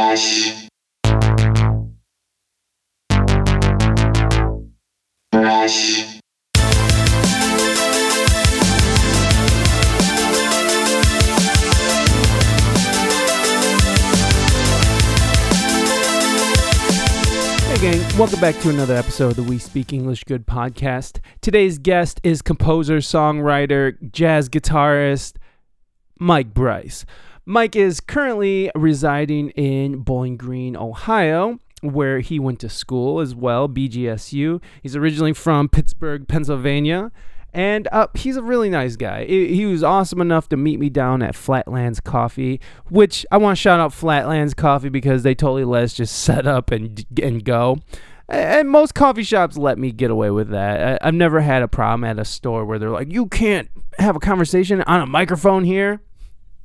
Hey, gang, welcome back to another episode of the We Speak English Good podcast. Today's guest is composer, songwriter, jazz guitarist Mike Bryce. Mike is currently residing in Bowling Green, Ohio, where he went to school as well, BGSU. He's originally from Pittsburgh, Pennsylvania. And uh, he's a really nice guy. He was awesome enough to meet me down at Flatlands Coffee, which I want to shout out Flatlands Coffee because they totally let us just set up and and go. And most coffee shops let me get away with that. I've never had a problem at a store where they're like, "You can't have a conversation on a microphone here,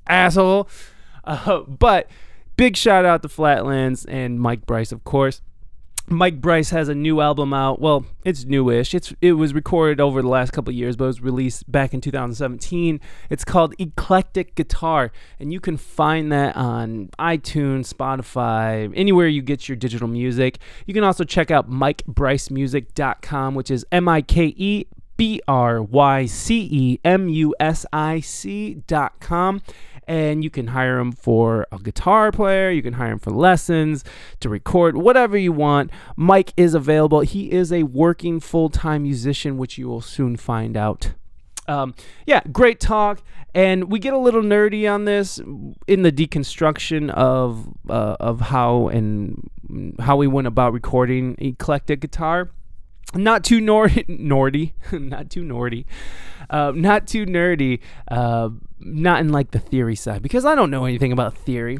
asshole." Uh, but big shout out to Flatlands and Mike Bryce, of course. Mike Bryce has a new album out. Well, it's newish. It's it was recorded over the last couple years, but it was released back in 2017. It's called Eclectic Guitar, and you can find that on iTunes, Spotify, anywhere you get your digital music. You can also check out MikeBryceMusic.com, which is M I K E B R Y C E M U S I C dot com. And you can hire him for a guitar player, you can hire him for lessons, to record, whatever you want. Mike is available. He is a working full time musician, which you will soon find out. Um, yeah, great talk. And we get a little nerdy on this in the deconstruction of uh, of how and how we went about recording eclectic guitar not too nor- nordy, not too nordy, uh, not too nerdy, uh, not in like the theory side because I don't know anything about theory.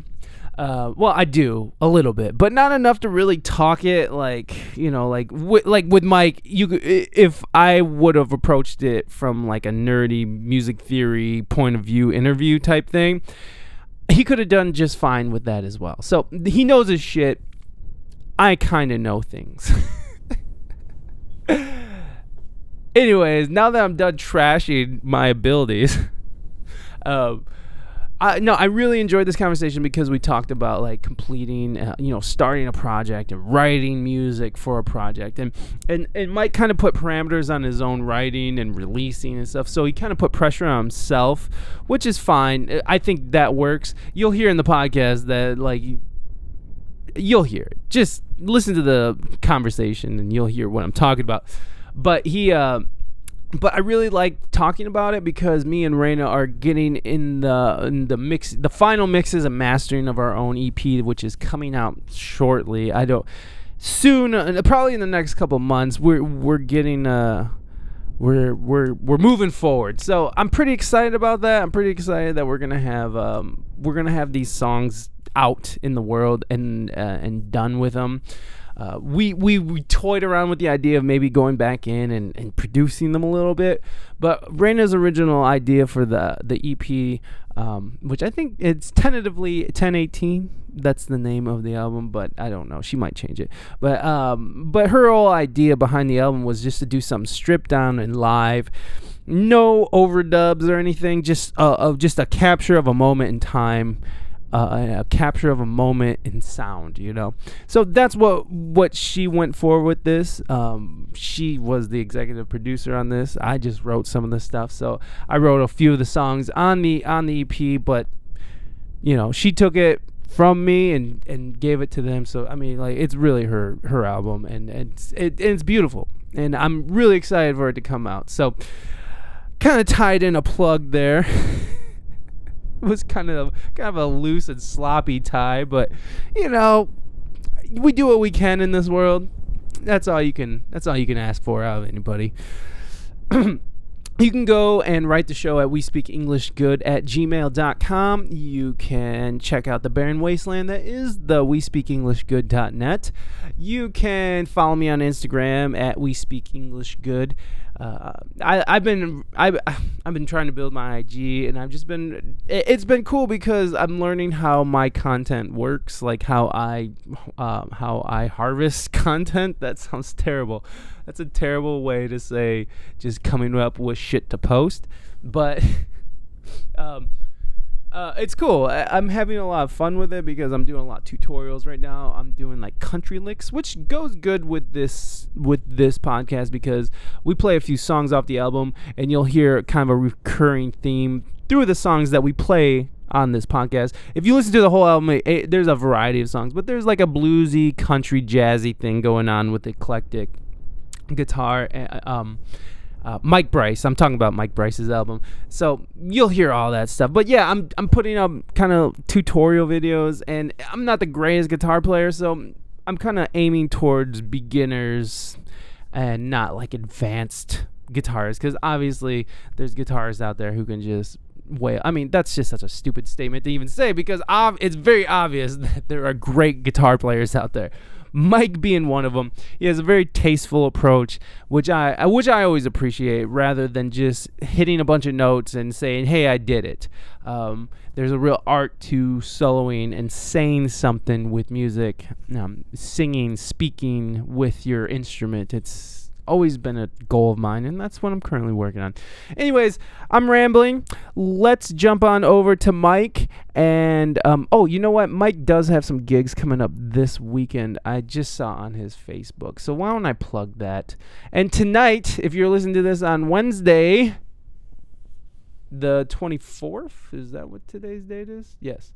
Uh, well, I do a little bit, but not enough to really talk it. Like you know, like wi- like with Mike, you if I would have approached it from like a nerdy music theory point of view interview type thing, he could have done just fine with that as well. So he knows his shit. I kind of know things. Anyways, now that I'm done trashing my abilities, um, I, no, I really enjoyed this conversation because we talked about like completing, uh, you know, starting a project and writing music for a project, and and and Mike kind of put parameters on his own writing and releasing and stuff. So he kind of put pressure on himself, which is fine. I think that works. You'll hear in the podcast that like you'll hear it. Just listen to the conversation and you'll hear what I'm talking about. But he, uh, but I really like talking about it because me and Raina are getting in the in the mix, the final mixes and mastering of our own EP, which is coming out shortly. I don't soon, uh, probably in the next couple months. We're we're getting uh we're we're we're moving forward. So I'm pretty excited about that. I'm pretty excited that we're gonna have um we're gonna have these songs out in the world and uh, and done with them. Uh, we, we we toyed around with the idea of maybe going back in and, and producing them a little bit, but Raina's original idea for the the EP, um, which I think it's tentatively 1018. That's the name of the album, but I don't know. She might change it. But um, but her whole idea behind the album was just to do something stripped down and live, no overdubs or anything. Just uh, of just a capture of a moment in time uh, a capture of a moment in sound, you know. So that's what what she went for with this. Um, she was the executive producer on this. I just wrote some of the stuff. So I wrote a few of the songs on the on the EP, but you know, she took it from me and and gave it to them. So I mean, like it's really her her album, and, and it's it, it's beautiful, and I'm really excited for it to come out. So kind of tied in a plug there. was kind of kind of a loose and sloppy tie, but you know, we do what we can in this world. That's all you can. That's all you can ask for out of anybody. You can go and write the show at we speak english good at gmail.com. You can check out the barren wasteland that is the we speak english good.net. You can follow me on Instagram at we speak english good. Uh, I, I've been I've, I've been trying to build my IG and I've just been it, it's been cool because I'm learning how my content works like how I uh, how I harvest content that sounds terrible that's a terrible way to say just coming up with shit to post but um, Uh, it's cool. I, I'm having a lot of fun with it because I'm doing a lot of tutorials right now. I'm doing like country licks, which goes good with this with this podcast because we play a few songs off the album, and you'll hear kind of a recurring theme through the songs that we play on this podcast. If you listen to the whole album, it, it- there's a variety of songs, but there's like a bluesy, country, jazzy thing going on with eclectic guitar. uh, Um, uh, Mike Bryce. I'm talking about Mike Bryce's album. So you'll hear all that stuff. But yeah, I'm I'm putting up kind of tutorial videos, and I'm not the greatest guitar player, so I'm kind of aiming towards beginners and not like advanced guitarists, because obviously there's guitarists out there who can just wail. I mean, that's just such a stupid statement to even say because it's very obvious that there are great guitar players out there. Mike being one of them, he has a very tasteful approach, which I which I always appreciate, rather than just hitting a bunch of notes and saying, "Hey, I did it." Um, there's a real art to soloing and saying something with music, um, singing, speaking with your instrument. It's always been a goal of mine, and that's what I'm currently working on. Anyways, I'm rambling. Let's jump on over to Mike. And um, oh, you know what? Mike does have some gigs coming up this weekend. I just saw on his Facebook. So why don't I plug that? And tonight, if you're listening to this on Wednesday, the 24th, is that what today's date is? Yes.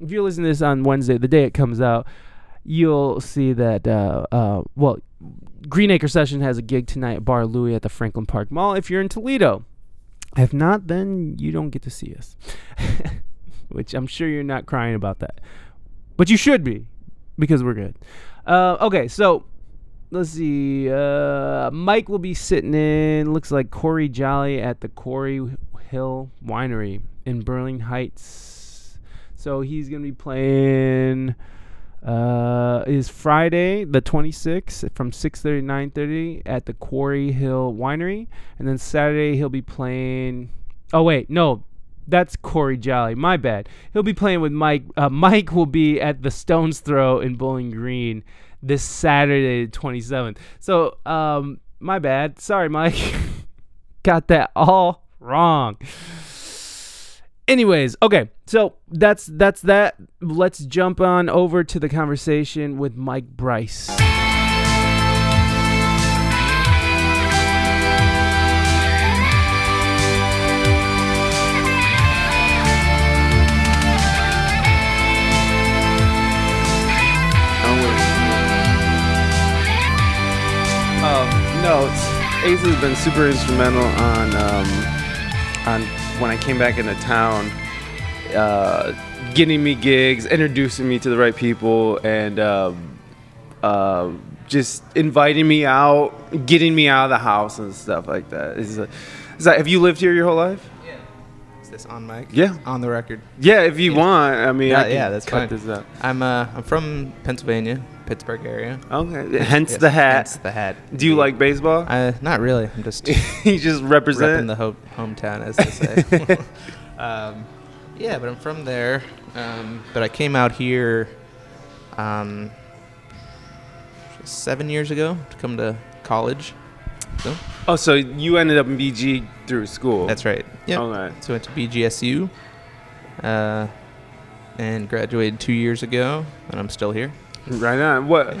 If you're listening to this on Wednesday, the day it comes out, you'll see that, uh, uh, well, Greenacre Session has a gig tonight at Bar Louie at the Franklin Park Mall if you're in Toledo. If not, then you don't get to see us. Which I'm sure you're not crying about that. But you should be because we're good. Uh, okay, so let's see. Uh, Mike will be sitting in, looks like Corey Jolly at the Quarry Hill Winery in Berlin Heights. So he's going to be playing uh, is Friday the 26th from 6:30 to 9:30 at the Quarry Hill Winery, and then Saturday he'll be playing. Oh wait, no, that's Corey Jolly. My bad. He'll be playing with Mike. Uh, Mike will be at the Stones Throw in Bowling Green this Saturday, the 27th. So, um, my bad. Sorry, Mike. Got that all wrong. Anyways, okay, so that's that's that. Let's jump on over to the conversation with Mike Bryce. Um, no, Ace has been super instrumental on um, on when I came back into town, uh, getting me gigs, introducing me to the right people, and um, uh, just inviting me out, getting me out of the house and stuff like that. Is, is that have you lived here your whole life? Yeah. Is this on mic? Yeah. On the record. Yeah, if you want. I mean, Yeah, I yeah, that's cut fine. this out. I'm uh I'm from Pennsylvania, Pittsburgh area. Okay, hence Yes, the hat. Hence the hat. Do you like baseball? Uh, not really. I'm just you just represent. the ho- hometown, as they say. um, yeah, but I'm from there. Um, but I came out here um, seven years ago to come to college. So oh, so you ended up in BG through school. that's right. Yeah. Okay. So I went to BGSU uh, and graduated two years ago, and I'm still here. Right on. What?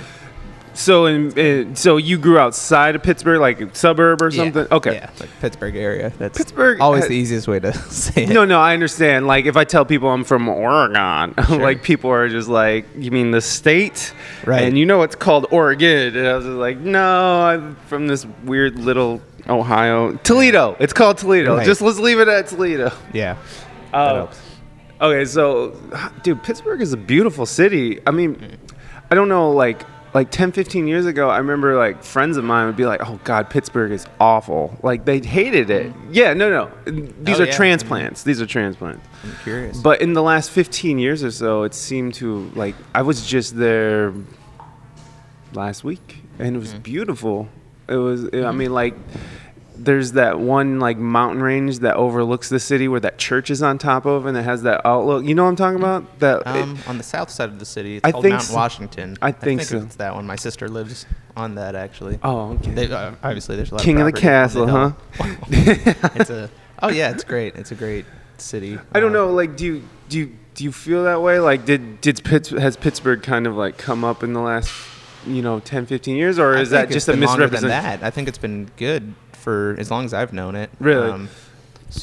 So in, in so you grew outside of Pittsburgh, like a suburb or Yeah. something? Okay. Yeah, like Pittsburgh area. That's Pittsburgh always ha- the easiest way to say it. No, no, I understand. Like if I tell people I'm from Oregon, Sure. like people are just like, "You mean the state?" Right. And you know it's called Oregon, and I was just like, "No, I'm from this weird little Ohio, Toledo. It's called Toledo. Right. Just let's leave it at Toledo." Yeah. That Uh, helps. Okay, so dude, Pittsburgh is a beautiful city. I mean, Mm. I don't know like like 10 15 years ago, I remember like friends of mine would be like, "Oh god, Pittsburgh is awful." Like they hated it. Mm-hmm. Yeah, no, no. These Oh, are yeah. transplants. These are transplants. I'm curious. But in the last 15 years or so, it seemed to like I was just there last week and it was mm-hmm. beautiful. It was I mm-hmm. mean like there's that one like mountain range that overlooks the city where that church is on top of and it has that outlook. You know what I'm talking about? That it- um, on the south side of the city, it's I called think Mount so. Washington. I think so. it's that one. My sister lives on that actually. Oh, okay. They, uh, obviously, there's a lot King of the castle, huh? it's a. Oh yeah, it's great. It's a great city. I don't Um, know like do you do you do you feel that way? Like, did did Pitts, has Pittsburgh kind of like come up in the last, you know, 10, 15 years, or is that just a been longer than misrepresentation? that. I think it's been good for as long as I've known it. Really?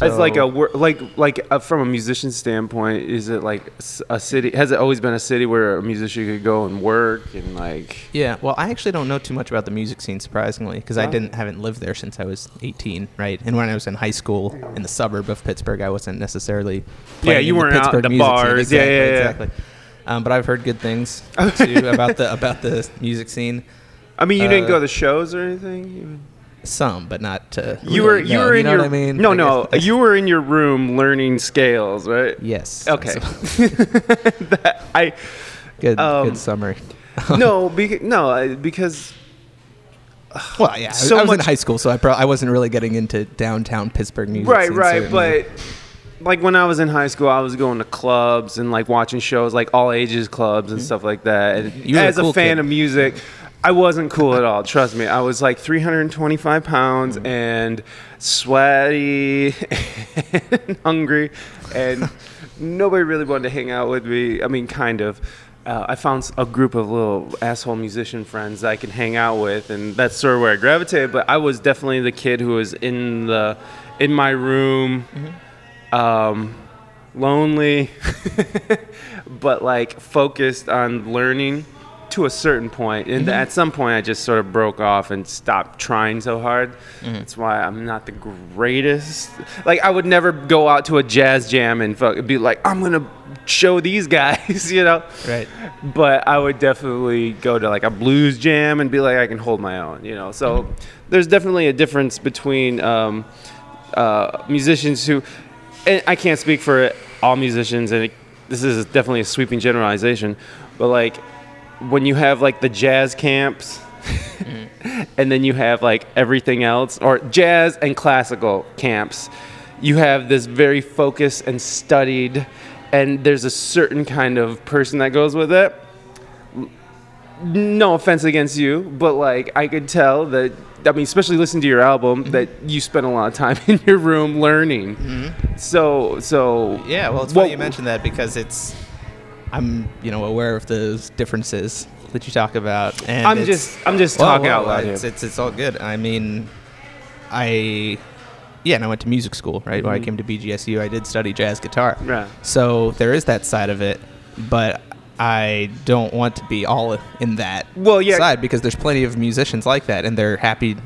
As like a like like uh, from a musician standpoint, is it like a city? Has it always been a city where a musician could go and work and like? Yeah, well, I actually don't know too much about the music scene, surprisingly, because I didn't haven't lived there since I was 18, right? And when I was in high school in the suburb of Pittsburgh, I wasn't necessarily. Yeah, you in weren't out Pittsburgh the music scene. bars. Yeah, Exactly, yeah, yeah. exactly. Um, but I've heard good things too about the about the music scene. I mean, you didn't Uh, go to the shows or anything. Some, but not. Uh, You were really, you were in know your I mean? no I no guess- you were in your room learning scales right Yes. okay That- I good. Um, good summary. no beca- no because Well, yeah. so I was in high school, so I pro- I wasn't really getting into downtown Pittsburgh music. right right but like when I was in high school I was going to clubs and like watching shows like all ages clubs and stuff like that Mm-hmm. You a as a cool fan kid. of music I wasn't cool at all trust me I was like 325 pounds Mm-hmm. and sweaty and hungry and nobody really wanted to hang out with me I mean kind of uh, I found a group of little asshole musician friends that I can hang out with, and that's sort of where I gravitated. But I was definitely the kid who was in the in my room, um, lonely, but like focused on learning to a certain point. And at some point, I just sort of broke off and stopped trying so hard. That's why I'm not the greatest. Like I would never go out to a jazz jam and fuck, be like, I'm gonna show these guys, you know. Right. But I would definitely go to like a blues jam and be like, I can hold my own, you know. So there's definitely a difference between um, uh, musicians who, and I can't speak for all musicians, and it, this is definitely a sweeping generalization, but like when you have like the jazz camps. and then you have like everything else, or jazz and classical camps. You have this very focused and studied, and there's a certain kind of person that goes with it. No offense against you, but like I could tell that. I mean, especially listening to your album, Mm-hmm. that you spent a lot of time in your room learning. So, so Yeah, well, it's what- funny you mentioned that because it's I'm you know aware of those differences that you talk about, and I'm just, I'm just Well, talking well, out loud It's, it's it's all good. I mean, I yeah, and I went to music school right when I Mhm. came to BGSU. I did study jazz guitar, Right. so there is that side of it, but I don't want to be all in that Well, yeah. side because there's plenty of musicians like that, and they're happy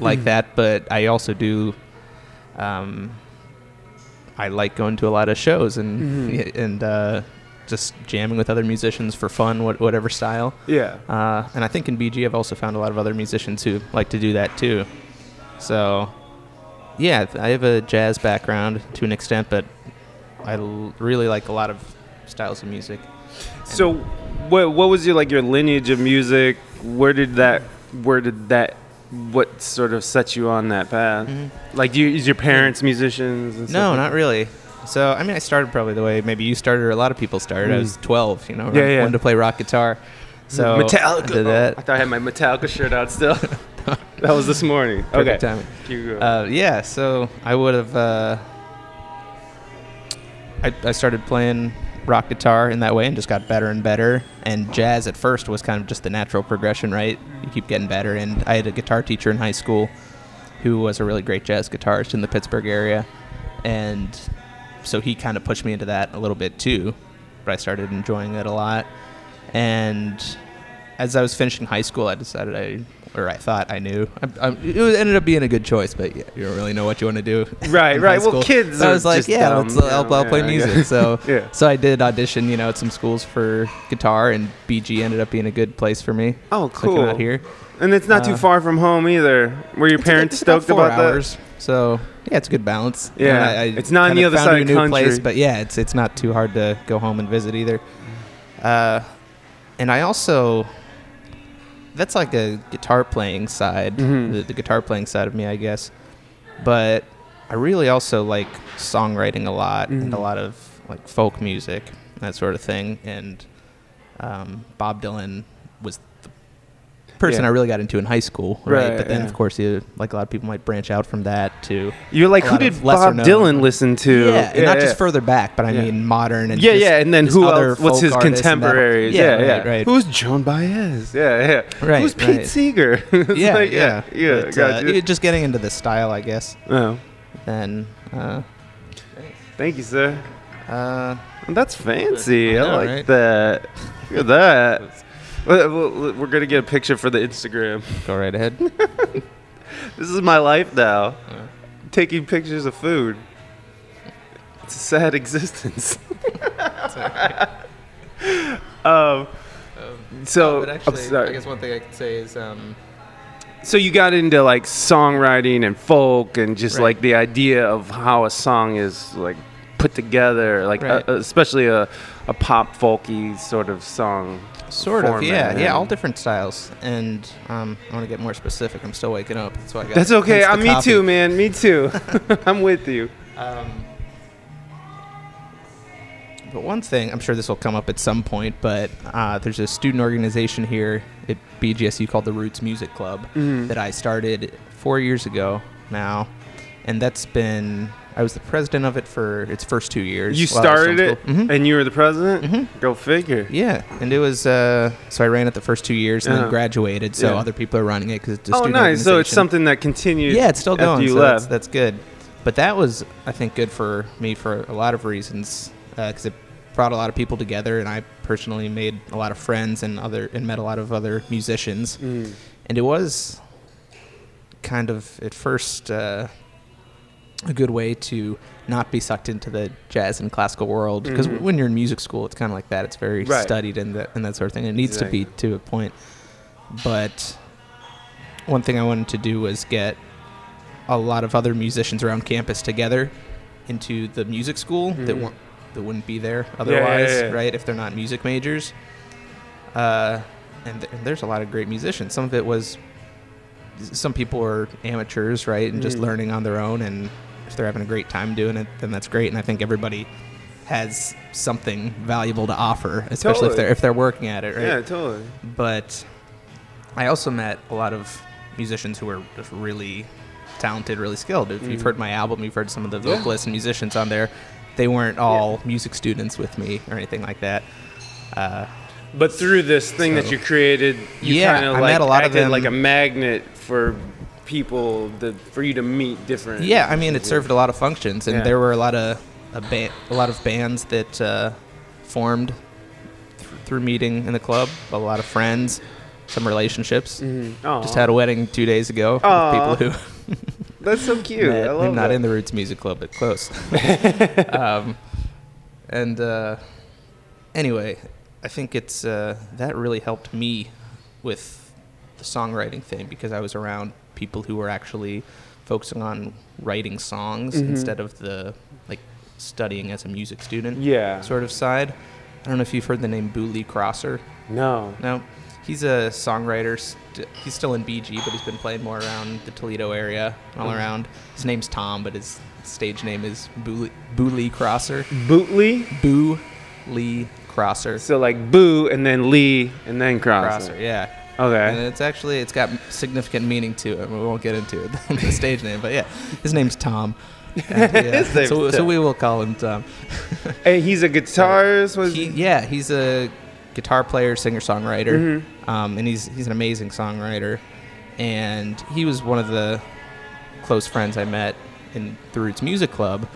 like Mhm. that. But I also do. Um, I like going to a lot of shows and Mhm. and uh, just jamming with other musicians for fun, what, whatever style. Yeah. Uh, and I think in BG, I've also found a lot of other musicians who like to do that too. So, yeah, I have a jazz background to an extent, but I l- really like a lot of styles of music. So, what what was your like your lineage of music? Where did that where did that what sort of set you on that path? Like, do you, is your parents musicians? And stuff No, like not really. So, I mean, I started probably the way maybe you started or a lot of people started. I Mm. was 12, you know, Yeah, I yeah. wanted to play rock guitar. So, Metallica. I did Oh, that. I thought I had my Metallica shirt out still. that was this morning. Perfect okay. timing. Uh, yeah, so I would have. Uh, I, I started playing rock guitar in that way and just got better and better. And jazz at first was kind of just the natural progression, right? You keep getting better. And I had a guitar teacher in high school who was a really great jazz guitarist in the Pittsburgh area. And so he kind of pushed me into that a little bit too. But I started enjoying it a lot. And as I was finishing high school, I decided I, or I thought I knew. I, I, it ended up being a good choice, but yeah, you don't really know what you want to do. Right, in right. high Well, kids So I was like, yeah, dumb, let's, you I'll, I'll play yeah, I music. So, Yeah. so I did audition, you know, at some schools for guitar, and BG ended up being a good place for me. oh, So cool. out here. And it's not too Uh, far from home either. Were your parents about stoked four about hours, So yeah, it's a good balance. Yeah, And it's not on the other side a of new country. place, but yeah, it's it's not too hard to go home and visit either. Uh, and I also that's like a guitar playing side, Mhm. the, the guitar playing side of me, I guess. But I really also like songwriting a lot and a Mhm. lot of like folk music, that sort of thing. And um, Bob Dylan was the person Yeah. I really got into in high school, right? Right, but then yeah. of course, you like a lot of people might branch out from that to You're like, who did Bob Dylan listen to? yeah, and not just further back, but I Yeah. mean modern and Yeah, just yeah, and then who other else? What's his contemporaries? Yeah, Yeah, yeah. right, right. Who's Joan Baez? Yeah, yeah. Right, Who's Pete right. Seeger? Yeah, like, yeah, yeah, But, uh, you. just getting into the style, I guess. Oh, Then, uh, thank you, sir. uh, That's fancy. I, I like right? that. Look at that. We're gonna get a picture for the Instagram. go right ahead. This is my life now. Yeah. Taking pictures of food. It's a sad existence. um, so, but I'm actually, sorry. I guess one thing I could say is, um, so you got into like songwriting and folk and just Right. like the idea of how a song is like put together, like Right. uh, especially a, a pop folky sort of song. Sort of, yeah, yeah, all different styles. And um, I want to get more specific. I'm still waking up. That's why I got. That's okay. the Uh, me too, man. Me too. I'm with you. Um, but one thing, I'm sure this will come up at some point, but uh, there's a student organization here at BGSU called the Roots Music Club Mhm. that I started four years ago now, and that's been I was the president of it for its first two years. You while I was started it. Mhm. and you were the president. Mhm. Go figure. Yeah, and it was uh, so I ran it the first two years and Uh-huh. then graduated. So Yeah. other people are running it because it's a Oh, nice. So it's something that continues. Yeah, it's still going. you so left. That's, that's good. But that was, I think, good for me for a lot of reasons because it brought a lot of people together, and I personally made a lot of friends and other and met a lot of other musicians. Mm. And it was kind of at first uh, a good way to not be sucked into the jazz and classical world because Mhm. when you're in music school, it's kind of like that. It's very Right. studied and that and that sort of thing. It needs Exactly. to be to a point. But one thing I wanted to do was get a lot of other musicians around campus together into the music school that Mhm. weren't that wouldn't be there yeah, otherwise, yeah. right? If they're not music majors. Uh, and, th- and there's a lot of great musicians. Some of it was some people are amateurs, right, and just Mm. learning on their own. And if they're having a great time doing it, then that's great. And I think everybody has something valuable to offer, especially if they're if they're working at it, right? Yeah, totally. but I also met a lot of musicians who were just really talented, really skilled. If you've Mhm. heard my album, you've heard some of the Yeah. vocalists and musicians on there. They weren't all music students with me or anything like that. Uh, But through this thing that you created, you Yeah, kind of like a lot of acted them- like a magnet for people that for you to meet different. yeah, I mean, it served a lot of functions, and Yeah. there were a lot of a, ba- a lot of bands that uh, formed th- through meeting in the club. A lot of friends, some relationships. Mhm. Just had a wedding two days ago with people who That's so cute. met, I love not that. in the Roots Music Club, but close. um, and uh, anyway, I think it's uh, that really helped me with the songwriting thing because I was around people who were actually focusing on writing songs Mhm. instead of the like studying as a music student yeah. sort of side. I don't know if you've heard the name Boo Lee Crosser. No. No, he's a songwriter. St- he's still in BG, but he's been playing more around the Toledo area, all Mhm. around. His name's Tom, but his stage name is Boo, Boo Lee Crosser. Bootly. Boo Lee Crosser. So like boo and then Lee and then crosser. Crosser, yeah. Okay. And it's actually it's got significant meaning to it. We won't get into it, the stage name, but yeah, his name's Tom. And, yeah, so, so Tom. we will call him Tom. And he's a guitarist. Was He, yeah, he's a guitar player, singer songwriter. Mhm. um, and he's he's an amazing songwriter, and he was one of the close friends I met in the Roots Music Club,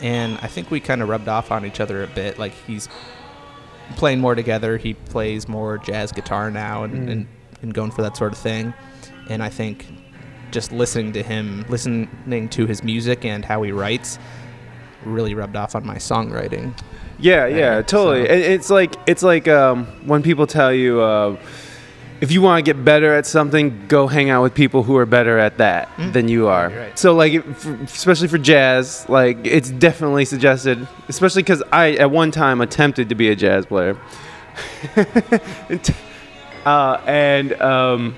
and I think we kind of rubbed off on each other a bit. Like he's playing more together. He plays more jazz guitar now, and, Mm. and, and going for that sort of thing. And I think just listening to him, listening to his music and how he writes, really rubbed off on my songwriting. Yeah, yeah, Yeah, totally. so- It, it's like it's like um, when people tell you uh, if you want to get better at something, go hang out with people who are better at that Mm. than you are. Right. So like, especially for jazz, like it's definitely suggested, especially because I at one time attempted to be a jazz player, uh, and um,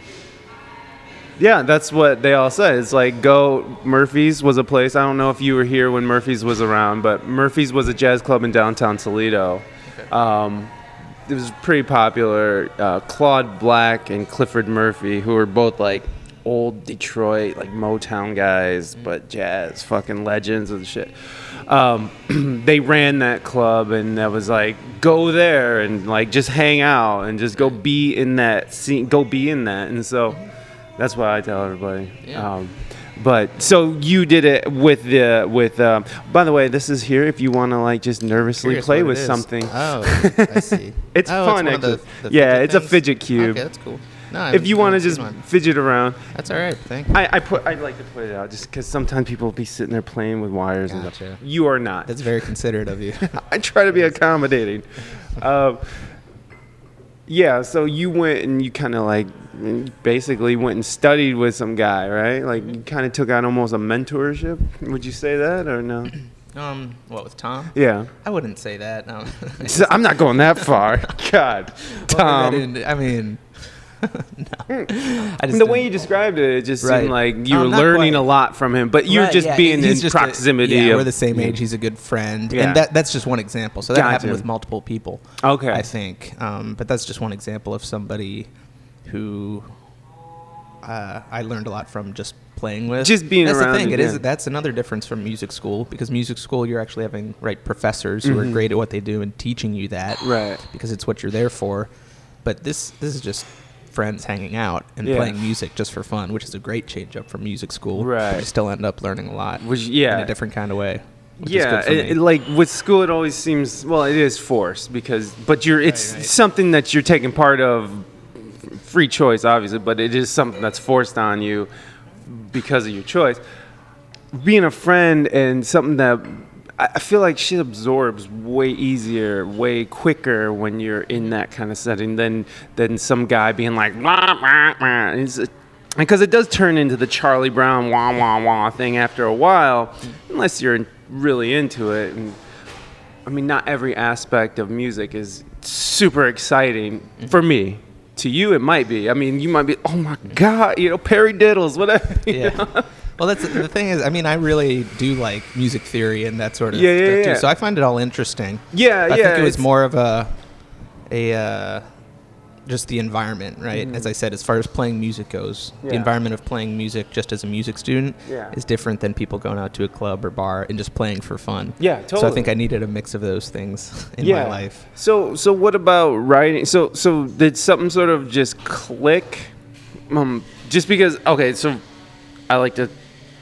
yeah, that's what they all said. It's like go. Murphy's was a place. I don't know if you were here when Murphy's was around, but Murphy's was a jazz club in downtown Toledo. Um, it was pretty popular. Uh, Claude Black and Clifford Murphy, who were both like old Detroit like Motown guys, but jazz fucking legends and shit. Um, they ran that club, and that was like go there and like just hang out and just go be in that scene, go be in that, and so that's what I tell everybody. Yeah. Um, but so you did it with the with. Um, by the way, this is here if you want to like just nervously play with something. Oh, I see. It's Oh, fun, of the- the Yeah, it's a fidget cube. Okay, that's cool. No, I if you want to just one. fidget around, That's all right. Thank I, I put I like to put it out just because sometimes people be sitting there playing with wires and stuff. You are not. That's very considerate of you. I try to be accommodating. Um, yeah, so you went and you kind of like basically went and studied with some guy, right? Like you kind of took on almost a mentorship. Would you say that or no? um, what with Tom? Yeah. I wouldn't say that. No. I'm not going that far. God, Tom. didn't- I mean, no. I just the way didn't- you described it, it just Right. seemed like you were Um, learning quite. a lot from him, but you're Right, just yeah, being he's in just a- proximity. yeah, of, we're the same age. He's a good friend, Yeah. and that that's just one example. So that Gotcha. happened with multiple people. Okay. I think, um, but that's just one example of somebody who uh, I learned a lot from just playing with. Just being that's around the thing. it, It is that's another difference from music school because music school you're actually having right professors who are Mhm. great at what they do and teaching you that Right. because it's what you're there for. But this this is just friends hanging out and Yeah. playing music just for fun, which is a great change up from music school. Right. You still end up learning a lot. Which- yeah. in a different kind of way. yeah, it, it- like with school, it always seems well, it is forced because, but you're it's right. something that you're taking part of, free choice, obviously, but it is something that's forced on you because of your choice. Being a friend and something that I feel like shit absorbs way easier, way quicker when you're in that kind of setting than than some guy being like wah, wah, wah. Because it does turn into the Charlie Brown wah wah wah thing after a while, unless you're really into it. And I mean, not every aspect of music is super exciting mm-hmm. for me. To you, it might be. I mean, you might be, oh my god, you know, paradiddles, whatever. yeah. know? Well, that's the thing is, I mean, I really do like music theory and that sort of Yeah, yeah, stuff yeah. too. So I find it all interesting. Yeah, I yeah. I think it was more of a, a, uh, just the environment, right? As I said, as far as playing music goes, the Mm-hmm. Environment of playing music just as a music student Yeah. is different than people going out to a club or bar and just playing for fun. Yeah, totally. So I think. I needed a mix of those things in yeah. my life. So, so what about writing? So, so did something sort of just click? Um, just because, okay, so I like to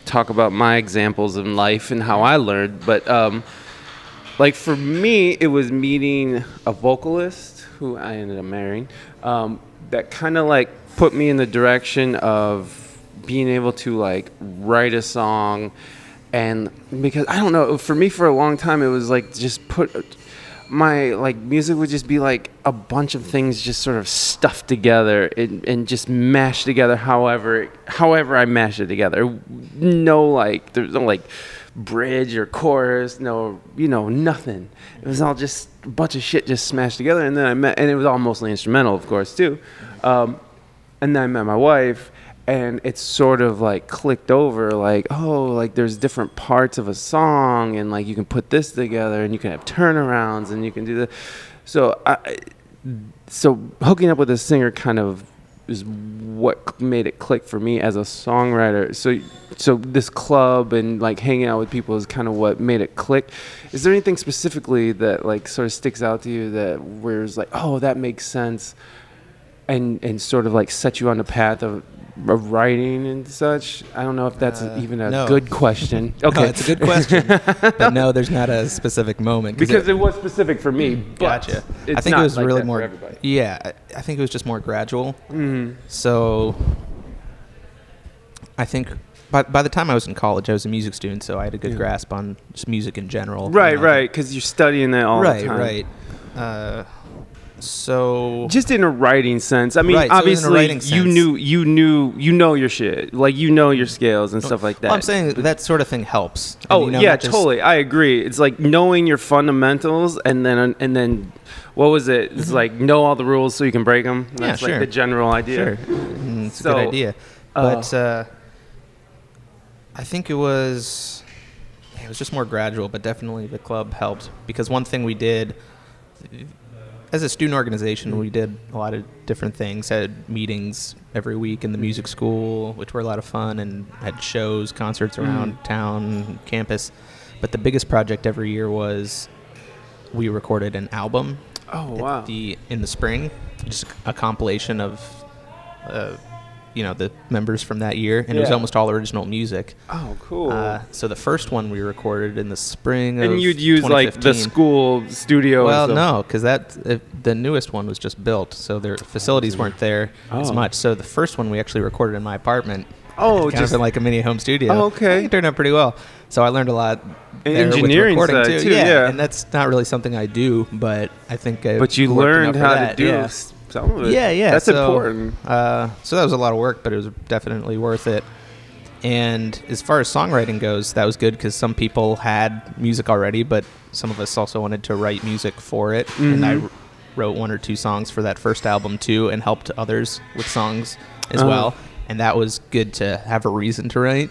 talk about my examples in life and how I learned, but um, like for me, it was meeting a vocalist who I ended up marrying. Um, that kind of like put me in the direction of being able to like write a song and because I don't know, for me for a long time it was like just put my like music would just be like a bunch of things just sort of stuffed together and, and just mashed together however however I mash it together. No like there's no like bridge or chorus, no you know, nothing. It was all just a bunch of shit just smashed together and then I met and it was all mostly instrumental of course too. Um, and then I met my wife and it's sort of like clicked over like oh like there's different parts of a song and like you can put this together and you can have turnarounds and you can do that so I, so hooking up with a singer kind of is what made it click for me as a songwriter. So so this club and like hanging out with people is kind of what made it click. Is there anything specifically that like sort of sticks out to you that where it's like oh that makes sense and and sort of like set you on the path of writing and such. I don't know if that's Uh, even a no. good question. No, Okay, it's a good question. but no, there's not a specific moment because it, was specific for me. But Gotcha. It's I think not it was like really more. Yeah, I, I think it was just more gradual. Mhm. So I think by by the time I was in college, I was a music student, so I had a good Yeah. grasp on just music in general. Right, you know. right, because you're studying that all right, the time. right. Uh, so Just in a writing sense. I mean, Right, so obviously, writing you sense- knew, you knew, you know your shit. Like you know your scales and stuff like that. Well, I'm saying that sort of thing helps. Oh you know, yeah, just- totally. I agree. It's like knowing your fundamentals, and then and then, what was it? It's like know all the rules so you can break them. Mm-hmm. Yeah, That's sure. like the general idea. Sure, Mm, it's a good idea. uh, But uh, I think it was it was just more gradual, but definitely the club helped because one thing we did as a student organization, we did a lot of different things. Had meetings every week in the music school, which were a lot of fun, and had shows, concerts around Mm. town, campus. But the biggest project every year was we recorded an album. Oh wow. The in the spring, just a compilation of, uh, you know, the members from that year, and it was almost all original music. oh cool. Uh, so the first one we recorded in the spring of and you'd use like the school studio. Well, no, because that uh, the newest one was just built, so their facilities weren't there as Oh. much. So the first one we actually recorded in my apartment. Oh, just like a mini home studio. Oh, okay. it turned out pretty well. So I learned a lot. And there with engineering side, too, Yeah, yeah. and that's not really something I do, but I think. I but you learned how that, to do yeah. Some of it. Yeah, yeah. That's so, important. Uh, so that was a lot of work, but it was definitely worth it. And as far as songwriting goes, that was good because some people had music already, but some of us also wanted to write music for it. And I Mhm. wrote one or two songs for that first album too, and helped others with songs as Oh. well. And that was good to have a reason to write.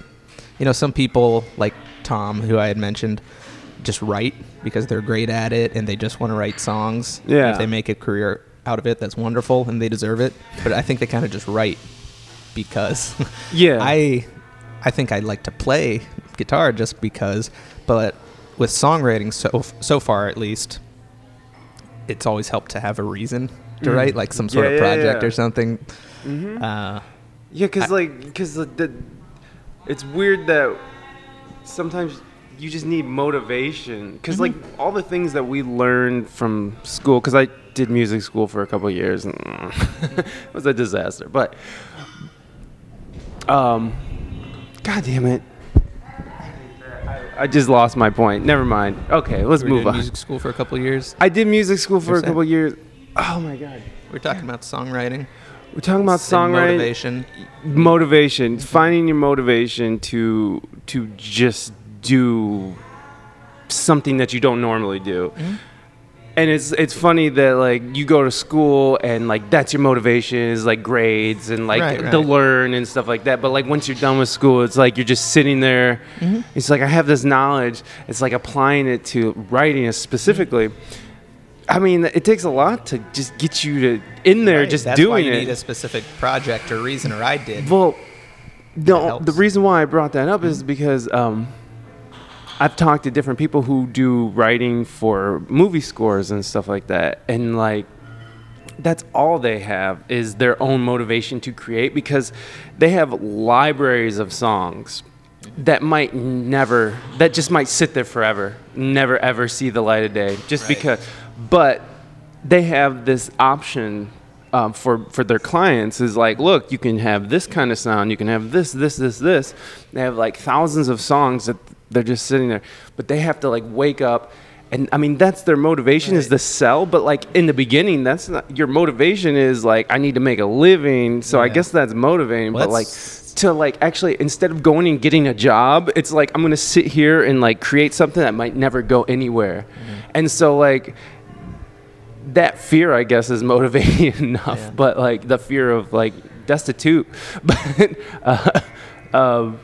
You know, some people like Tom, who I had mentioned, just write because they're great at it and they just want to write songs. Yeah. If they make a career out of it, that's wonderful and they deserve it. But I think they kind of just write because Yeah. I I think I like to play guitar just because. But with songwriting so so far at least, it's always helped to have a reason to Mm. write, like some sort Yeah, of project yeah. or something. Mhm. Uh, Yeah, cause like, cause the, the, it's weird that sometimes you just need motivation. because like all the things that we learned from school, because I did music school for a couple years, and it was a disaster. But, um, god damn it, I just lost my point. Never mind. Okay, let's move on. Music school for a couple years. I did music school for a couple years. Oh my god. We're talking about songwriting. We're talking about songwriting. motivation. motivation finding your motivation to to just do something that you don't normally do Mm-hmm. And it's it's funny that like you go to school and like that's your motivation is like grades and like Right, to right. learn and stuff like that but like once you're done with school it's like you're just sitting there Mm-hmm. it's like i have this knowledge it's like applying it to writing specifically I mean, it takes a lot to just get you to in there, Right, just that's doing why you it. need a specific project or reason, or I did. Well, the, helps. the reason why I brought that up is because um, I've talked to different people who do writing for movie scores and stuff like that, and like that's all they have is their own motivation to create because they have libraries of songs that might never that just might sit there forever never ever see the light of day just Right. because but they have this option um, for for their clients is like look you can have this kind of sound you can have this this this this they have like thousands of songs that they're just sitting there but they have to like wake up and I mean that's their motivation is Right. the sell but like in the beginning that's not your motivation is like I need to make a living so I guess that's motivating Well, but like to like actually instead of going and getting a job it's like i'm gonna sit here and like create something that might never go anywhere Mm-hmm. and so like that fear i guess is motivating enough Yeah. but like the fear of like destitute but uh, um,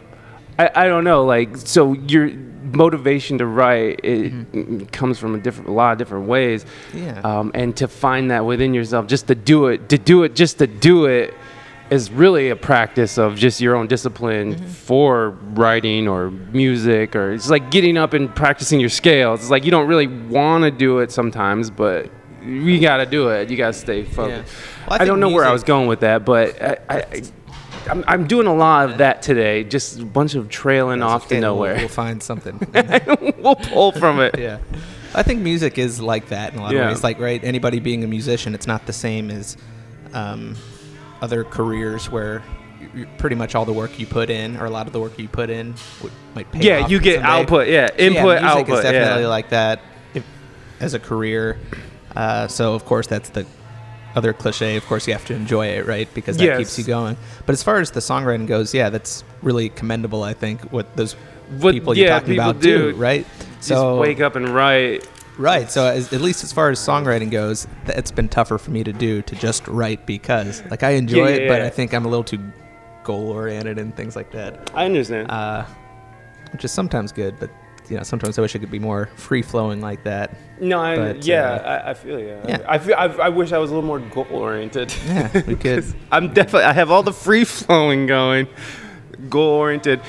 I, I don't know like so your motivation to write it Mm-hmm. comes from a different a lot of different ways Yeah. um, and to find that within yourself just to do it to do it just to do it is really a practice of just your own discipline Mm-hmm. for writing or music or it's like getting up and practicing your scales it's like you don't really want to do it sometimes but you got to do it you got to stay focused Well, I I, don't know where i was going with that but I, I I'm, I'm doing a lot of that today just a bunch of trailing That's off okay, to we'll- nowhere We'll, find something. we'll pull from it yeah. I think music is like that in a lot Yeah. of ways. Like, right, anybody being a musician, it's not the same as um, other careers where pretty much all the work you put in, or a lot of the work you put in, would, might pay yeah off you get someday. output yeah So, input yeah, music output is definitely yeah. like that if, as a career. Uh, so, of course, that's the other cliche. Of course, you have to enjoy it, right? Because that Yes. keeps you going. But as far as the songwriting goes, yeah, that's really commendable. I think what those What- people you're talking people about do, do. right? just wake up and write Right. So as, at least as far as songwriting goes, it's been tougher for me to do to just write because like I enjoy Yeah, it, yeah, but. I think I'm a little too goal oriented and things like that. i understand Uh, which is sometimes good, but you know, sometimes I wish it could be more free flowing like that. No, I, But, yeah, uh, I, I feel you. yeah. I feel. I, I wish I was a little more goal oriented. Yeah, we could. I'm definitely. I have all the free flowing going, goal oriented.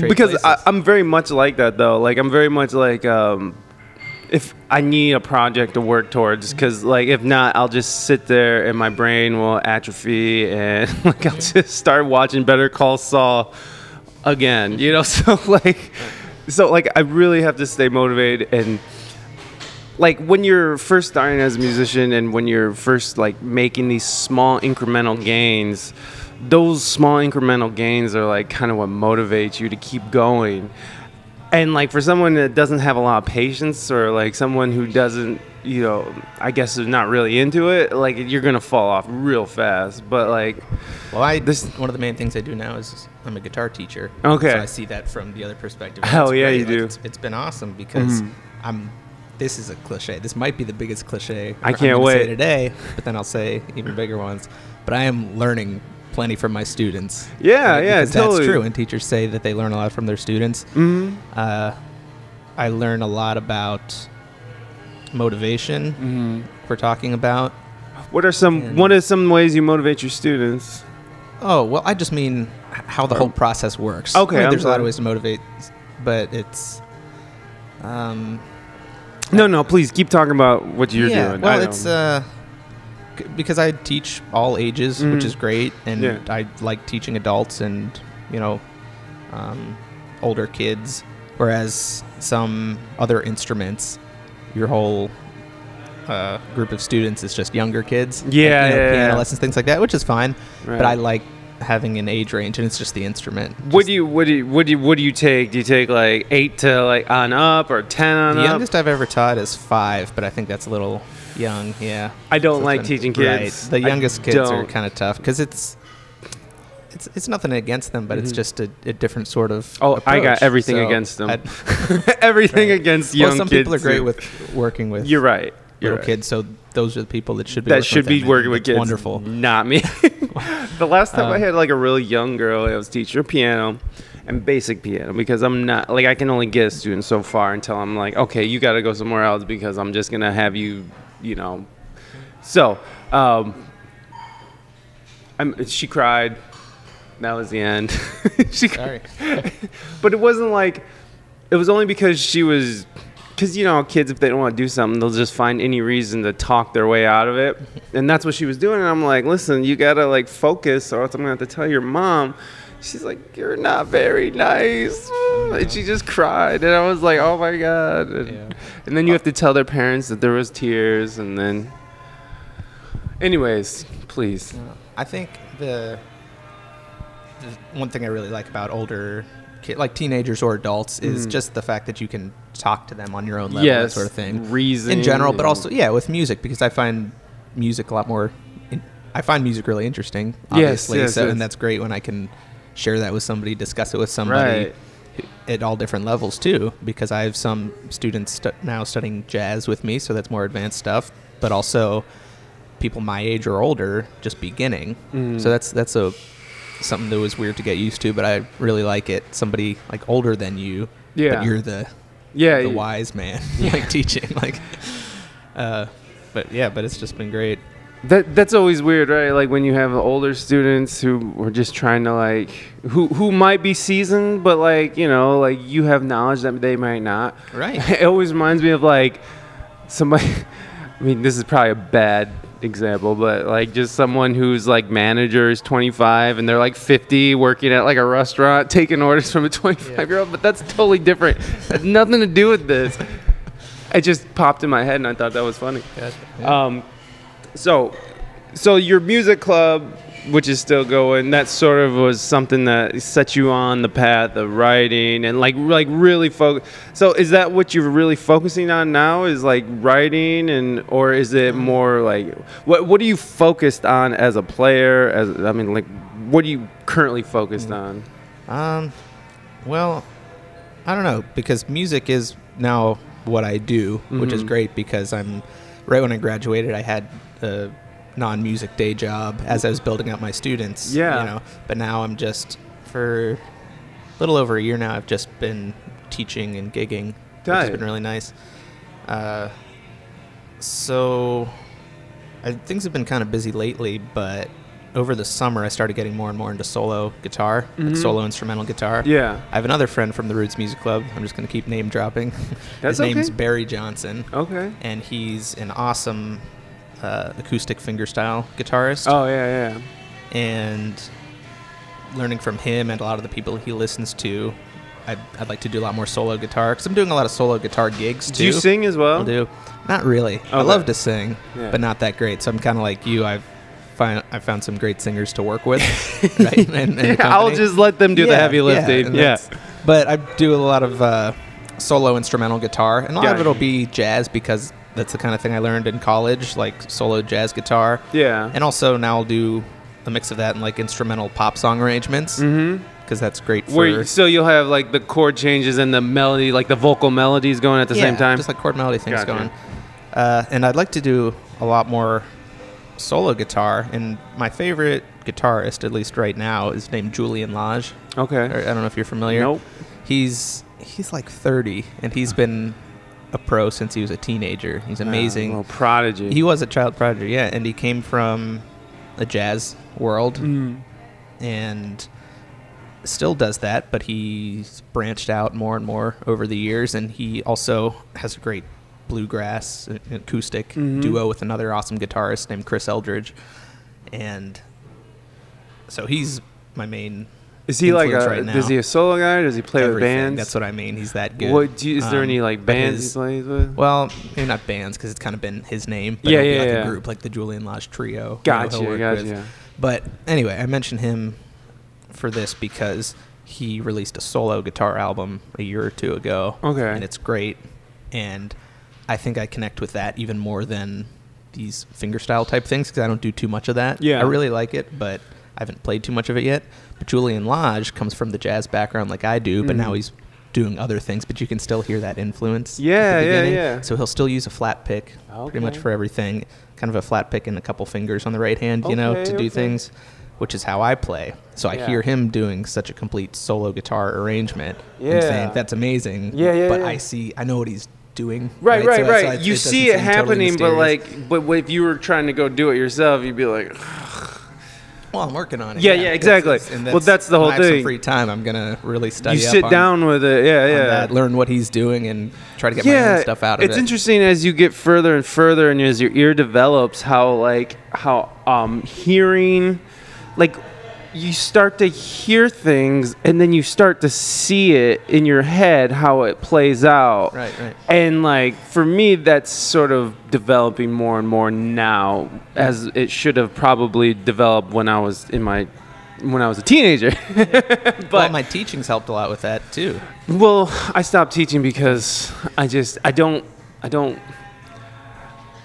Because I, I'm very much like that though. Like I'm very much like um, if I need a project to work towards, because like if not, I'll just sit there and my brain will atrophy and like I'll just start watching Better Call Saul again. You know, so like, so like I really have to stay motivated and like when you're first starting as a musician and when you're first like making these small incremental gains those small incremental gains are like kind of what motivates you to keep going. And like for someone that doesn't have a lot of patience or like someone who doesn't you know i guess is not really into it like you're gonna fall off real fast. But like Well, I This- this one of the main things I do now is I'm a guitar teacher. Okay. so I see that from the other perspective. Hell yeah, great. you Like, do. It's, it's been awesome because Mhm. I'm. This is a cliche. This might be the biggest cliche I can't wait. today, but then I'll say even bigger ones. But I am learning plenty from my students. Yeah, Right? yeah, because totally. that's true. And teachers say that they learn a lot from their students. mhm, Uh, I learn a lot about motivation. mhm. We're talking about. what are some And- what are some ways you motivate your students Oh well, I just mean how the whole process works. Okay, I mean, there's a lot of ways to motivate, but it's. Um, no no please keep talking about what you're yeah, doing well, it's uh, c- because I teach all ages, Mhm. which is great, and Yeah. I like teaching adults and you know, um, older kids. Whereas some other instruments, your whole uh, group of students is just younger kids. Like, Yeah, you know, yeah, piano yeah. lessons, things like that, which is fine. Right. But I like having an age range, and it's just the instrument. What do you what do you what do you what do you take? Do you take like eight to like on up or ten on The up? The youngest I've ever taught is five, but I think that's a little young. Yeah. I don't it's like been- teaching Right. kids. The I youngest kids are don't. kind of tough because it's it's it's nothing against them, but it's Mhm. just a, a different sort of. Oh, I got everything So against them. Everything Right. against young well, some kids. people are great too. with working with You're right. You're little right. kids, so those are the people that should be That working should with be them, working with it's kids. Wonderful. Not me. the last time I Um, had like a really young girl, I was teaching her piano and basic piano because I'm not like I can only get a student so far until I'm like, okay, you got to go somewhere else because I'm just gonna have you, you know. So, um, I'm, she cried. That was the end. she, Sorry. but it wasn't like it was only because she was because you know kids if they don't want to do something they'll just find any reason to talk their way out of it. And that's what she was doing and i'm like listen you gotta like focus or else i'm gonna have to tell your mom. She's like you're not very nice. And she just cried and i was like oh my god. And, Yeah. and then you have to tell their parents that there was tears and then anyways please. I think the, the one thing I really like about older, like teenagers or adults, is Mhm. just the fact that you can talk to them on your own level, that yes sort of thing. reason in general, but also yeah, with music because I find music a lot more. In, I find music really interesting, obviously. yes, so, yes. and that's great when I can share that with somebody, discuss it with somebody right at all different levels too. Because I have some students stu- now studying jazz with me, so that's more advanced stuff. But also people my age or older just beginning. Mhm. So that's that's a something that was weird to get used to, but I really like it. Somebody like older than you, yeah but you're the yeah the you- wise man like teaching like uh but yeah but it's just been great That that's always weird, right? Like when you have older students who were just trying to like who who might be seasoned, but like you know, like you have knowledge that they might not. right It always reminds me of like somebody. I mean, this is probably a bad example, but like just someone who's like manager is 25 and they're like 50 working at like a restaurant taking orders from a 25 year old. But that's totally different. Has nothing to do with this. It just popped in my head and I thought that was funny. Um, so, so your music club, which is still going, that sort of was something that set you on the path of writing and like like really focus. So, is that what you're really focusing on now? Is like writing, and or is it more like what what are you focused on as a player? As I mean, like what are you currently focused on? um well i don't know because music is now what i do which is Mhm. great because i'm right when i graduated i had a non-music day job as i was building up my students Yeah. you know but now i'm just for a little over a year now i've just been teaching and gigging which has been really nice. Uh, so I, things have been kind of busy lately, but over the summer I started getting more and more into solo guitar, like Mhm. solo instrumental guitar. Yeah. I have another friend from the Roots Music Club. I'm just going to keep name dropping. That's His name's okay. Barry Johnson, Okay. and he's an awesome uh, acoustic fingerstyle guitarist. Oh yeah, yeah. And learning from him and a lot of the people he listens to, I'd, I'd like to do a lot more solo guitar because I'm doing a lot of solo guitar gigs too. Do you sing as well? I'll do. Not really. I love to sing, Yeah. but not that great. So I'm kind of like you. I've find I found some great singers to work with. right? in- in the I'll just let them do the heavy lifting. and Yeah. But I do a lot of uh, solo instrumental guitar, and a lot of it'll be jazz because that's the kind of thing I learned in college, like solo jazz guitar. Yeah. And also now I'll do a mix of that and like instrumental pop song arrangements Mm-hmm. because that's great for Where so you'll have like the chord changes and the melody, like the vocal melodies going at the same time. just like chord melody things Gotcha. going. Uh, and I'd like to do a lot more solo guitar. And my favorite guitarist, at least right now, is named Julian Lage. okay. Or, I don't know if you're familiar. Nope. He's he's like 30, and he's been a pro since he was a teenager. He's amazing. Little prodigy. he was a child prodigy, yeah, and he came from a jazz world Mm. and still does that, but he's branched out more and more over the years, and he also has a great bluegrass acoustic Mhm. duo with another awesome guitarist named Chris Eldridge, and so he's my main. Is he like a? right now. Is he a solo guy? Does he play with bands? That's what I mean. He's that good. What do you, is there Um, any like bands his- he plays with? Well, maybe not bands because it's kind of been his name. But Yeah, yeah, like yeah. a group like the Julian Lage Trio. you know, Gotcha, he'll work gotcha. with. But anyway, I mentioned him for this because he released a solo guitar album a year or two ago. Okay. And it's great. And I think I connect with that even more than these fingerstyle type things because I don't do too much of that. Yeah. I really like it, but I haven't played too much of it yet. But Julian Lage comes from the jazz background like I do, but Mhm. now he's doing other things, but you can still hear that influence. Yeah, the yeah, beginning. yeah. So he'll still use a flat pick pretty much for everything. Kind of a flat pick and a couple fingers on the right hand, you know, Okay, to do okay. things, which is how I play. So I Yeah. hear him doing such a complete solo guitar arrangement. Yeah. saying that's amazing. Yeah, yeah, But yeah. I see, I know what he's doing. Right, right, So- right. so it- you it see it seem totally happening, but like, but if you were trying to go do it yourself, you'd be like, well, I'm working on it. Yeah, yeah, exactly. and Well, that's the when whole I have some thing. free time. I'm gonna really study. you up sit on- down with it. Yeah, on yeah. that, learn what he's doing, and try to get my own stuff out of it. it's it. interesting as you get further and further, and as your ear develops, how like how um hearing, like you start to hear things, and then you start to see it in your head how it plays out. Right, right. And like for me, that's sort of developing more and more now, as it should have probably developed when I was in my when I was a teenager. but well, my teaching's helped a lot with that too. well, I stopped teaching because I just I don't I don't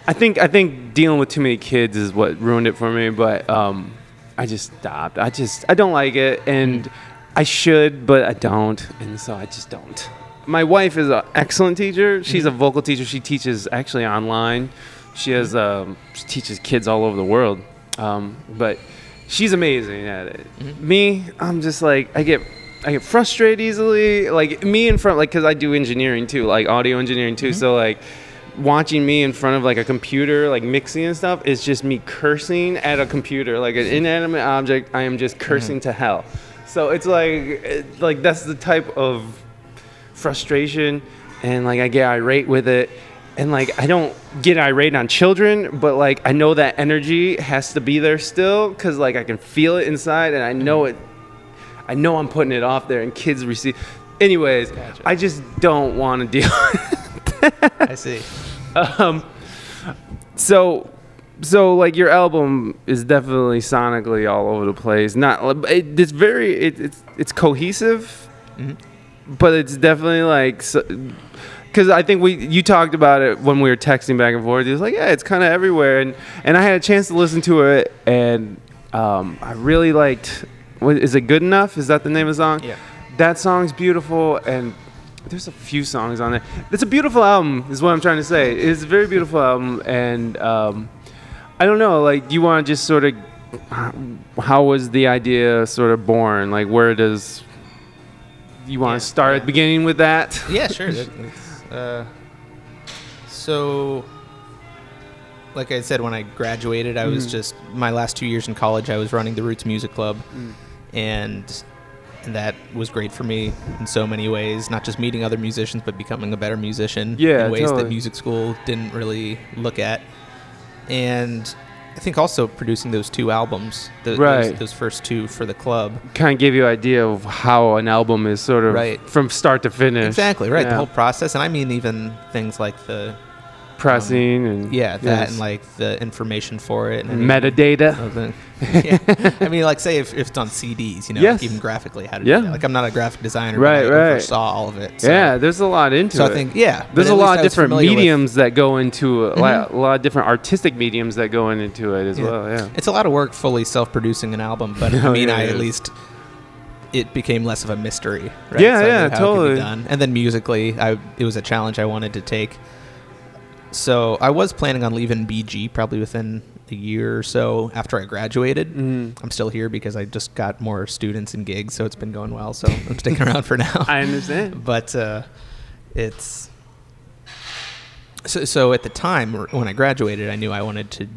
I think I think dealing with too many kids is what ruined it for me, but um I just stopped. I just I don't like it and I should, but I don't, and so I just don't. My wife is an excellent teacher. She's a vocal teacher. She teaches actually online. She has um, she teaches kids all over the world. Um, but she's amazing at it. Me, I'm just like I get I get frustrated easily. Like me in front, like because I do engineering too, like audio engineering too. So like watching me in front of like a computer, like mixing and stuff, is just me cursing at a computer, like an inanimate object. I am just cursing mm-hmm. to hell. So it's like it, like that's the type of frustration and like I get irate with it. And like I don't get irate on children, but like I know that energy has to be there still because like I can feel it inside and I know mm-hmm. it I know I'm putting it off there and kids receive anyways, Gotcha. I just don't want to deal I see. um, so so like your album is definitely sonically all over the place. Not it, it's very it, it's it's cohesive, Mhm. but it's definitely like because I think we you talked about it when we were texting back and forth. It was like yeah, it's kind of everywhere, and and I had a chance to listen to it, and um, I really liked. What, is it good enough? Is that the name of the song? Yeah. That song's beautiful, and there's a few songs on there. It's a beautiful album, is what I'm trying to say. It's a very beautiful album, and um, I don't know. Like, do you want to just sort of how was the idea sort of born? Like, where does you want Yeah, to start at the beginning with that? Yeah, sure. that- Uh, so, like I said, when I graduated, I was Mhm. just my last two years in college. I was running the Roots Music Club, Mm. and that was great for me in so many ways. Not just meeting other musicians, but becoming a better musician Yeah, in ways that music school didn't really look at. And I think also producing those two albums, the, Right. those, those first two for the club. Kind of give you an idea of how an album is sort of Right. from start to finish. Exactly right, Yeah. the whole process, and I mean even things like the pressing and yeah that yes. and like the information for it and metadata. yeah. I mean, like say if, if it's on CDs, you know, Yes. like even graphically how to Yeah. do that. Like I'm not a graphic designer, Right, but I right. oversaw all of it. So. yeah, there's a lot into So it. I think yeah, There's a lot of different familiar with- mediums that go into it. Mhm. A lot of different artistic mediums that go into it as Yeah. well. Yeah. It's a lot of work fully self-producing an album, but I Oh, mean, yeah, I at least it became less of a mystery. Right? Yeah, So yeah, knew how it could be totally. done. And then musically, I it was a challenge I wanted to take. So I was planning on leaving BG probably within a year or so after I graduated. Mhm. I'm still here because I just got more students and gigs, so it's been going well. So I'm sticking around for now. I understand. but uh, it's so, so at the time when I graduated, I knew I wanted to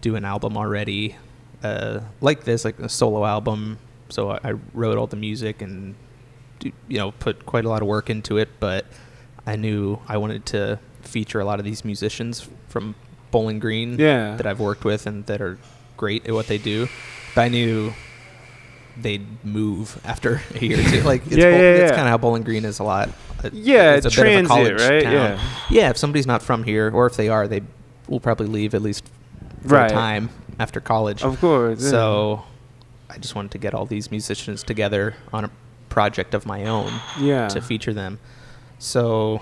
do an album already, uh, like this, like a solo album. So I, I wrote all the music and do, you know put quite a lot of work into it. But I knew I wanted to feature a lot of these musicians from Bowling Green Yeah. that I've worked with and that are great at what they do. But I knew they'd move after a year or two. Like it's, Yeah, Bowl- yeah, that's yeah. kind of how Bowling Green is a lot. Uh, it- Yeah, it's a bit of a college right? town. Yeah. Yeah, if somebody's not from here, or if they are, they will probably leave at least for Right. a time after college. Of course. yeah. So I just wanted to get all these musicians together on a project of my own yeah. to feature them. So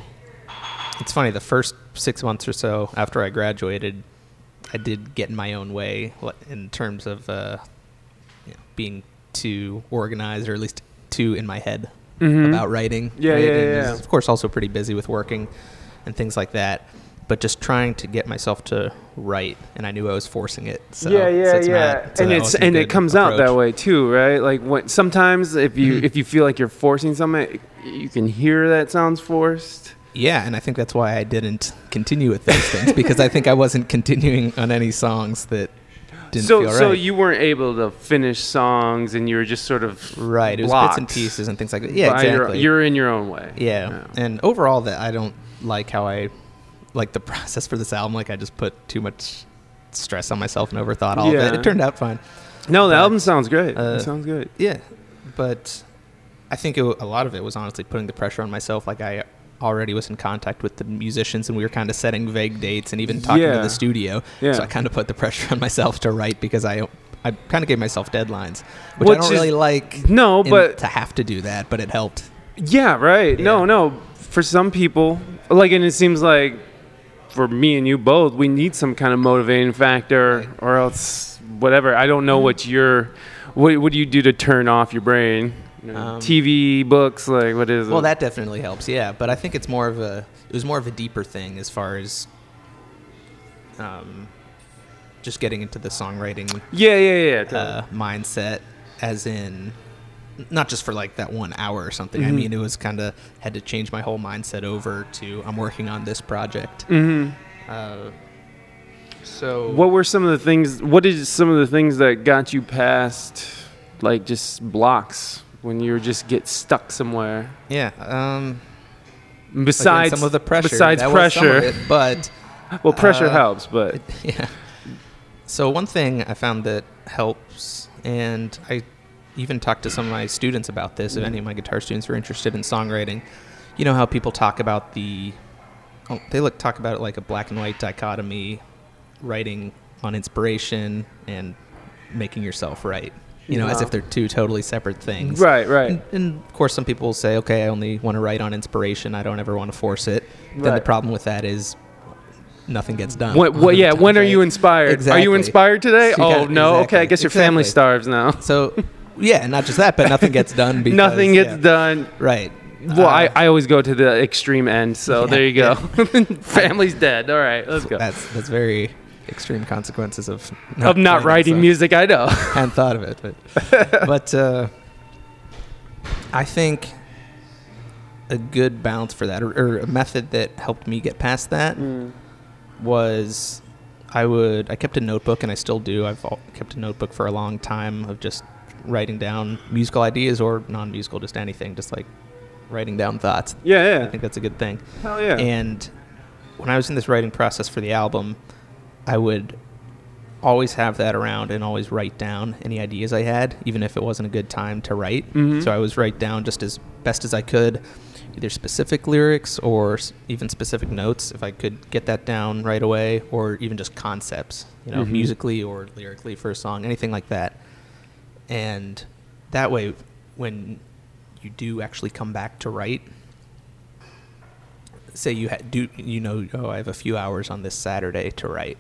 it's funny, the first six months or so after I graduated, I did get in my own way in terms of uh, you know, being too organized, or at least too in my head Mhm. about writing. Yeah, right? yeah, yeah. Of course, also pretty busy with working and things like that. But just trying to get myself to write, and I knew I was forcing it. So, yeah, so yeah, it's yeah, not- so and it's and it comes out that way too, right? Like when sometimes if you Mhm. if you feel like you're forcing something, you can hear that sounds forced. Yeah, and I think that's why I didn't continue with those things because I think I wasn't continuing on any songs that didn't so feel right. so you weren't able to finish songs, and you were just sort of right, it was bits and pieces and things like that. Yeah, by your- exactly. you're in your own way. yeah. and overall, that I don't like how I like the process for this album. Like I just put too much stress on myself and overthought all of it. It turned out fine. No, the But, album sounds great. uh, it sounds good. Yeah, but I think it, a lot of it was honestly putting the pressure on myself. Like I already was in contact with the musicians, and we were kind of setting vague dates and even talking to the studio. Yeah. So I kind of put the pressure on myself to write because I I kind of gave myself deadlines, which, Which I don't is- really like. No, but to have to do that, but it helped. Yeah, right. No, Yeah. no. For some people, like, and it seems like for me and you both, we need some kind of motivating factor, Right. or else whatever. I don't know mm-hmm. what your, what, what do you do to turn off your brain? You know, Um, TV, books, like what is Well, it? that definitely helps. Yeah, but I think it's more of a it was more of a deeper thing as far as um, just getting into the songwriting Yeah, yeah, yeah. totally. uh, mindset, as in not just for like that one hour or something. I Mhm. mean, it was kind of had to change my whole mindset over to I'm working on this project. hmm Uh, so What were some of the things? What is some of the things that got you past, like, just blocks when you just get stuck somewhere? Yeah. Um, Besides some of the pressure. besides that was some of pressure. it, but well, pressure uh, helps, but yeah. So one thing I found that helps, and I even talked to some of my students about this. If any of my guitar students are interested in songwriting, you know how people talk about the, oh, they look talk about it like a black and white dichotomy, writing on inspiration and making yourself write. You know, as if they're two totally separate things. right, right. And, and of course, some people will say, okay, I only want to write on inspiration. I don't ever want to force it. Then the problem with that is nothing gets done. Yeah, when are you inspired? Exactly. Are you inspired today? So you oh, gotta- no. Okay, I guess your family starves now. So, yeah, and not just that, but nothing gets done. Because, Nothing gets yeah. done. Right. Well, I, Uh, I always go to the extreme end, so Yeah, there you go. Family's dead. All right, let's go. That's that's very extreme consequences of of not writing so music, I know. I hadn't thought of it, but but uh, I think a good balance for that, or, or a method that helped me get past that Mm. was I would I kept a notebook and I still do. I've al- kept a notebook for a long time of just writing down musical ideas or non-musical, just anything, just like writing down thoughts. Yeah, yeah. I think that's a good thing. Hell yeah. And when I was in this writing process for the album, I would always have that around and always write down any ideas I had, even if it wasn't a good time to write. Mhm. So I always write down just as best as I could, either specific lyrics or even specific notes, if I could get that down right away, or even just concepts, you know, Mhm. musically or lyrically for a song, anything like that. And that way, when you do actually come back to write, say you ha- do you know oh I have a few hours on this Saturday to write.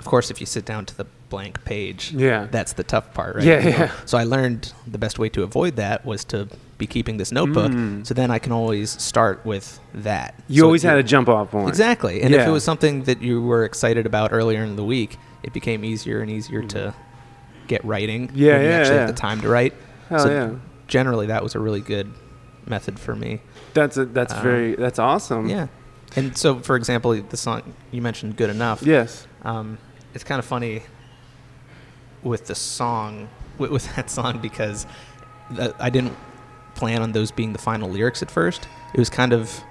Of course, if you sit down to the blank page, Yeah. that's the tough part, right? Yeah, You know? yeah. So I learned the best way to avoid that was to be keeping this notebook. Mm. So then I can always start with that. you So always had a jump off point. Exactly. And if it was something that you were excited about earlier in the week, it became easier and easier to get writing. Yeah, when you yeah, actually yeah. have the time to write. Hell so yeah. generally that was a really good method for me. That's a, that's Um, very that's awesome. Yeah. And so, for example, the song you mentioned, "Good Enough." Yes. Um, it's kind of funny with the song, with, with that song, because th- I didn't plan on those being the final lyrics at first. It was kind of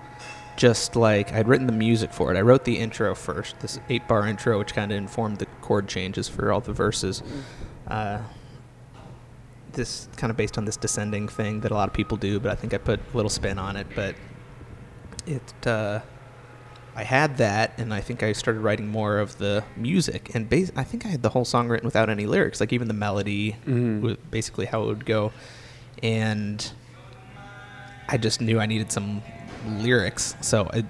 just like I'd written the music for it. I wrote the intro first, this eight-bar intro, which kind of informed the chord changes for all the verses. Uh, this kind of based on this descending thing that a lot of people do, but I think I put a little spin on it. But it, uh, I had that, and I think I started writing more of the music. And bas- I think I had the whole song written without any lyrics, like even the melody, Mhm. was basically how it would go. And I just knew I needed some lyrics, so I,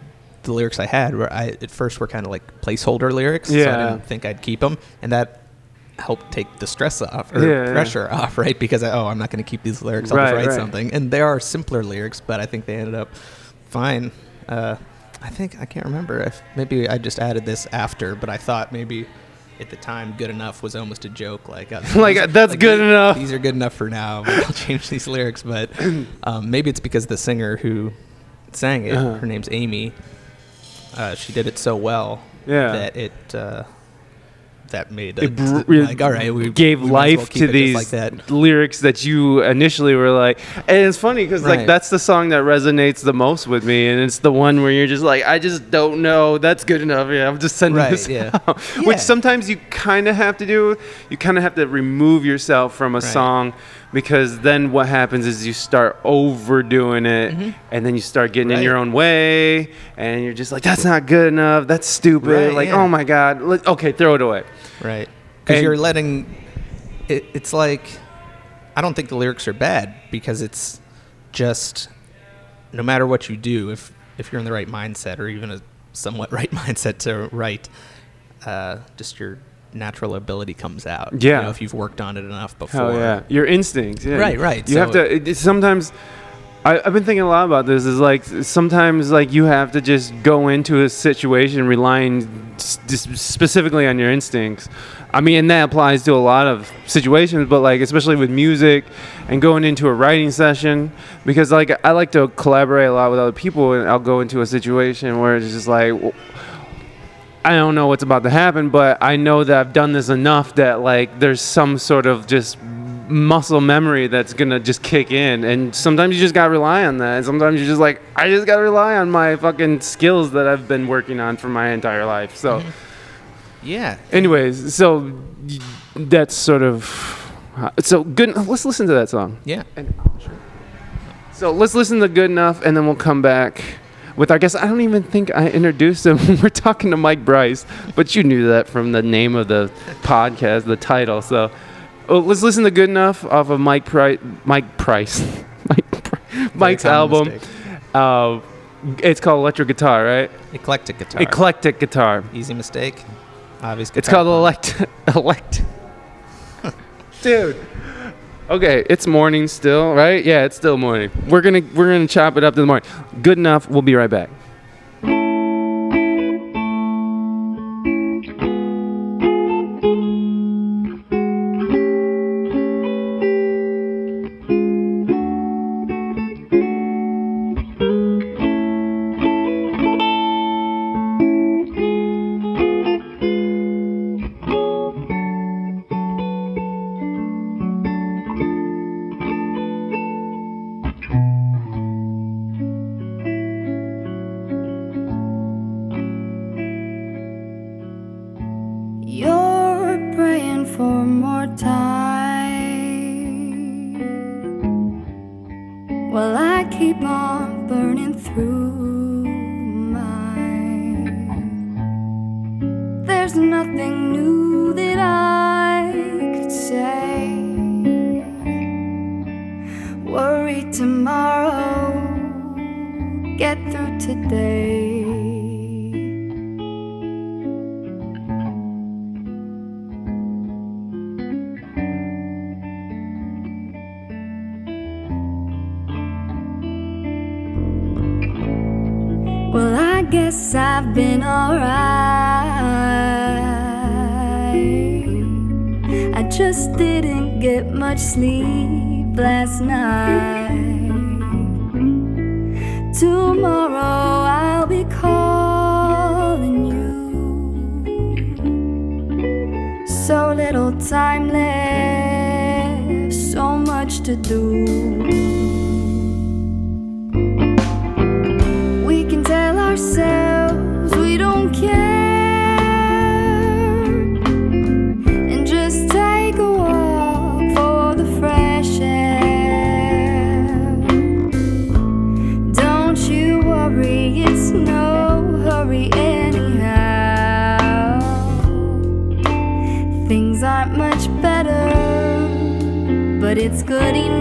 the lyrics I had were I at first were kind of like placeholder lyrics. so I Yeah. didn't think I'd keep them, and that helped take the stress off or Yeah, yeah. pressure off, right? Because I, oh, I'm not going to keep these lyrics. I'll Right, just write right. something, and there are simpler lyrics, but I think they ended up fine. Uh, I think I can't remember if maybe I just added this after, but I thought maybe at the time "good enough" was almost a joke. Like, uh, Like, these- that's good these- enough. These are good enough for now. I'll change these lyrics, but um, maybe it's because the singer who sang it, Uh-huh. her name's Amy. Uh, she did it so well Yeah. that it uh, that made It br- like all right. We gave we as well life to these like that. lyrics that you initially were like and it's funny because like that's the song that resonates the most with me and it's the one where you're just like i just don't know that's good enough yeah i'm just sending Right, this yeah. out Yeah. which sometimes you kind of have to do you kind of have to remove yourself from a Right. song because then what happens is you start overdoing it Mhm. and then you start getting in your own way and you're just like that's not good enough that's stupid Right, like yeah. oh my god let- okay throw it away Right. Because you're letting. It, it's like. I don't think the lyrics are bad because it's just. No matter what you do, if if you're in the right mindset or even a somewhat right mindset to write, uh, just your natural ability comes out. You Yeah. know, if you've worked on it enough before. Yeah, your instincts. Yeah. Right, right. You So- have to. It, sometimes. I, I've been thinking a lot about this. Is like sometimes like you have to just go into a situation relying specifically on your instincts. I mean, and that applies to a lot of situations, but like especially with music and going into a writing session because like I like to collaborate a lot with other people, and I'll go into a situation where it's just like. I don't know what's about to happen, but I know that I've done this enough that like there's some sort of just muscle memory that's gonna just kick in, and sometimes you just gotta rely on that. And sometimes you're just like, I just gotta rely on my fucking skills that I've been working on for my entire life. So, mm-hmm. Yeah. anyways, so that's sort of so good. Let's listen to that song. Yeah. So let's listen to Good Enough, and then we'll come back with our guest. I don't even think I introduced him. We're talking to Mike Bryce, but you knew that from the name of the podcast, the title. So well, let's listen to Good Enough off of Mike Price. Mike Price. Mike Mike's album. Uh, it's called Electric Guitar, right? Eclectic guitar. Eclectic Guitar. Easy mistake. Obvious. It's called elect elect. Dude. Okay, it's morning still, right? Yeah, it's still morning. We're gonna we're gonna chop it up to the morning. Good enough. We'll be right back. To do. Good enough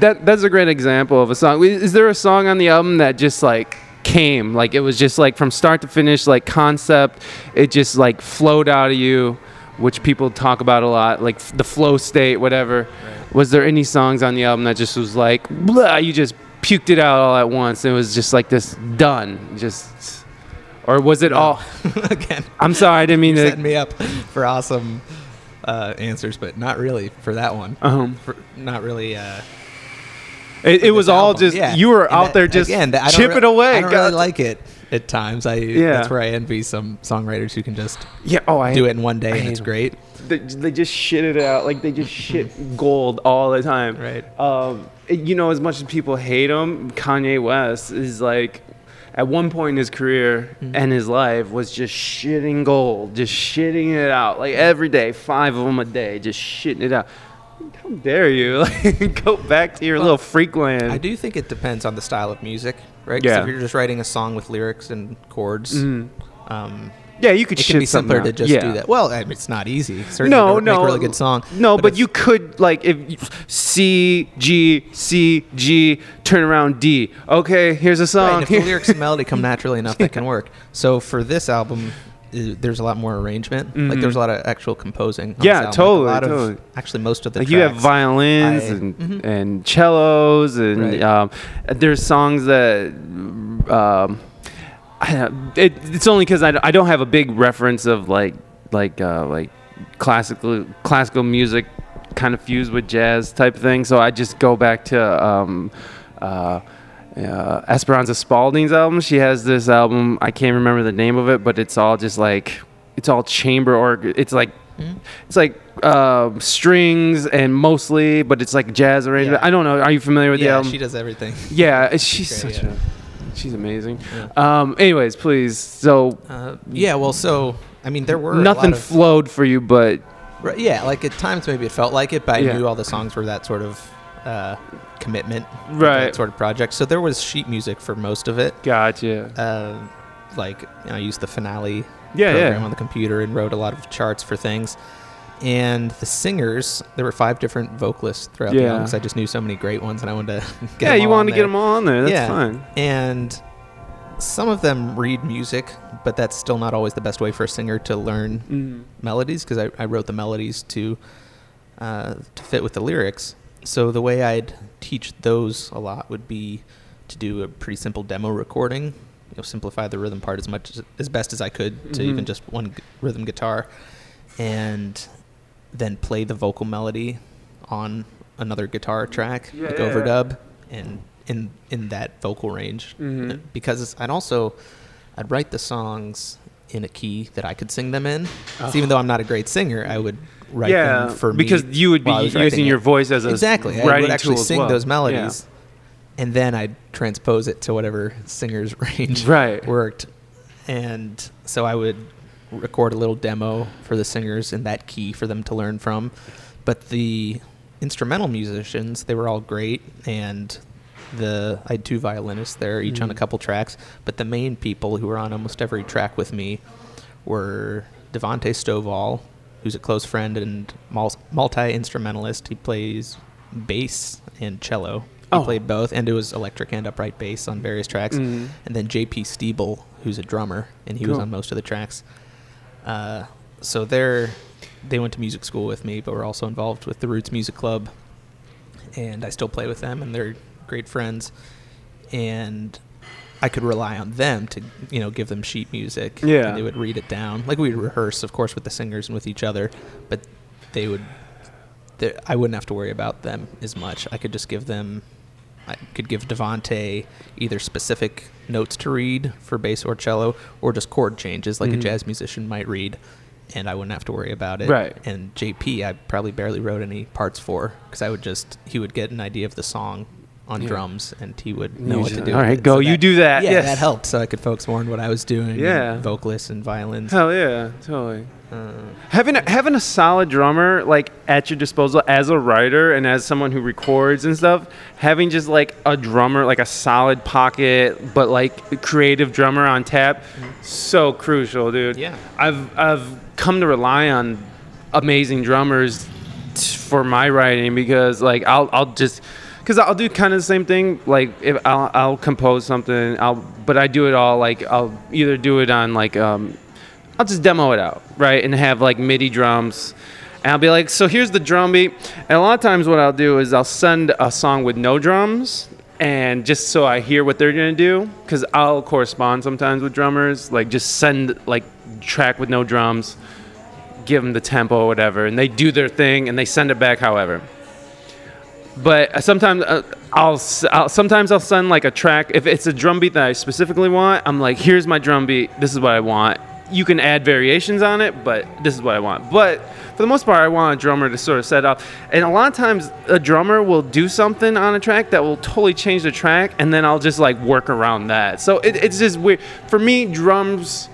that that's a great example of a song. Is there a song on the album that just like came, like it was just like from start to finish, like concept, it just like flowed out of you, which people talk about a lot, like f- the flow state, whatever. Was there any songs on the album that just was like, blah, you just puked it out all at once, and it was just like this done, just, or was it all? Again, I'm sorry, I didn't mean you to. set me up for awesome uh, answers, but not really for that one. Um, For, not really. Uh, it, it was this all album. just Yeah. you were And out that- there just again, that- I don't chip re- it away. I don't really like it at times. I Yeah. that's where I envy some songwriters who can just Yeah. Oh, I do it in one day I and it's great. They, they just shit it out. Like they just shit gold all the time. Right. Um, you know, as much as people hate him, Kanye West is like, at one point in his career Mm-hmm. and his life was just shitting gold, just shitting it out, like every day, five of them a day, just shitting it out. Dare you? Like, go back to your Well, little freak land. I do think it depends on the style of music, right? Yeah. if you're just writing a song with lyrics and chords, Mhm. um, Yeah, you could it can be simpler to just yeah. do that. Well, I mean, it's not easy. Certainly No, to no, make a really good song. No, but, if- you could like if you, C G C G turn around D. Okay, here's a Right, song. and if the lyrics and melody come naturally enough, that can work. So for this album, there's a lot more arrangement. Like there's a lot of actual composing. on Mm-hmm. Yeah, totally, Like, a lot totally. Of, actually, most of the like you have violins I- and Mhm. and cellos and Right. um, there's songs that um, I it, it's only because I, I don't have a big reference of like like uh, like classical classical music kind of fused with jazz type thing. So I just go back to um, uh, uh, Esperanza Spalding's album. She has this album. I can't remember the name of it, but it's all just like it's all chamber org. It's like Mhm. it's like uh, strings and mostly, but it's like jazz arrangement. Yeah. I don't know. Are you familiar with the Yeah, album? she does everything. yeah, she's Great, such yeah. a she's amazing. Yeah. Um, anyways, please. So Uh, yeah, well, so I mean, there were a nothing lot of- flowed for you, but Right, yeah, like at times maybe it felt like it, but I knew all the songs were that sort of uh, commitment, Right. Sort of project. So there was sheet music for most of it. gotcha. Uh, like you know, I used the finale Yeah, program yeah. on the computer and wrote a lot of charts for things. And the singers, there were five different vocalists throughout the Yeah. album because I just knew so many great ones, and I wanted to get yeah, you wanted to get them all on there. That's Yeah. fine. And some of them read music, but that's still not always the best way for a singer to learn Mm. melodies because I, I wrote the melodies to uh, to fit with the lyrics. So the way I'd teach those a lot would be to do a pretty simple demo recording. You know, simplify the rhythm part as much as, as best as I could to Mhm. even just one g- rhythm guitar, and then play the vocal melody on another guitar track, Yeah, like yeah, yeah. overdub, and in in that vocal range. Mhm. Because I'd also I'd write the songs in a key that I could sing them in. So Oh. even though I'm not a great singer, I would write yeah, them for me because you would be while I was writing using your it. voice as a exactly. I would actually sing well. those Yeah. melodies, and then I'd transpose it to whatever singer's range Right. worked. And so I would record a little demo for the singers in that key for them to learn from. But the instrumental musicians, they were all great, and the I had two violinists there, each on a Mhm. couple tracks. But the main people who were on almost every track with me were Devonte Stovall, who's a close friend and multi instrumentalist. He plays bass and cello. He Oh. played both, and it was electric and upright bass on various tracks. Mhm. And then JP Stiebel, who's a drummer, and he was on most of the tracks. Uh, so they're they went to music school with me, but we're also involved with the Roots Music Club, and I still play with them, and they're great friends. And I could rely on them to, you know, give them sheet music. Yeah. and they would read it down. Like we would rehearse, of course, with the singers and with each other, but they would. I wouldn't have to worry about them as much. I could just give them. I could give Devante either specific notes to read for bass or cello, or just chord changes like Mhm. a jazz musician might read, and I wouldn't have to worry about it. Right. And JP, I probably barely wrote any parts for because I would just he would get an idea of the song on Yeah. drums, and he would know what to do. All right, with right, it. go, you do that, Yeah, yes. that helped, so I could focus more on what I was doing. and Yeah. vocalists and violins. Hell yeah, totally. Uh, Having a, having a solid drummer like at your disposal as a writer and as someone who records and stuff, having just like a drummer like a solid pocket but like creative drummer on tap, so crucial, dude. Yeah. I've I've come to rely on amazing drummers t- for my writing because like I'll I'll just because I'll do kind of the same thing. Like if I'll, I'll compose something, I'll but I do it all like I'll either do it on like um, I'll just demo it out, right, and have like MIDI drums. And I'll be like, so here's the drum beat. And a lot of times, what I'll do is I'll send a song with no drums, and just so I hear what they're gonna do, because I'll correspond sometimes with drummers. Like, just send like track with no drums, give them the tempo or whatever, and they do their thing, and they send it back. However, but sometimes uh, I'll, I'll sometimes I'll send like a track if it's a drum beat that I specifically want. I'm like, here's my drum beat. This is what I want. You can add variations on it, but this is what I want. But for the most part, I want a drummer to sort of set up. And a lot of times, a drummer will do something on a track that will totally change the track, and then I'll just like work around that. So it, it's just weird. For me, drums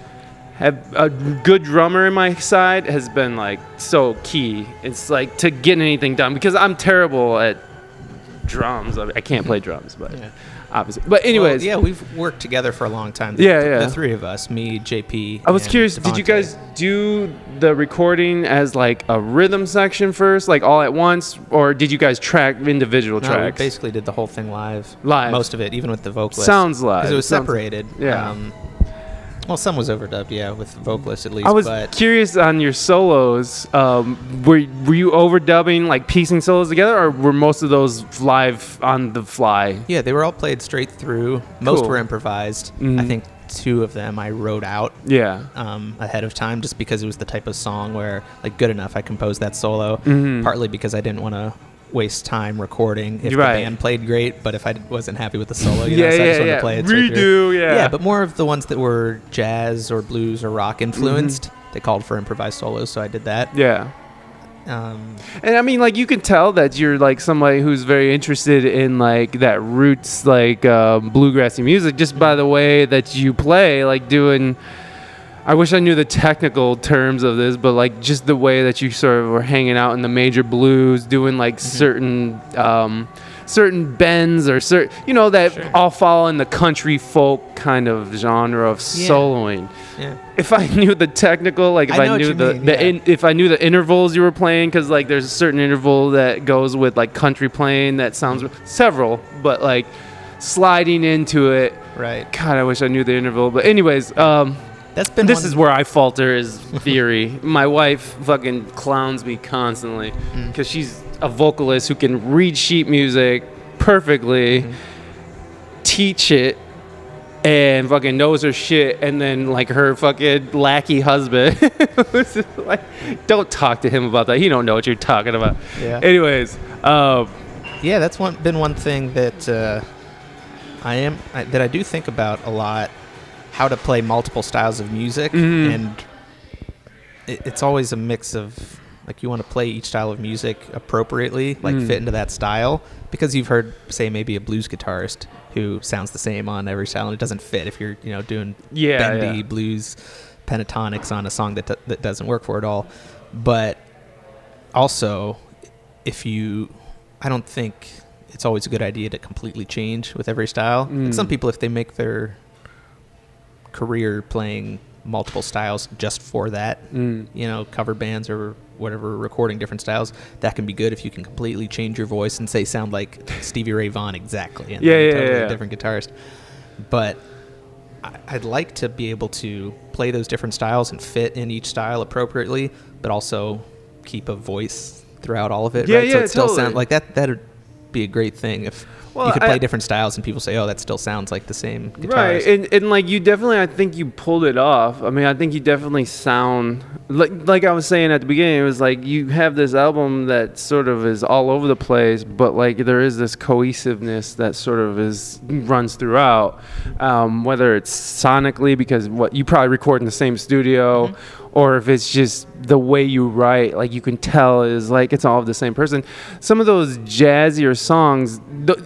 have a good drummer in my side has been like so key. It's like to get anything done because I'm terrible at drums. I, I can't play drums, but Yeah. obviously. But anyways, Well, yeah, we've worked together for a long time. The, Yeah, yeah. The three of us, me, JP. I was curious. Did you guys do the recording as like a rhythm section first, like all at once, or did you guys track individual No, we tracks? basically did the whole thing live. Live. Most of it, even with the vocalist. Sounds live. Because it was Sounds- separated. yeah. Um, well, some was overdubbed, yeah, with the vocalist at least. I was but curious on your solos. Um, were were you overdubbing, like piecing solos together, or were most of those live on the fly? yeah, they were all played straight through. Most Cool. were improvised. I Mhm. think two of them I wrote out Yeah. um, ahead of time just because it was the type of song where, like, good enough, I composed that solo. Mhm. Partly because I didn't want to waste time recording if Right. the band played great, but if I wasn't happy with the solo, you Yeah, know, so I yeah, just wanted yeah. to play it. Redo, yeah. Yeah, but more of the ones that were jazz or blues or rock influenced. Mm-hmm. They called for improvised solos, so I did that. Yeah. Um, And I mean, like, you can tell that you're like somebody who's very interested in like that roots, like um, bluegrassy music, just by the way that you play, like doing. I wish I knew the technical terms of this, but like just the way that you sort of were hanging out in the major blues, doing like certain um, certain bends or certain, you know, that Sure. all fall in the country folk kind of genre of Yeah. soloing yeah. if I knew the technical, like if I I, knew the, mean, the yeah. in, if I knew the intervals you were playing, because like there's a certain interval that goes with like country playing that sounds several, but like sliding into it. Right. God, I wish I knew the interval. But anyways, um, That's been this one- is where I falter is theory. My wife fucking clowns me constantly Mm. because she's a vocalist who can read sheet music perfectly, Mm-hmm. teach it, and fucking knows her shit. And then like her fucking lackey husband, like, don't talk to him about that. He don't know what you're talking about. Yeah. Anyways, um, Yeah, that's one been one thing that uh, I am I, that I do think about a lot. How to play multiple styles of music, Mhm. and it, it's always a mix of like you want to play each style of music appropriately, like Mm. fit into that style. Because you've heard, say, maybe a blues guitarist who sounds the same on every style, and it doesn't fit if you're you know doing Yeah, bendy yeah. blues pentatonics on a song that that doesn't work for it all. But also, if you, I don't think it's always a good idea to completely change with every style. Like Mm. some people, if they make their career playing multiple styles just for that, mm, you know, cover bands or whatever, recording different styles, that can be good if you can completely change your voice and say sound like Stevie Ray Vaughan exactly, and Yeah, yeah, totally yeah. different guitarist. But I'd like to be able to play those different styles and fit in each style appropriately, but also keep a voice throughout all of it. Yeah, right? so yeah, it still totally. sound like that. That'd be a great thing if Well, you could play I- different styles and people say, "Oh, that still sounds like the same guitarist." Right, and, and like you definitely, I think you pulled it off. I mean, I think you definitely sound like like I was saying at the beginning. It was like you have this album that sort of is all over the place, but like there is this cohesiveness that sort of is runs throughout. Um, whether it's sonically because what you probably record in the same studio, or if it's just the way you write, like you can tell is like it's all of the same person. Some of those jazzier songs, th-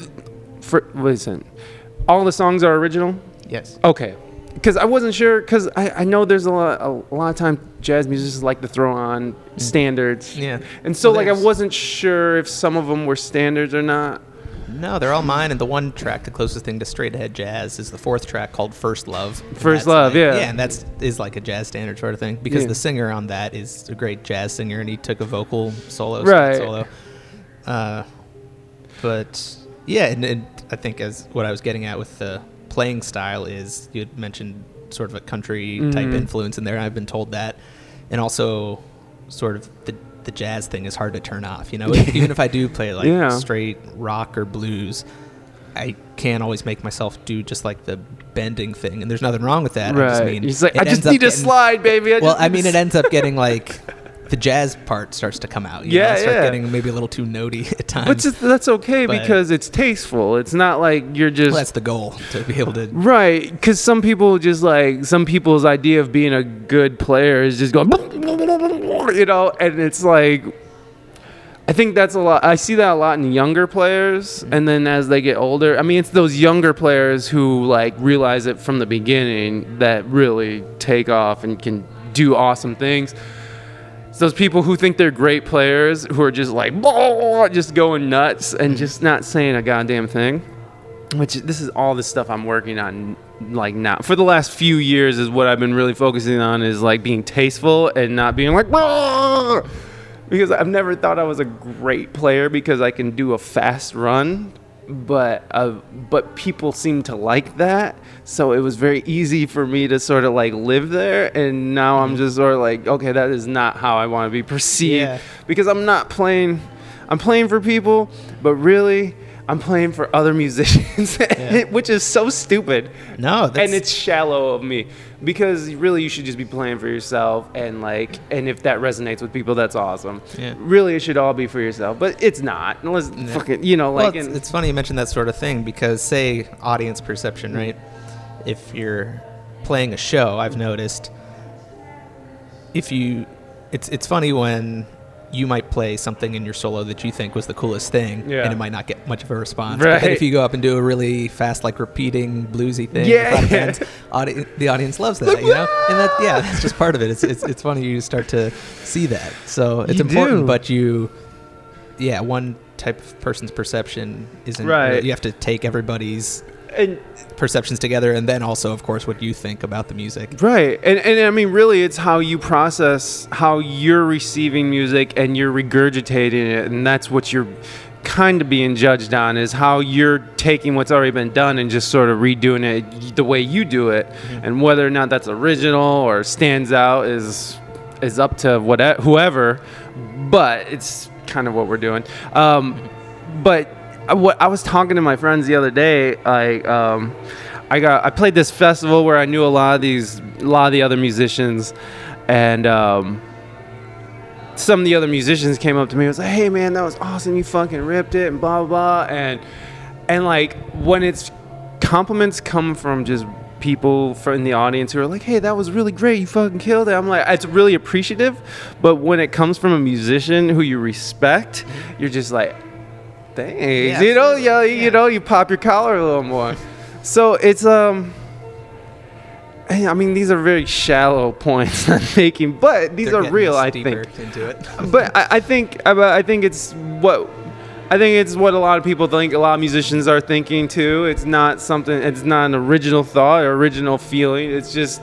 for listen, all the songs are original. yes. Okay, because I wasn't sure. Because I, I know there's a lot a, lot of time jazz musicians like to throw on standards. Yeah. And so Well, like I there's- wasn't sure if some of them were standards or not. No, they're all mine. And the one track, the closest thing to straight ahead jazz, is the fourth track called First Love." And First that's Love, like- yeah. Yeah, and that's is like a jazz standard sort of thing because Yeah. the singer on that is a great jazz singer, and he took a vocal solo, so Right. Solo. Uh, but yeah, and, and I think as what I was getting at with the playing style is you had mentioned sort of a country type Mhm. influence in there. I've been told that, and also sort of the the jazz thing is hard to turn off. You know, even if I do play like Yeah. straight rock or blues, I can't always make myself do just like the bending thing, and there's nothing wrong with that. I just right. mean, He's like, I just need to getting- slide, baby. I well, I mean, it ends up getting like the jazz part starts to come out. You Yeah, know, start yeah. getting maybe a little too notey at times. But just, that's okay But- because it's tasteful. It's not like you're just Well, that's the goal to be able to. Right, because some people just like some people's idea of being a good player is just going, you know, and it's like, I think that's a lot. I see that a lot in younger players, mm-hmm. and then as they get older, I mean, it's those younger players who like realize it from the beginning that really take off and can do awesome things. It's those people who think they're great players who are just like, just going nuts and just not saying a goddamn thing. Which this is all the stuff I'm working on like now. For the last few years is what I've been really focusing on is like being tasteful and not being like because I've never thought I was a great player because I can do a fast run but uh, but people seem to like that. So it was very easy for me to sort of like live there and now I'm just sort of like okay that is not how I want to be perceived. Yeah. because I'm not playing I'm playing for people but really I'm playing for other musicians, Yeah. which is so stupid. No, that's, and it's shallow of me because really you should just be playing for yourself and like and if that resonates with people that's awesome. Yeah. Really it should all be for yourself, but it's not. Unless fucking you know Well, like it's, in- it's funny you mentioned that sort of thing because, say, audience perception, right? If you're playing a show, I've noticed if you, it's it's funny when you might play something in your solo that you think was the coolest thing, Yeah. and it might not get much of a response. But if you go up and do a really fast, like repeating bluesy thing, in Yeah. audi- the audience loves that, you know. And that, yeah, that's just part of it. It's it's it's funny you start to see that. So it's You important, do. but you yeah, one type of person's perception isn't Right. You have to take everybody's and perceptions together, and then also, of course, what you think about the music. Right. And, and I mean, really, it's how you process how you're receiving music and you're regurgitating it. And that's what you're kind of being judged on is how you're taking what's already been done and just sort of redoing it the way you do it. And whether or not that's original or stands out is is up to whatever, whoever. But it's kind of what we're doing. Um, but I- what I was talking to my friends the other day, like um, I got I played this festival where I knew a lot of these a lot of the other musicians, and um, some of the other musicians came up to me and was like, "Hey man, that was awesome! You fucking ripped it!" and blah blah blah. And and like when it's compliments come from just people from the audience who are like, "Hey, that was really great! You fucking killed it!" I'm like, it's really appreciative. But when it comes from a musician who you respect, you're just like, "Thanks," Yeah, you know, absolutely. you, Yeah. you know, you pop your collar a little more. So it's um. I I mean, these are very shallow points I'm making, but these They're are real. I think into it. but I, I think I, I think it's what I think it's what a lot of people think. A lot of musicians are thinking too. It's not something. It's not an original thought or original feeling. It's just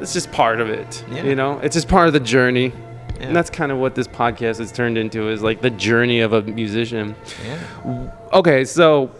it's just part of it. Yeah. You know, it's just part of the journey. Yeah. And that's kind of what this podcast has turned into is like the journey of a musician. yeah. Okay, so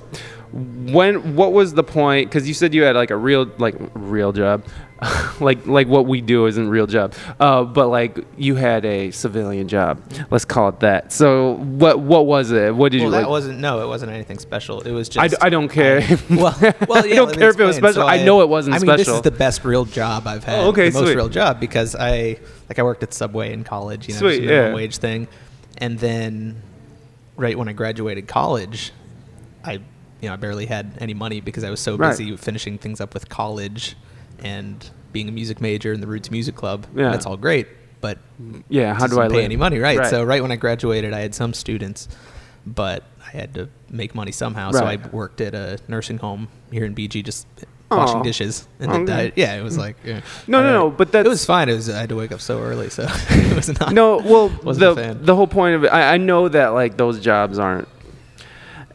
when what was the point because you said you had like a real like real job like like what we do isn't real job uh, but like you had a civilian job let's call it that so what what was it what did you? Well, you that like wasn't no, it wasn't anything special. It was I, just. d- I don't care well, well, yeah, I don't care if it was special So I, know it wasn't special. I mean, this is the best real job I've had. Oh, okay, the most sweet. real job because I like I worked at Subway in college. You know, Sweet, minimum yeah. wage thing, and then right when I graduated college, I you know I barely had any money because I was so Right. busy finishing things up with college and being a music major in the Roots Music Club. Yeah. that's all great, but yeah how do I pay live? any money, right? Right. So right when I graduated, I had some students, but I had to make money somehow. So I worked at a nursing home here in BG, just washing dishes. And then I, yeah, it was like yeah. No, no, no, but that it was fine. It was I had to wake up so early, so it was not. no well the, the whole point of it I, I know that like those jobs aren't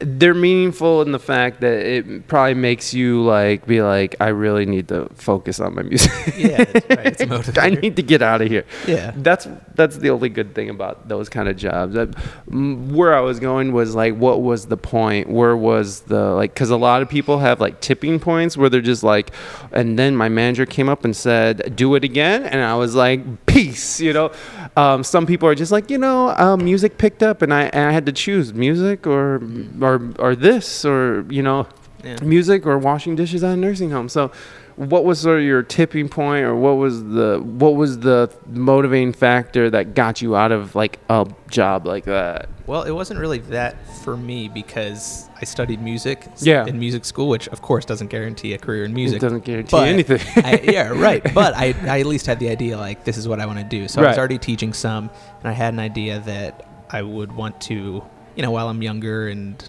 they're meaningful in the fact that it probably makes you like be like i really need to focus on my music. Yeah, it's right, it's a i motivator. need to get out of here. Yeah. that's that's the only good thing about those kind of jobs. Mm, where i was going was like what was the point? Where was the like because a lot of people have like tipping points where they're just like and then my manager came up and said do it again and i was like peace you know? Um, some people are just like you know uh, music picked up and I, and I had to choose music or or or this or you know Yeah. music or washing dishes at a nursing home so what was sort of your tipping point, or what was the what was the motivating factor that got you out of like a job like that? Well, it wasn't really that for me because I studied music Yeah. in music school, which of course doesn't guarantee a career in music. It doesn't guarantee but anything. I, yeah, right. But I, I at least had the idea like this is what I want to do. So I was already teaching some, and I had an idea that I would want to, you know, while I'm younger and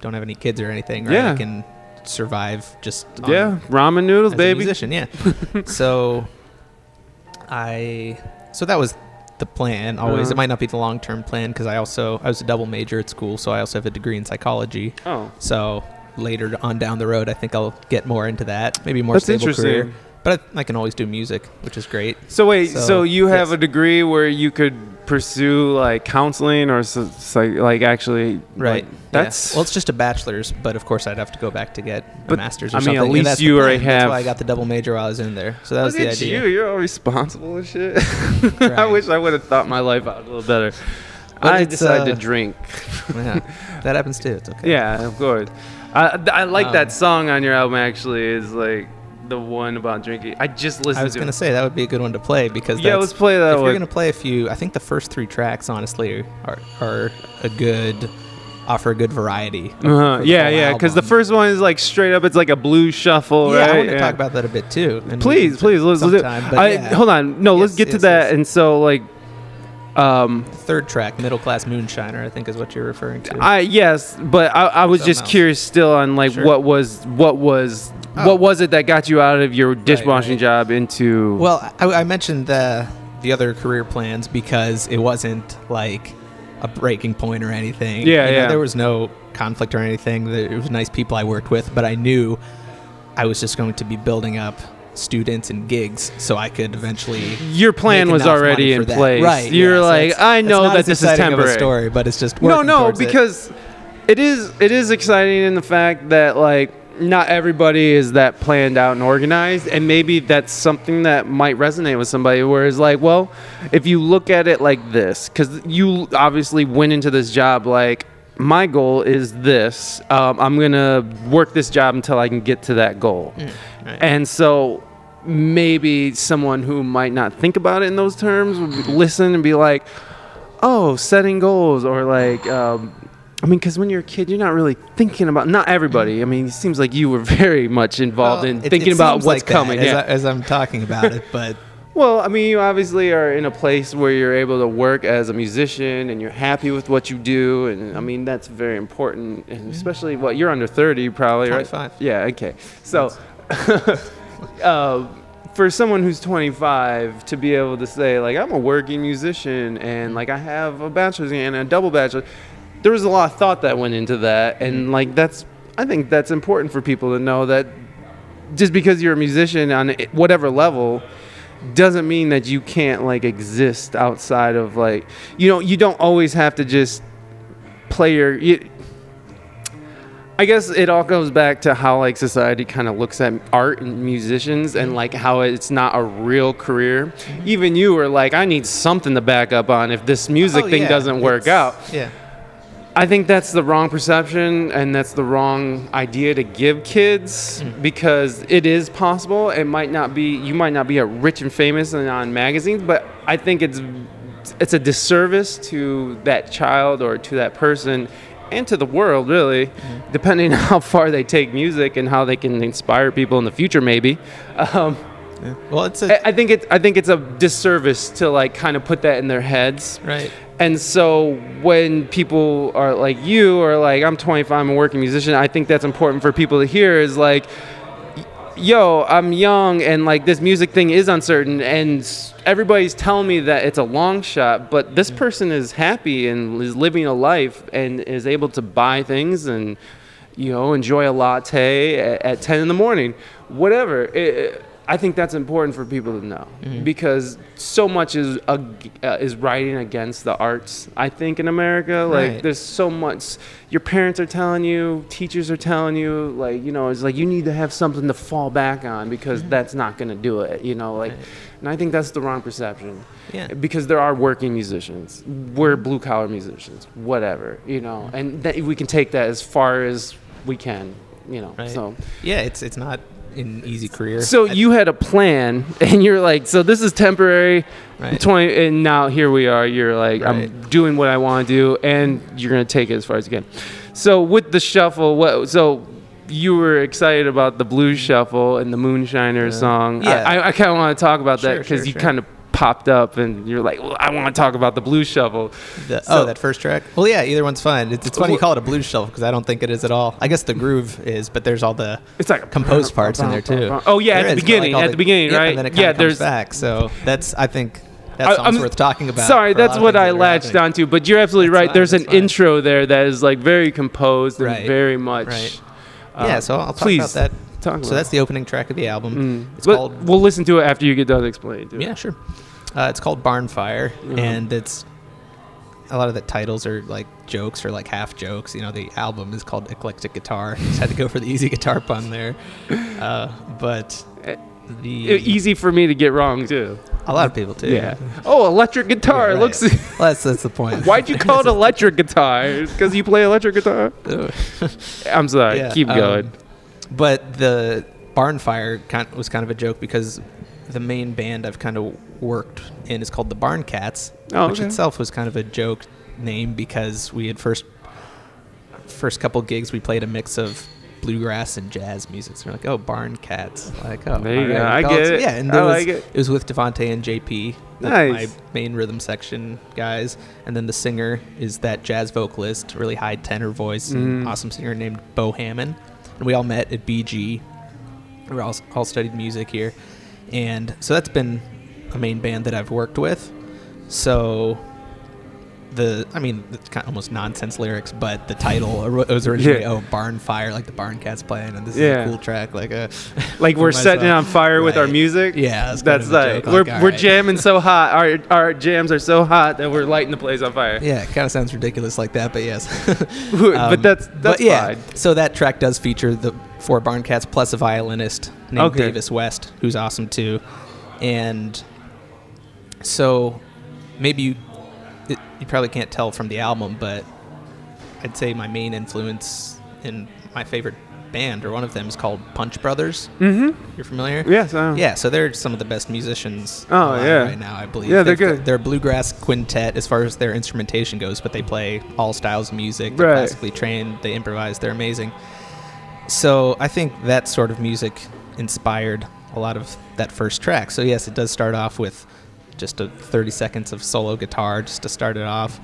don't have any kids or anything, right? Yeah. I can survive just on- yeah, ramen noodles, baby. musician, yeah. so I so that was the plan always. Uh-huh. It might not be the long term plan because I also I was a double major at school, so I also have a degree in psychology. Oh, So later on down the road, I think I'll get more into that, maybe more That's stable interesting. career. But I, I can always do music, which is great. so wait, so, So, you have a degree where you could pursue like counseling or so, psych- like actually Right. like, yeah. that's well, it's just a bachelor's, but of course I'd have to go back to get a master's. Or I mean, at something, and least that's you already plan. That's have- why I got the double major while I was in there. So that was the idea. you. You're all responsible and shit. I wish I would have thought my life out a little better. But I decided uh, to drink. yeah, that happens too. It's okay. Yeah, of course. I, I like Um, that song on your album. Actually, is like the one about drinking. I just listened I was to. gonna it. say that would be a good one to play because Yeah, let's play that If one. you're gonna play a few, I think the first three tracks honestly are are a good offer a good variety. Uh-huh. Yeah, yeah. Because the first one is like straight up. It's like a blues shuffle, yeah, right? I want to talk about that a bit too. Please, please, let's, let's do. sometime, but I, yeah. Hold on, no, let's Yes, get to that. yes. And so, like, um, Third track, middle class moonshiner, I think is what you're referring to. I yes, but I, I was just else. curious still on like Sure. what was what was Oh. what was it that got you out of your dishwashing right. job into well, I, I mentioned the the other career plans because it wasn't like a breaking point or anything. Yeah, You know, yeah. There was no conflict or anything. There- It was nice people I worked with, but I knew I was just going to be building up students and gigs so I could eventually your plan was already in place. Right. You're yeah, like, it's- I know that this is exciting of a temporary. story, but it's just No, no, towards it. because it is it is exciting in the fact that like not everybody is that planned out and organized, and maybe that's something that might resonate with somebody. Whereas like, well, if you look at it like this, because you obviously went into this job like. My goal is this. Um, I'm gonna work this job until I can get to that goal. Mm, right. And so maybe someone who might not think about it in those terms would listen and be like, oh, setting goals or like, um, I mean, because when you're a kid, you're not really thinking about. Not everybody. I mean, it seems like you were very much involved Well, in it- it thinking about seems what's like that coming. as, yeah. I, as I'm talking about it, but Well, I mean, you obviously are in a place where you're able to work as a musician and you're happy with what you do, and I mean that's very important, and especially what you're under 30, probably, right? 25. Yeah. Okay. So, uh, for someone who's 25 to be able to say like I'm a working musician and like I have a bachelor's and a double bachelor, there was a lot of thought that went into that, and like that's I think that's important for people to know that just because you're a musician on whatever level doesn't mean that you can't like exist outside of like you know you don't always have to just play your you, I guess it all goes back to how like society kind of looks at art and musicians and like how it's not a real career. Even you were like, I need something to back up on if this music Oh, thing yeah, doesn't work it's- out. Yeah. I think that's the wrong perception and that's the wrong idea to give kids mm-hmm. because it is possible. It might not be you might not be a rich and famous and on magazines, but I think it's it's a disservice to that child or to that person and to the world really, depending on how far they take music and how they can inspire people in the future maybe. Um, yeah. Well, it's a I think it's I think it's a disservice to like kind of put that in their heads. right. And so when people are like you or like I'm 25, I'm a working musician, I think that's important for people to hear is like yo, I'm young and like this music thing is uncertain and everybody's telling me that it's a long shot, but this mm. person is happy and is living a life and is able to buy things and you know, enjoy a latte at, at 10 in the morning, whatever. It, it- I think that's important for people to know mm-hmm. because so much is uh, is writing against the arts. I think in America, like Right. there's so much. Your parents are telling you, teachers are telling you, like you know, it's like you need to have something to fall back on because mm-hmm. that's not going to do it. You know, like, Right. and I think that's the wrong perception Yeah. because there are working musicians. We're blue collar musicians, whatever, you know, mm-hmm. and that we can take that as far as we can, you know. Right. So Yeah, it's it's not in easy career. So I- you had a plan, and you're like, so this is temporary. Right. Twenty, and now here we are. You're like, I'm doing what I want to do, and you're gonna take it as far as you can. So with the shuffle, what? So you were excited about the blues shuffle and the Moonshiner song. Yeah. I, I, kind of want to talk about that because sure, you sure. kind of popped up, and you're like, well, I want to talk about the blues shuffle. The, So- oh, that first track. Well, yeah, either one's fine. It's, it's funny you call it a blues shuffle because I don't think it is at all. I guess the groove is, but there's all the It's like composed parts in there too. Oh yeah, There at the is, beginning. like, at the beginning, right? And then it yeah, there's back. So that's I think that song's I'm- worth talking about. Sorry, that's what I latched onto. But you're absolutely That's right. fine, There's an fine. intro there that is like very composed and very much. Right. uh, yeah, so I'll talk please about that. Talk about So that's the opening track of the album. Mm. It's But called We'll listen to it after you get done explaining. To it. Yeah, sure. Uh, it's called Barnfire, Mhm. and it's a lot of the titles are like jokes or like half jokes. You know, the album is called Eclectic Guitar. Just had to go for the easy guitar pun there. Uh, but Eh, the Easy for me to get wrong too. a lot of people too. Yeah. Oh, electric guitar. Yeah, right. looks. Well, that's that's the point. Why'd you call it electric guitar? Because you play electric guitar. I'm sorry. Yeah, Keep um, going. But the Barnfire kind was kind of a joke because the main band I've kind of worked in is called the Barn Cats, Oh, which okay. itself was kind of a joke name because we had first first couple gigs we played a mix of bluegrass and jazz music. So we're like, oh, Barn Cats, like oh, There you go. I get it. Yeah, and I it was, like it. it was with Devontae and JP, Nice. my main rhythm section guys, and then the singer is that jazz vocalist, really high tenor voice, and Mhm. awesome singer named Bo Hammond, and we all met at BG. We all all studied music here, and so that's been a main band that I've worked with. So the I mean it's kind of almost nonsense lyrics, but the title was originally Yeah. oh barn fire like the barn cats playing, and this Yeah. is a cool track like a Like we're setting it on fire with our music. Yeah, that's like we're like, we're right. jamming so hot. Our our jams are so hot that we're lighting the place on fire. Yeah, it kind of sounds ridiculous like that, but yes. but Um, that's that's but yeah, fine. so that track does feature the four barn cats plus a violinist named Okay. Davis West, who's awesome too. And so maybe you it, you probably can't tell from the album, but I'd say my main influence in my favorite band or one of them is called Punch Brothers. Mm-hmm. You're familiar? Yes. Yeah, so they're some of the best musicians Oh, yeah. right now, I believe. Yeah, they're They've got- good. They're a bluegrass quintet as far as their instrumentation goes, but they play all styles of music. They're Right. classically trained. They improvise. They're amazing. So I think that sort of music inspired a lot of that first track. So yes, it does start off with just a 30 seconds of solo guitar just to start it off.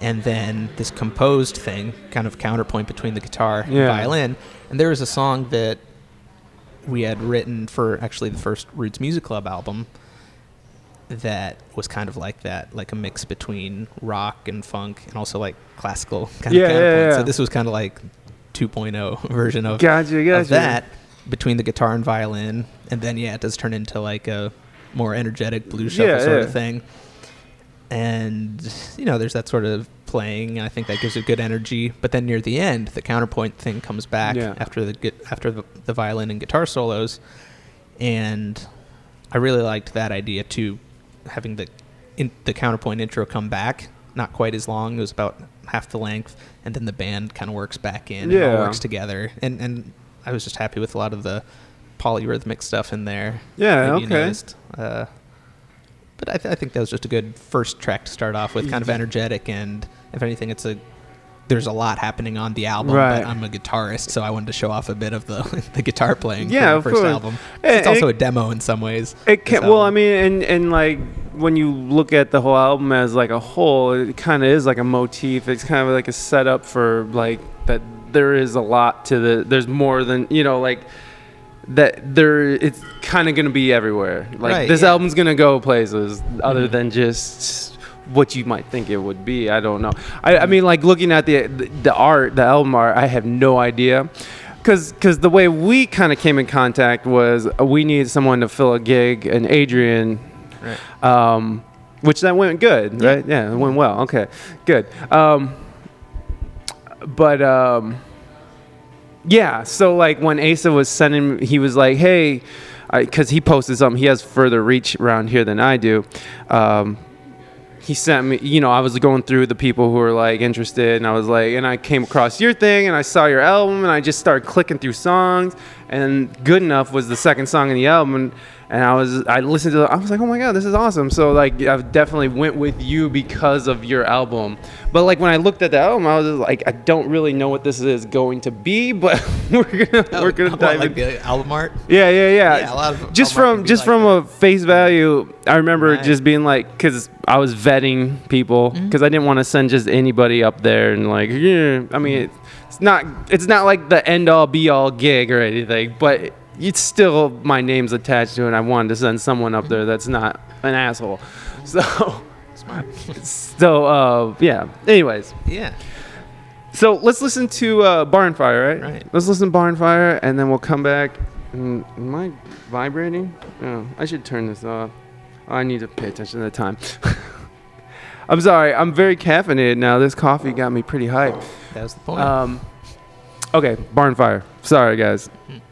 And then this composed thing, kind of counterpoint between the guitar and Yeah. violin. And there was a song that we had written for actually the first Roots Music Club album that was kind of like that, like a mix between rock and funk and also like classical kind Yeah, of yeah, counterpoint. yeah. So this was kind of like 2.0 version of, Gotcha. Gotcha. of that between the guitar and violin. And then, yeah, it does turn into like a more energetic blues shuffle Yeah, sort yeah. of thing. And, you know, there's that sort of playing. I think that gives it good energy. But then near the end, the counterpoint thing comes back Yeah. after the after the, the violin and guitar solos. And I really liked that idea too, having the in, the counterpoint intro come back. Not quite as long; it was about half the length, and then the band kind of works back in. and all Yeah. works together. And and I was just happy with a lot of the polyrhythmic stuff in there. Yeah, okay. noticed. Uh, but I, th- I think that was just a good first track to start off with, kind of energetic, and if anything, it's a there's a lot happening on the album. Right. But I'm a guitarist, so I wanted to show off a bit of the the guitar playing. Yeah, the first course. album. And- it's also and a demo in some ways. It can well, I mean, and and like when you look at the whole album as like a whole, it kind of is like a motif. It's kind of like a setup for like that. There is a lot to the. There's more than you know, like that. There, it's kind of gonna be everywhere. Like Right, this yeah. album's gonna go places other Mhm. than just what you might think it would be. I don't know. I, I mean, like looking at the, the the art, the album art, I have no idea. Cause, Cause the way we kind of came in contact was uh, we needed someone to fill a gig, and Adrian Right. um, which that went good, right? Yeah, it went well. Okay, good. Um, but um, yeah, so like when Asa was sending, he was like, "Hey," because he posted something. He has further reach around here than I do. Um, he sent me, you know, I was going through the people who were like interested, and I was like, and I came across your thing, and I saw your album, and I just started clicking through songs, and Good Enough was the second song in the album, and, and I was, I listened to, it, I was like, oh my god, this is awesome. So like, I definitely went with you because of your album, but like when I looked at the album, I was like, I don't really know what this is going to be, but we're gonna, we're gonna dive like in. the album art. Yeah, yeah, yeah. Yeah, a lot of just from just like from that. a face value, I remember Right. just being like, because I was vetting people, Mm-hmm. because I didn't want to send just anybody up there and like, yeah. I mean, it, it's not it's not like the end all be all gig or anything, but it's still my name's attached to it. and I wanted to send someone up there that's not an asshole. So, so uh, yeah. Anyways, yeah. so let's listen to uh, Barn Fire, right? Right. Let's listen to Barn Fire, and then we'll come back. Mm, Am I vibrating? Oh, I should turn this off. I need to pay attention to the time. I'm sorry. I'm very caffeinated now. This coffee got me pretty hyped. That was the point. Um, okay, Barn Fire. Sorry, guys. Send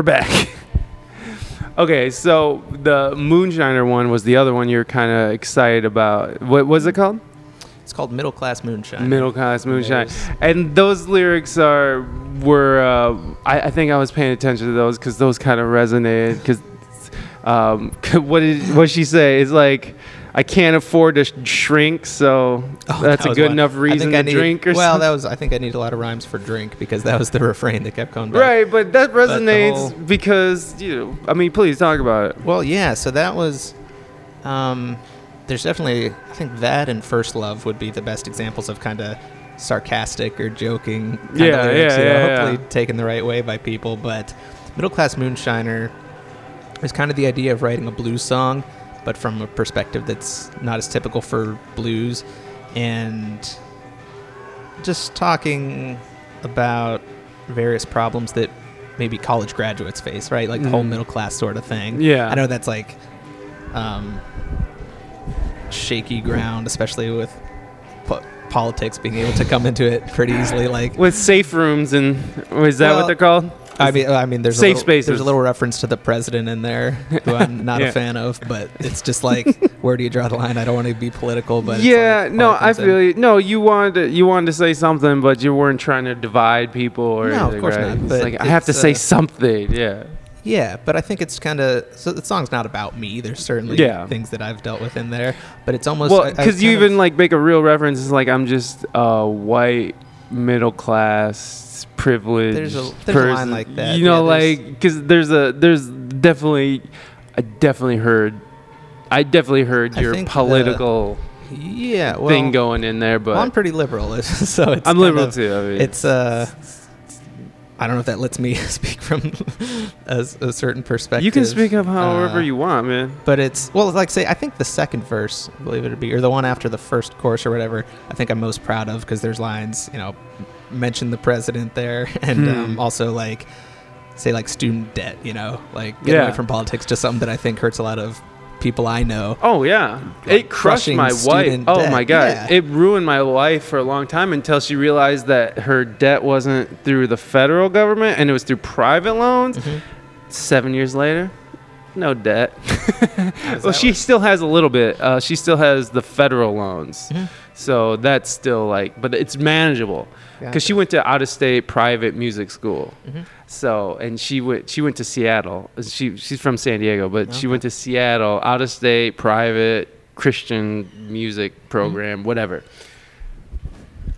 we're back. okay, so the Moonshiner one was the other one you're kind of excited about. What was it called? It's called Middle Class Moonshine. Middle class moonshine, and those lyrics are were uh, I, I think I was paying attention to those because those kind of resonated. Because um, what did what she say? It's like I can't afford to sh- shrink, so Oh, that's that a good one. enough reason to I need- drink. Or well, something. that was. I think I need a lot of rhymes for drink because that was the refrain that kept coming back. right, but that resonates whole- because you know. I mean, please talk about it. Well, yeah. So that was. Um, there's definitely. I think that and First Love would be the best examples of kind of sarcastic or joking. Kind Yeah, of lyrics, yeah, you know, yeah, Hopefully yeah. taken the right way by people, but Middle Class Moonshiner is kind of the idea of writing a blues song, but from a perspective that's not as typical for blues, and just talking about various problems that maybe college graduates face, right? Like the whole Mhm. middle class sort of thing. Yeah. I know that's like um, shaky ground, especially with po- politics being able to come into it pretty easily. Like, With safe rooms and is that Well, what they're called? I mean, I mean, there's Safe a little, spaces. There's a little reference to the president in there, who I'm not Yeah. a fan of, but it's just like, where do you draw the line? I don't want to be political, but yeah, like, no, I feel you. No, you wanted to, you wanted to say something, but you weren't trying to divide people or No, of course right? not, It's but like I have to it's, say uh, something. Yeah. Yeah, but I think it's kind of so. The song's not about me. There's certainly Yeah. things that I've dealt with in there, but it's almost Well, because you even like make a real reference. It's like I'm just a white middle class privileged There's a- there's a line person. like that, You know, yeah, like because there's a there's definitely I definitely heard I definitely heard I your think the- political yeah well, thing going in there, but well, I'm pretty liberal, so it's I'm liberal of- too. I mean, It's uh, I don't know if that lets me speak from a, a certain perspective. you can speak up however uh, you want, man. but it's well, like say, I think the second verse, believe it or be, or the one after the first chorus or whatever, I think I'm most proud of because there's lines, you know, mention the president there, and Hmm. um, also like say like student debt, you know, like get Yeah. away from politics, just something that I think hurts a lot of people I know. Oh yeah, like, it crushed my wife. Oh debt. my god, Yeah. it ruined my life for a long time until she realized that her debt wasn't through the federal government and it was through private loans. Mhm. Seven years later, no debt. well, she work? still has a little bit. Uh, she still has the federal loans, Mhm. so that's still like, but it's manageable because she went to out of state private music school. Mhm. So and she went she went to Seattle. She she's from San Diego, but she went to Seattle, out of state, private Christian music Mm-hmm. program, whatever.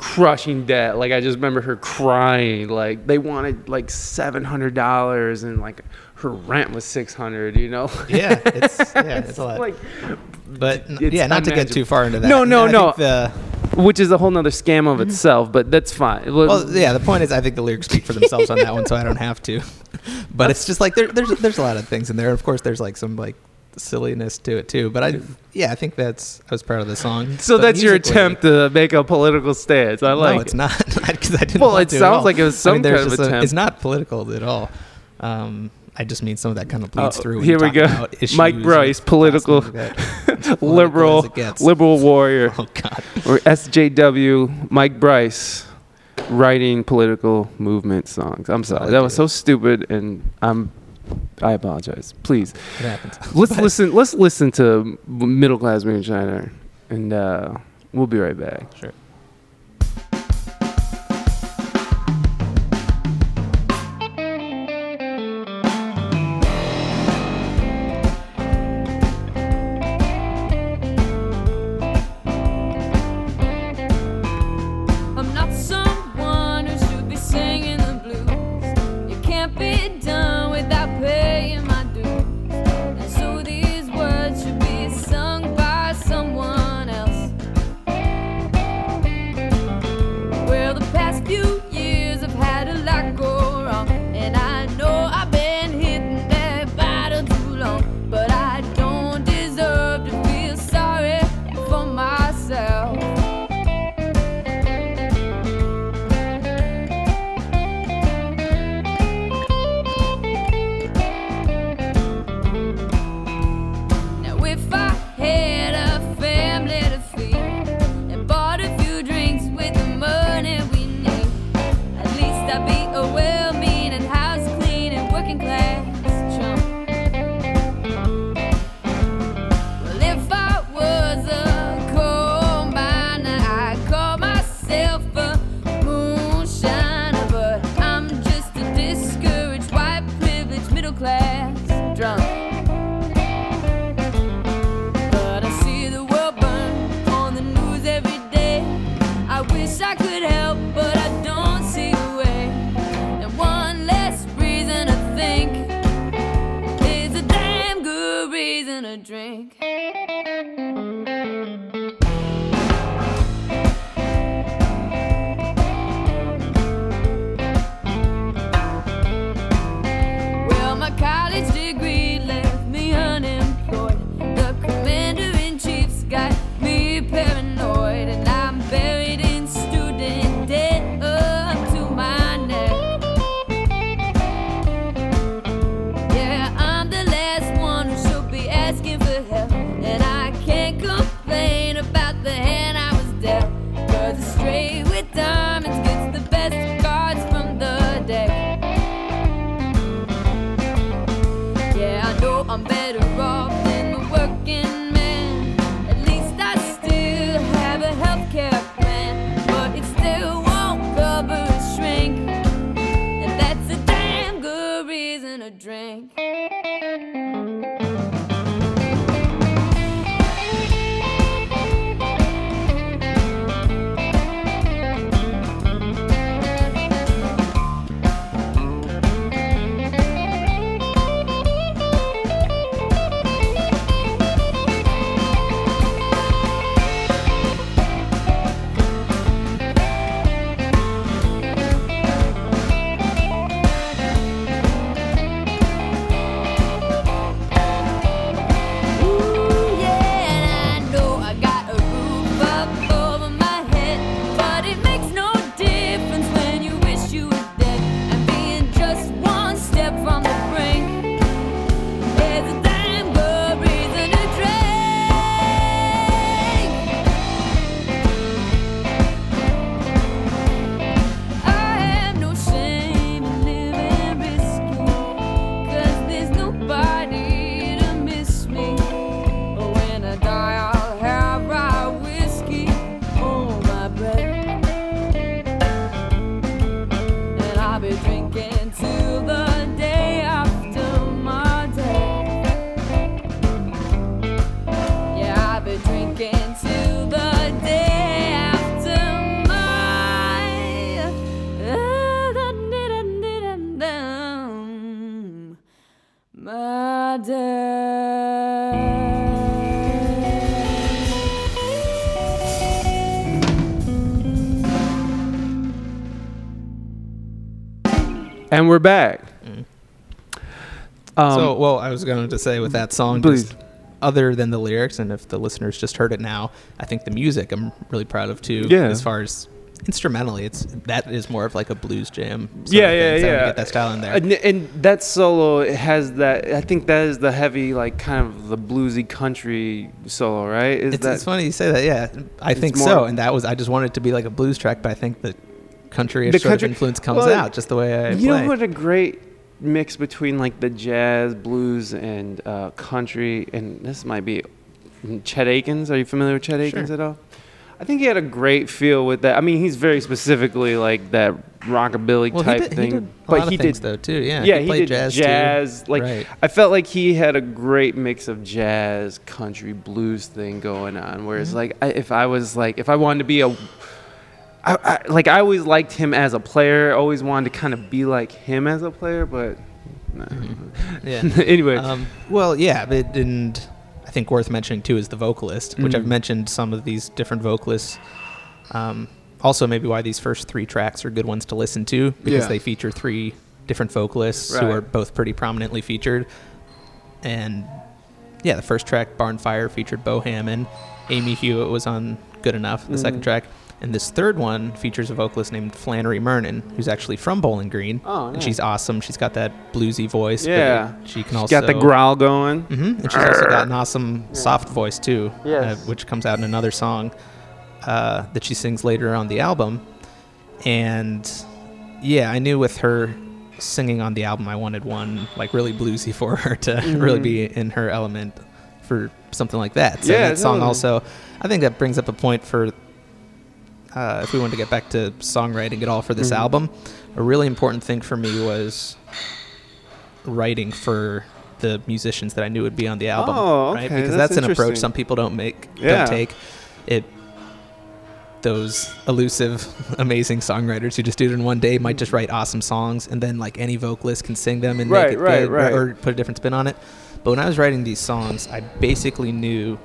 Crushing debt. Like I just remember her crying. Like they wanted like seven hundred dollars and like her rent was six hundred, you know? Yeah, it's yeah, it's a lot. like but it's yeah, not to get too far into that. No, no, I no. The, which is a whole nother scam of itself, but that's fine. Mm-hmm. well, yeah. The point is, I think the lyrics speak for themselves on that one, so I don't have to. But it's just like there, there's there's a lot of things in there. Of course, there's like some like silliness to it too. But I, yeah, I think that's I was proud of the song. So But that's your attempt to make a political stance. I like no, it's not because I didn't. Well, it sounds like it was I some mean, kind of a- attempt. it's not political at all. Um, I just mean some of that kind of bleeds Oh, through. here we go. Mike Bryce, political- like liberal as it gets. liberal warrior Oh God. or SJW Mike Bryce writing political movement songs. I'm sorry. That was so stupid and I'm I apologize. Please. It happens. Let's listen let's listen to Middle Class Moonshiner and uh, we'll be right back. Sure. And we're back. Um, so, well, I was going to say with that song, Please. just other than the lyrics, and if the listeners just heard it now, I think the music I'm really proud of too. Yeah. As far as instrumentally, it's that is more of like a blues jam. sort yeah, of yeah, so yeah. Get that style in there. And, and that solo has that. I think that is the heavy, like kind of the bluesy country solo, right? Is It's, that it's funny you say that. Yeah, I think more- so. And that was I just wanted it to be like a blues track, but I think the country The sort country- of influence comes well, out just the way I you play. know what a great mix between like the jazz, blues, and uh, country, and this might be Chet Atkins. Are you familiar with Chet Atkins Sure. at all? I think he had a great feel with that. I mean, he's very specifically like that rockabilly well, type he did, thing, he did a but lot he of things did though too. Yeah, yeah, he, he, played did jazz, jazz. too. Like Right. I felt like he had a great mix of jazz, country, blues thing going on. Whereas Mm-hmm. like I, if I was like if I wanted to be a I, I, like I always liked him as a player. Always wanted to kind of be like him as a player, but no. Yeah. anyway, Um, well, yeah, but and I think worth mentioning too is the vocalist, which I've Mhm. mentioned some of these different vocalists. Um, also, maybe why these first three tracks are good ones to listen to because Yeah. they feature three different vocalists who are both pretty prominently featured. And yeah, the first track, Barn Fire, featured Bo Hammond. Amy Hewitt was on Good Enough, the second Mhm. track. And this third one features a vocalist named Flannery Mernon, who's actually from Bowling Green. Oh, and she's awesome. She's got that bluesy voice. Yeah. she can She's also got the growl going. Mm-hmm, And she's also got an awesome soft voice too, Yes. uh, which comes out in another song uh, that she sings later on the album. And yeah, I knew with her singing on the album, I wanted one like really bluesy for her to really Mhm. be in her element for something like that. So Yeah, that song also, I think that brings up a point for uh, if we want to get back to songwriting at all for this Mhm. album. A really important thing for me was writing for the musicians that I knew would be on the album. Oh, right? Because that's that's, an approach some people don't make, Yeah. don't take. It those elusive, amazing songwriters who just do it in one day might just write awesome songs, and then like any vocalist can sing them and Right, make it right, good, right. or put a different spin on it. But when I was writing these songs, I basically knew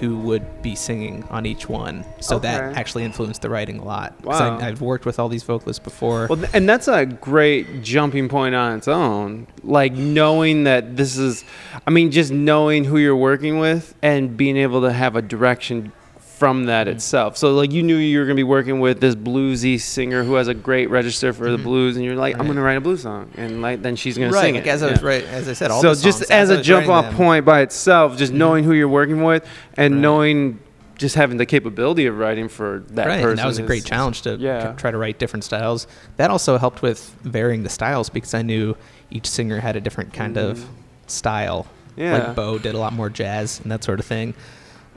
who would be singing on each one, so that actually influenced the writing a lot. Wow. I, I've worked with all these vocalists before. Well, and that's a great jumping point on its own. Like knowing that this is, I mean, just knowing who you're working with and being able to have a direction from that Mm-hmm. itself. So, like, you knew you were going to be working with this bluesy singer who has a great register for the Mhm. blues, and you're like, I'm going to write a blues song, and like then she's going to right, sing like it. as I was Yeah. right, as I said, all so just songs, as I a jump off them- point by itself, just Mhm. knowing who you're working with and Right. knowing just having the capability of writing for that right, person. and that was a great challenge to yeah. try to write different styles. That also helped with varying the styles because I knew each singer had a different kind of Mhm. style. Yeah. Like Bo did a lot more jazz and that sort of thing.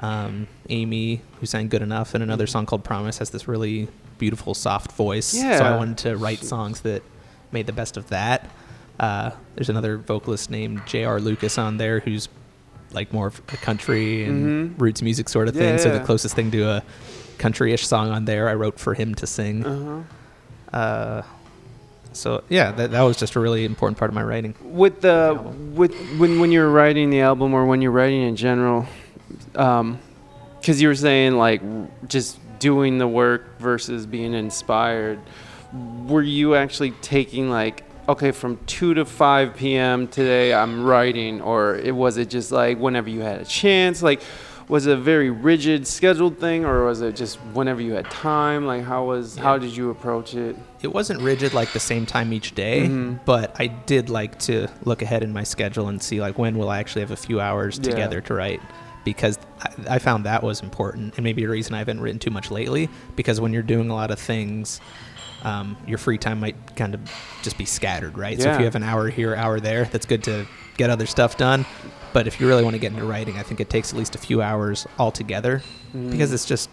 Um, Amy, who sang "Good Enough" in another song called "Promise," has this really beautiful, soft voice. Yeah. So I wanted to write songs that made the best of that. Uh, there's another vocalist named J.R. Lucas on there who's like more of a country and Mhm. roots music sort of Yeah, thing. So the closest thing to a country-ish song on there, I wrote for him to sing. Uh-huh. Uh, so yeah, that, that was just a really important part of my writing. with the album. with when when you're writing the album or when you're writing in general um because you were saying like just doing the work versus being inspired. Were you actually taking like okay from 2 to 5 p.m today i'm writing or it was it just like whenever you had a chance? Like was it a very rigid scheduled thing or was it just whenever you had time? Like how was how did you approach it? It wasn't rigid like the same time each day, Mhm. but I did like to look ahead in my schedule and see like when will I actually have a few hours Yeah. together to write because I, I found that was important and maybe a reason I haven't written too much lately because when you're doing a lot of things um, your free time might kind of just be scattered right so if you have an hour here hour there that's good to get other stuff done but if you really want to get into writing I think it takes at least a few hours altogether because Mm. it's just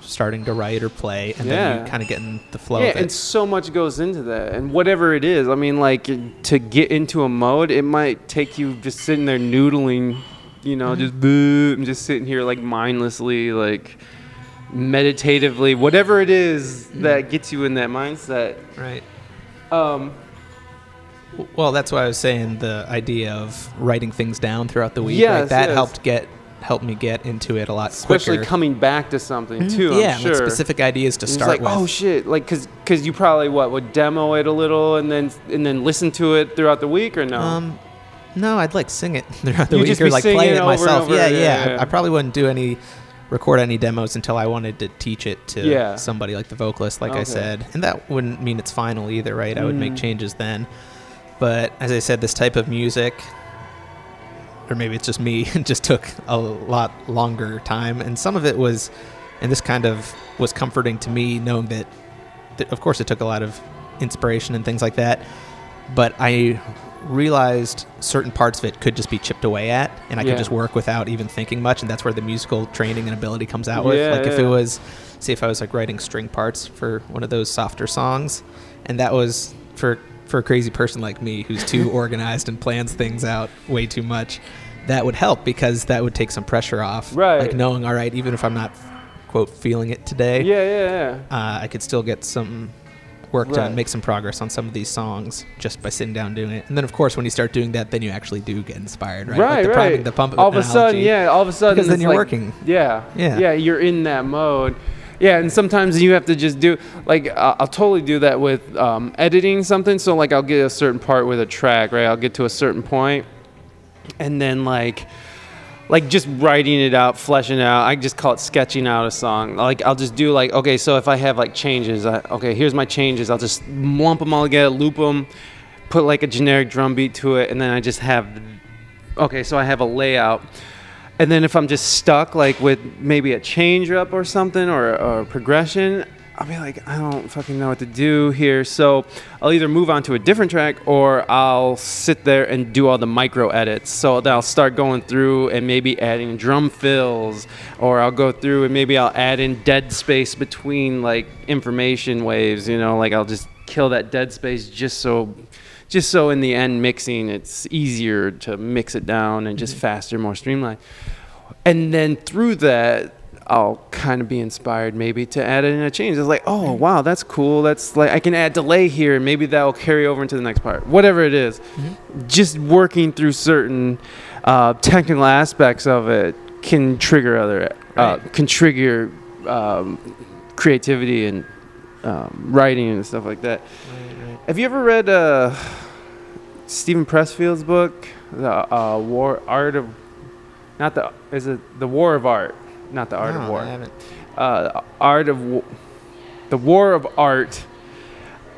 starting to write or play and then you kind of get in the flow yeah, of it. and so much goes into that, and whatever it is, I mean, like to get into a mode, it might take you just sitting there noodling, you know, just boo, and just sitting here like mindlessly, like meditatively, whatever it is that gets you in that mindset. right Um, Well, that's why I was saying the idea of writing things down throughout the week. Yes, like that yes. helped get helped me get into it a lot especially quicker. coming back to something too. Mm-hmm. yeah, I'm sure. like specific ideas to And start like, with. oh shit, like, cause, cause you probably what would demo it a little and then and then listen to it throughout the week or no? Um, no, I'd like sing it throughout the You'd week just or be like singing play it it over and myself. over, yeah, yeah, yeah, yeah. I, I probably wouldn't do any record any demos until I wanted to teach it to Yeah. somebody like the vocalist, like Okay. I said, and that wouldn't mean it's final either, right? I would make Mm. changes then. But as I said, this type of music, or maybe it's just me, it just took a lot longer time, and some of it was, and this kind of was comforting to me, knowing that, that of course, it took a lot of inspiration and things like that, but I realized certain parts of it could just be chipped away at and I Yeah. could just work without even thinking much and that's where the musical training and ability comes out with Yeah, like if it was see if I was like writing string parts for one of those softer songs and that was for for a crazy person like me who's too organized and plans things out way too much that would help because that would take some pressure off Right. like knowing all right even if I'm not quote feeling it today yeah, yeah, yeah. uh, I could still get some work Right. done, make some progress on some of these songs just by sitting down doing it. And then, of course, when you start doing that, then you actually do get inspired, right? Right, like the right. priming the pump all of a sudden, yeah, all of a sudden, Because then you're like- working. Yeah, Yeah. yeah. You're in that mode. Yeah, and sometimes you have to just do like I'll, I'll totally do that with um, editing something. So like I'll get a certain part with a track, right? I'll get to a certain point, and then like like just writing it out, fleshing it out. I just call it sketching out a song. Like I'll just do like okay, so if I have like changes, I, okay, here's my changes. I'll just lump them all together, loop them, put like a generic drum beat to it, and then I just have okay, so I have a layout. And then if I'm just stuck like with maybe a change up or something or, or a progression, I'll be like, I don't fucking know what to do here. So I'll either move on to a different track or I'll sit there and do all the micro edits. So I'll start going through and maybe adding drum fills or I'll go through and maybe I'll add in dead space between like information waves, you know, like I'll just kill that dead space just so just so in the end mixing it's easier to mix it down and just mm-hmm. faster more streamlined and then through that I'll kind of be inspired maybe to add in a change. It's like, oh wow, that's cool. That's like I can add delay here, and maybe that will carry over into the next part. Whatever it is, just working through certain uh, technical aspects of it can trigger other uh, Right. can trigger um, creativity and um, writing and stuff like that. Have you ever read uh, Steven Pressfield's book, the uh, War Art of, not the is it the War of Art, not the Art No, of War, I haven't. uh, Art of Wa- the War of Art.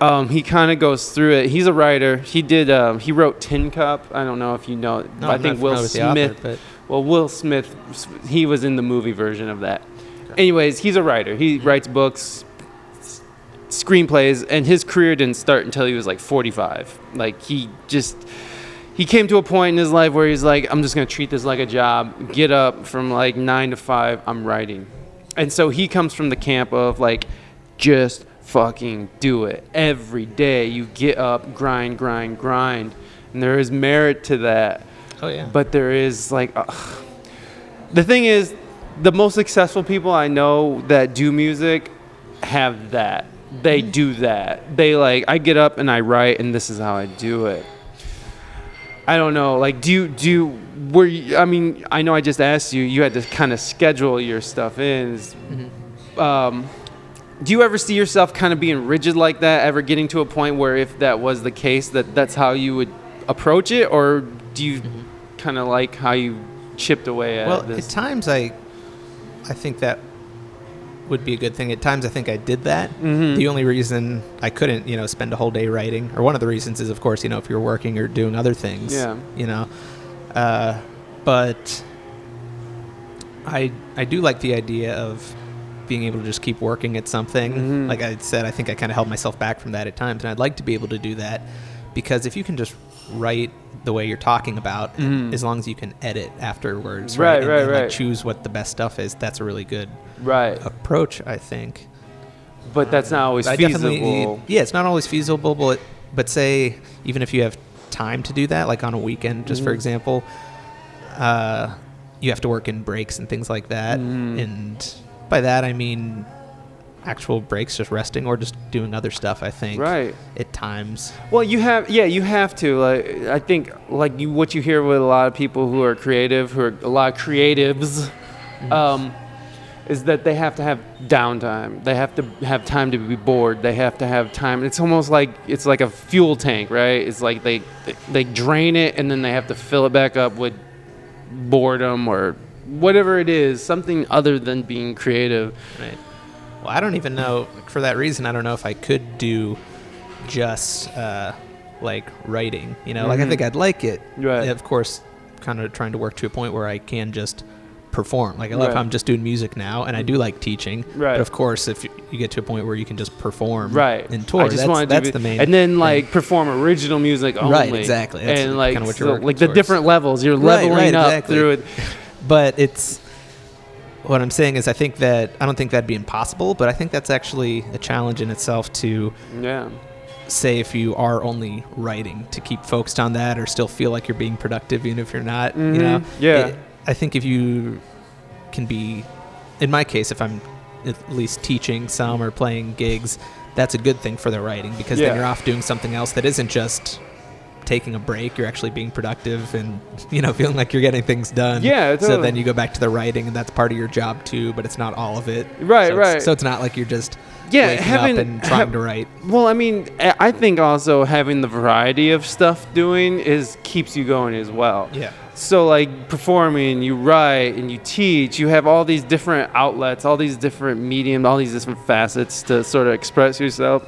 Um, he kind of goes through it. He's a writer. He did. Um, he wrote Tin Cup. I don't know if you know. No, I think Will familiar with the author, Smith. but Well, Will Smith, he was in the movie version of that. Anyways, he's a writer. He writes books, screenplays, and his career didn't start until he was like 45. Like he just he came to a point in his life where he's like, I'm just gonna treat this like a job. Get up from like nine to five. I'm writing, and so he comes from the camp of like, just fucking do it every day. You get up, grind, grind, grind, and there is merit to that oh yeah. but there is like uh, the thing is the most successful people i know that do music have that they do that they like i get up and i write and this is how i do it i don't know like do you do you, were you, i mean i know i just asked you you had to kind of schedule your stuff in. Is- um, do you ever see yourself kind of being rigid like that ever getting to a point where if that was the case that that's how you would approach it? Or do you kind of like how you chipped away at it? well, this? at times I, I think that would be a good thing. At times I think I did that. Mhm. The only reason I couldn't, you know, spend a whole day writing, or one of the reasons is, of course, you know, if you're working or doing other things. Yeah. You know, uh, but I I do like the idea of being able to just keep working at something. Mhm. Like I said, I think I kind of held myself back from that at times, and I'd like to be able to do that because if you can just write the way you're talking about, Mhm. as long as you can edit afterwards, Right, and, right, and, like, right. choose what the best stuff is, that's a really good right approach, I think. but that's not always I feasible yeah, it's not always feasible, but but say even if you have time to do that, like on a weekend, just for Mhm. example, uh, you have to work in breaks and things like that, Mhm. and by that I mean actual breaks, just resting or just doing other stuff. I think right at times. well you have yeah you have to like i think like you what you hear with a lot of people who are creative who are a lot of creatives um, is that they have to have downtime they have to have time to be bored they have to have time it's almost like it's like a fuel tank right it's like they they drain it and then they have to fill it back up with boredom or whatever it is something other than being creative Right. Well, I don't even know. For that reason, I don't know if I could do just uh, like writing. You know, like I Mhm. think I'd like it. Right. Of course, kind of trying to work to a point where I can just perform. Like I love Right. how I'm just doing music now, and I do like teaching. Right. But of course, if you, you get to a point where you can just perform, right and tour, I just that's, that's be, the main. and then thing. like perform original music only Right, exactly. That's and like what you're so, like the towards. different levels you're leveling right, up exactly. through it but it's what I'm saying is I think that I don't think that'd be impossible, but I think that's actually a challenge in itself to yeah say if you are only writing to keep focused on that or still feel like you're being productive even if you're not Mhm, you know yeah. It- i think if you can be in my case if i'm at least teaching some or playing gigs that's a good thing for the writing because Yeah. then you're off doing something else that isn't just taking a break. You're actually being productive and you know feeling like you're getting things done. Yeah, so then you go back to the writing and that's part of your job too but it's not all of it. Right, so it's- right. so it's not like you're just Yeah, having- up and trying have- to write. Well i mean I think also having the variety of stuff doing is keeps you going as well. Yeah so like performing you write and you teach you have all these different outlets all these different mediums all these different facets to sort of express yourself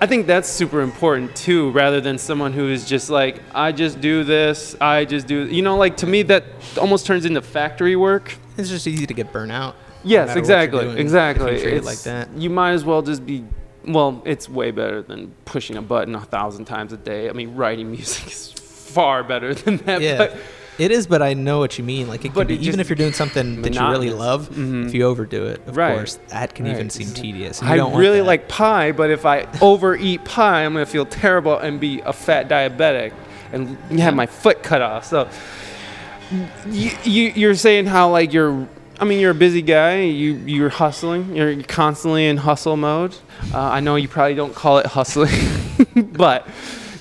i think that's super important too rather than someone who is just like i just do this i just do you know like to me that almost turns into factory work It's just easy to get burnt out. yes matter exactly doing, exactly If you treat it It's- like that. you might as well just be well it's way better than pushing a button a thousand times a day i mean writing music is far better than that Yeah, but it is, but I know what you mean. Like, it can be, it even if you're doing something that you really monotonous. love, Mhm. if you overdo it, of Right. course, that can even seem tedious. you I really like pie, but if I overeat pie, I'm gonna feel terrible and be a fat diabetic and have my foot cut off. So you, you you're saying how like you're I mean, you're a busy guy. You you're hustling. You're constantly in hustle mode. Uh, I know you probably don't call it hustling, but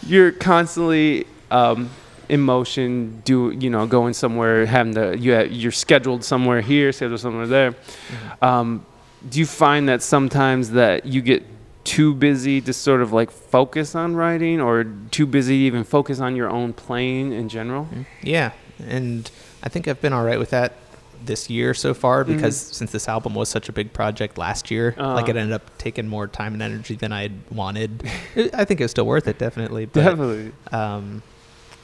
you're constantly um, in motion. Do you know going somewhere? Having to you have, you're scheduled somewhere here, scheduled somewhere there. Um, do you find that sometimes that you get too busy to sort of like focus on writing, or too busy to even focus on your own playing in general? Yeah, and I think I've been all right with that this year so far because since this album was such a big project last year, like Uh-huh. it ended up taking more time and energy than I had wanted. I think it was still worth it, definitely. But, Definitely. Um,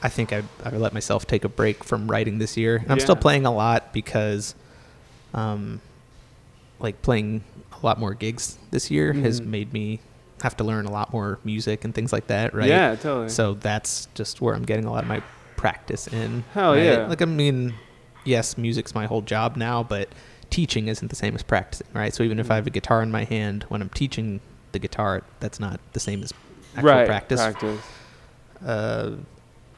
I think I, I let myself take a break from writing this year. And I'm still playing a lot because, um, like playing a lot more gigs this year has Mhm. made me have to learn a lot more music and things like that, right? Yeah, totally. So that's just where I'm getting a lot of my practice in. Hell right? yeah. Like I mean, yes, music's my whole job now, but teaching isn't the same as practicing, right? So even if I have a guitar in my hand when I'm teaching the guitar, that's not the same as actual right. practice. Practice. Uh,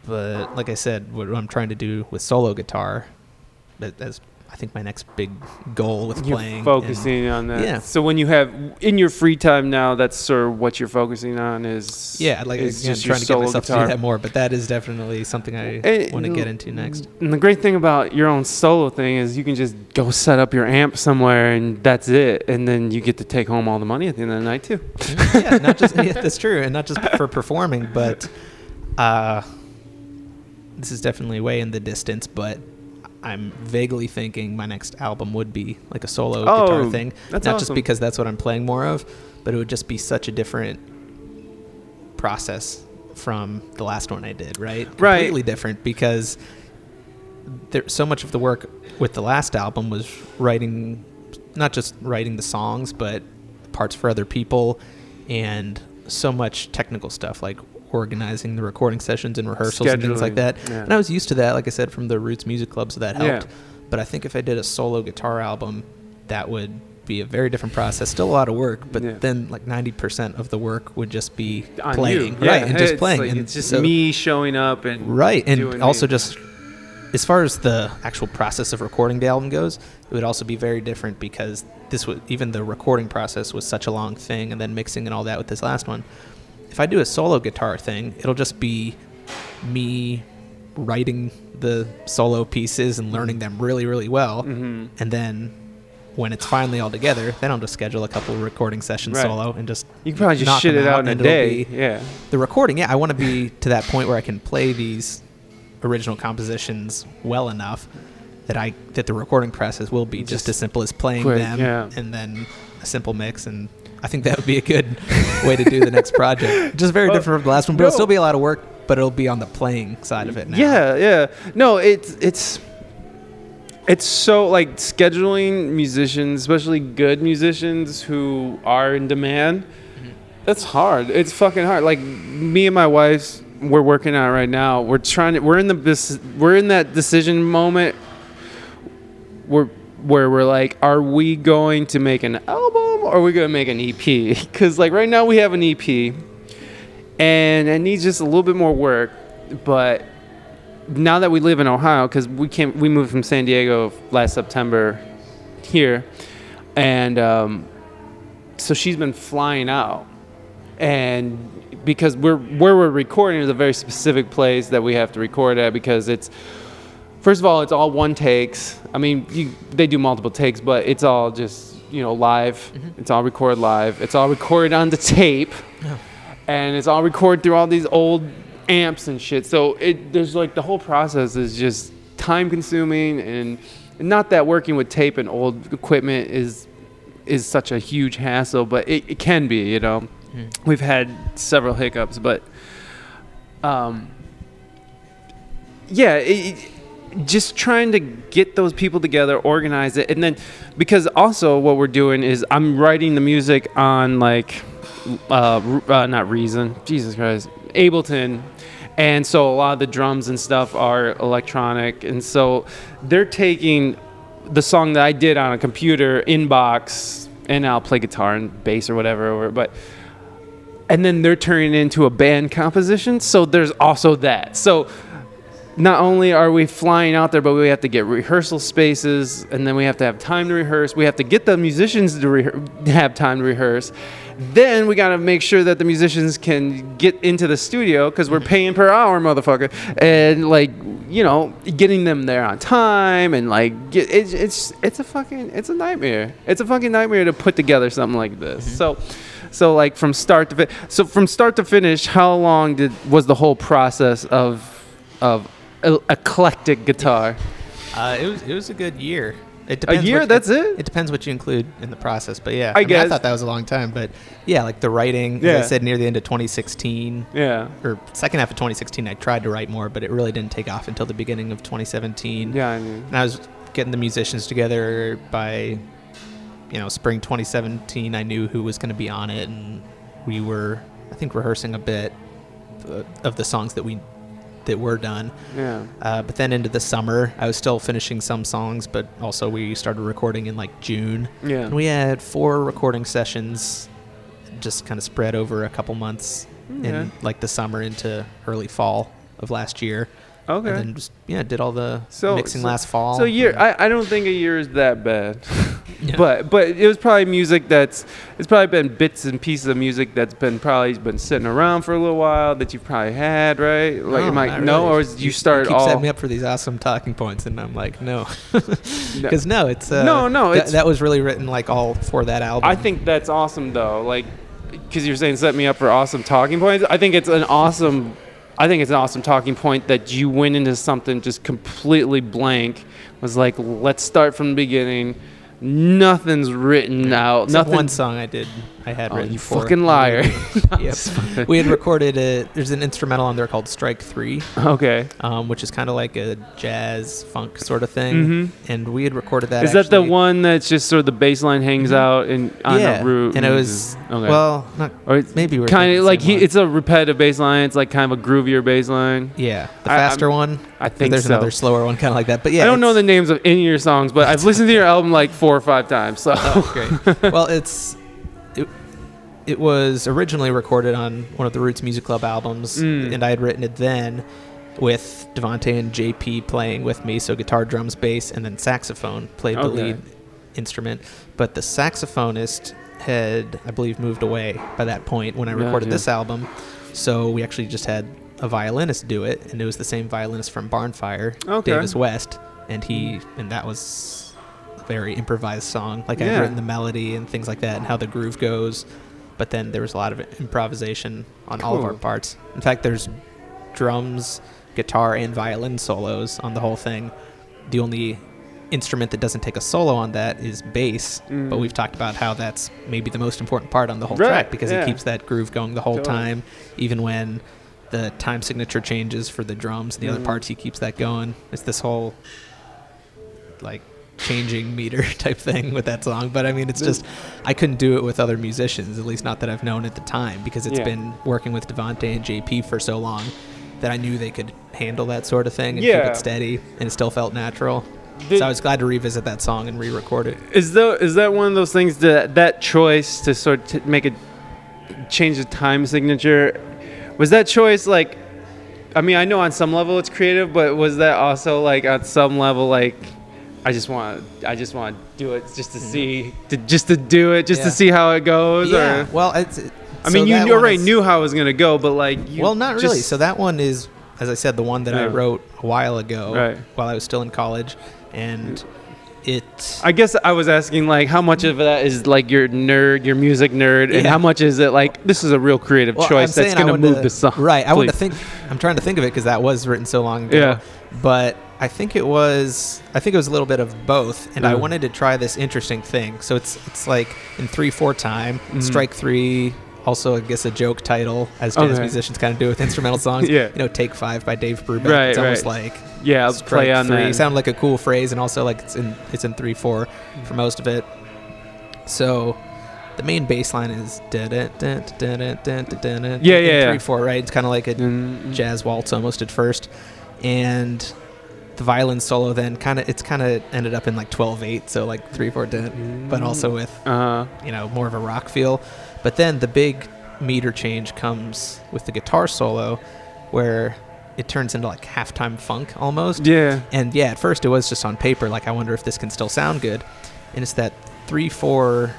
but like I said, what I'm trying to do with solo guitar, that, that's I think my next big goal with You're playing. and- focusing on that. Yeah. So when you have in your free time now, that's sort of what you're focusing on is yeah, like is again, just trying to get myself to do that more. But that is definitely something I want to get into next. And the great thing about your own solo thing is you can just go set up your amp somewhere and that's it, and then you get to take home all the money at the end of the night too. yeah, not just yeah, that's true, and not just for performing, but uh, this is definitely way in the distance. But I'm vaguely thinking my next album would be like a solo Oh, guitar thing, that's not just because that's what I'm playing more of, but it would just be such a different process from the last one I did, right? Right. Completely different because there so much of the work with the last album was writing not just writing the songs but parts for other people and so much technical stuff like organizing the recording sessions and rehearsals and things like that yeah. and i was used to that like i said from the roots music club so that Yeah. helped but i think if i did a solo guitar album that would be a very different process still a lot of work but Yeah. then like 90% of the work would just be On playing you. right and just it's playing like- and it's just so- me showing up and right and also me. just as far as the actual process of recording the album goes it would also be very different because this would even the recording process was such a long thing and then mixing and all that with this last one if i do a solo guitar thing it'll just be me writing the solo pieces and learning them really really well Mhm. and then when it's finally all together then i'll just schedule a couple recording sessions Right. solo and just You can probably just shit it out in a day. be- yeah. the recording yeah i want to be to that point where i can play these original compositions well enough that i that the recording process will be just, Just as simple as playing quick, them yeah. and then a simple mix and i think that would be a good way to do the next project just very Well, different from the last one but it'll still be a lot of work but it'll be on the playing side of it now Yeah, yeah. No, it's it's it's so like scheduling musicians, especially good musicians who are in demand. Mm-hmm. That's hard. It's fucking hard. Like me and my wife, we're working on it right now. We're trying to. We're in the. We're in that decision moment. Where where we're like, are we going to make an album or are we going to make an EP? Because like right now we have an EP, and it needs just a little bit more work, but now that we live in Ohio, because we came, we moved from San Diego last September here, and um, so she's been flying out, and because we're where we're recording is a very specific place that we have to record at because it's first of all it's all one takes. I mean, you, they do multiple takes, but it's all just you know live. It's all recorded live. It's all recorded on the tape and it's all recorded through all these old amps and shit. So it there's like the whole process is just time consuming and not that working with tape and old equipment is is such a huge hassle, but it, it can be, you know. We've had several hiccups, but um yeah, it- just trying to get those people together, organize it, and then because also what we're doing is I'm writing the music on like uh, uh not Reason, Jesus Christ, Ableton, and so a lot of the drums and stuff are electronic, and so they're taking the song that I did on a computer inbox, and I'll play guitar and bass or whatever, or, but and then they're turning it into a band composition. So there's also that. So not only are we flying out there, but we have to get rehearsal spaces, and then we have to have time to rehearse. We have to get the musicians to rehe- have time to rehearse. Then we gotta make sure that the musicians can get into the studio because we're paying per hour, motherfucker. And like, you know, getting them there on time and like, get, it's it's it's a fucking it's a nightmare. It's a fucking nightmare to put together something like this. Mm-hmm. So. So like from start to fi- so from start to finish, how long did was the whole process of of eclectic guitar? Uh, it was it was a good year. It depends a year? What, That's it? It depends what you include in the process, but yeah, I mean, guess. I thought that was a long time, but yeah, like the writing. Yeah. As I said near the end of 2016 Yeah. or second half of 2016, I tried to write more, but it really didn't take off until the beginning of 2017. Yeah, I mean, And I was getting the musicians together by, you know, spring 2017. I knew who was going to be on it, and we were, I think, rehearsing a bit uh, of the songs that we that were done. yeah. Uh, but then into the summer, I was still finishing some songs, but also we started recording in like June. Yeah. And we had four recording sessions just kind of spread over a couple months Okay. in like the summer into early fall of last year. Okay. And then just, yeah, did all the So- mixing so- last fall. So a year, I, I don't think a year is that bad, Yeah. but but it was probably music that's it's probably been bits and pieces of music that's been probably been sitting around for a little while that you've probably had right like No, am I not no really. or is you started keep all setting me up for these awesome talking points, and I'm like, no, because no, it's uh, No, no, it's- that was really written like all for that album. I think that's awesome though. Like, because you're saying set me up for awesome talking points. I think it's an awesome. I think it's an awesome talking point that you went into something just completely blank. Was like, let's start from the beginning. Nothing's written out. Except Nothing. one song I did, I had Oh, written. you for- fucking liar. yep. we had recorded a. There's an instrumental on there called Strike Three, okay. um, which is kind of like a jazz funk sort of thing. Mhm. And we had recorded that. Is that the one that's just sort of the bass line hangs out and on yeah, a root? and it was okay. well, not or maybe we're kind of like he, it's a repetitive bass line. It's like kind of a groovier bass line. yeah, the faster I'm- one. I think there's so. another slower one, kind of like that. But yeah, I don't know the names of any of your songs, but I've listened to your album like four or five times. So Oh, great. well, it's it, it was originally recorded on one of the Roots Music Club albums, Mm. and I had written it then with Devontae and JP playing with me, so guitar, drums, bass, and then saxophone played the lead instrument. But the saxophonist had, I believe, moved away by that point when I recorded Gotcha. this album. So we actually just had a violinist do it, and it was the same violinist from Barnfire, Okay. Davis West, and he and that was very improvised song. Like Yeah. I'd written the melody and things like that, and how the groove goes. But then there was a lot of improvisation on all of our parts. In fact, there's drums, guitar, and violin solos on the whole thing. The only instrument that doesn't take a solo on that is bass. Mm. But we've talked about how that's maybe the most important part on the whole Right, track because yeah. it keeps that groove going the whole Totally. time, even when the time signature changes for the drums and the Mhm. other parts. He keeps that going. It's this whole like changing meter type thing with that song. But I mean, it's just I couldn't do it with other musicians, at least not that I've known at the time, because it's Yeah. been working with Devontae and JP for so long that I knew they could handle that sort of thing and Yeah. keep it steady, and it still felt natural. Did- so I was glad to revisit that song and re-record it. Is though is that one of those things that that choice to sort of make a change the time signature was that choice like I mean I know on some level it's creative but was that also like on some level like I just want I just want to do it just to see to just to do it just Mm-hmm. Yeah. to see how it goes Yeah, or well, it's. it- I so mean you already is- knew how it was gonna go but like you well, not really. So that one is, as I said, the one that I wrote a while ago, Right. while I was still in college, and it. I guess I was asking like how much of that is like your nerd, your music nerd, and how much is it like this is a real creative Well, choice I'm that's gonna move to- the song. Right. I want to think. I'm trying to think of it because that was written so long ago. Yeah. But I think it was. I think it was a little bit of both, and I wanted to try this interesting thing. So it's it's like in three four time. Mhm. Strike three. Also, I guess a joke title, as jazz Okay. musicians kind of do with instrumental songs. Yeah. You know, take five by Dave Brubeck. Right, It's almost right. like Yeah, I'll play on three. that. Sound like a cool phrase, and also like it's in it's in three four for most of it. So the main bass line is da da da da da da da da. Yeah, yeah, three four right? It's kind of like a Mm, jazz waltz almost at first, and the violin solo then kind of it's kind of ended up in like 12-8 so like 3 4 da, but also with uh, you know more of a rock feel but then the big meter change comes with the guitar solo where it turns into like halftime funk almost. Yeah. And yeah, at first it was just on paper, like I wonder if this can still sound good. And it's that three four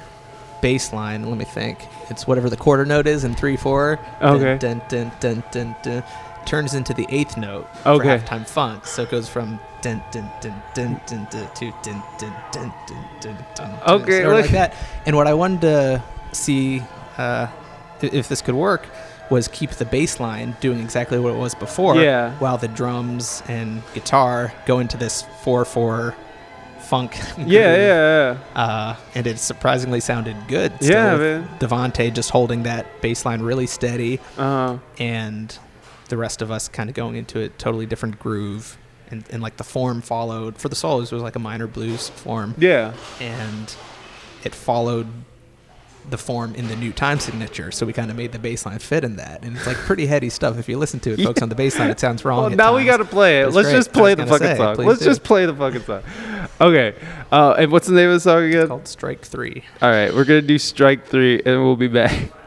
bass line. Let me think. It's whatever the quarter note is in three four. Okay. Dun, dun, dun, dun, dun, dun, turns into the eighth note Okay. for halftime funk. So it goes from dun dun dun dun dun dun to dun dun dun dun dun dun. Okay, look- like that. And what I wanted to see uh, if this could work was keep the bass line doing exactly what it was before Yeah. while the drums and guitar go into this 4-4 funk Yeah, groove. yeah, uh, and it surprisingly sounded good yeah. Yeah, man. devontae just holding that bass line really steady uh-huh. and the rest of us kind of going into a totally different groove and, and like the form followed for the solos it was like a minor blues form yeah. and it followed the form in the new time signature so we kind of made the bass line fit in that and it's like pretty heady stuff if you listen to it folks on the bass line it sounds wrong Well, now we got to play it. Let's great. just play the fucking say, song. Let's do. just play the fucking song. Okay. Uh, and what's the name of the song again? called strike three All right, we're gonna do strike three, and we'll be back.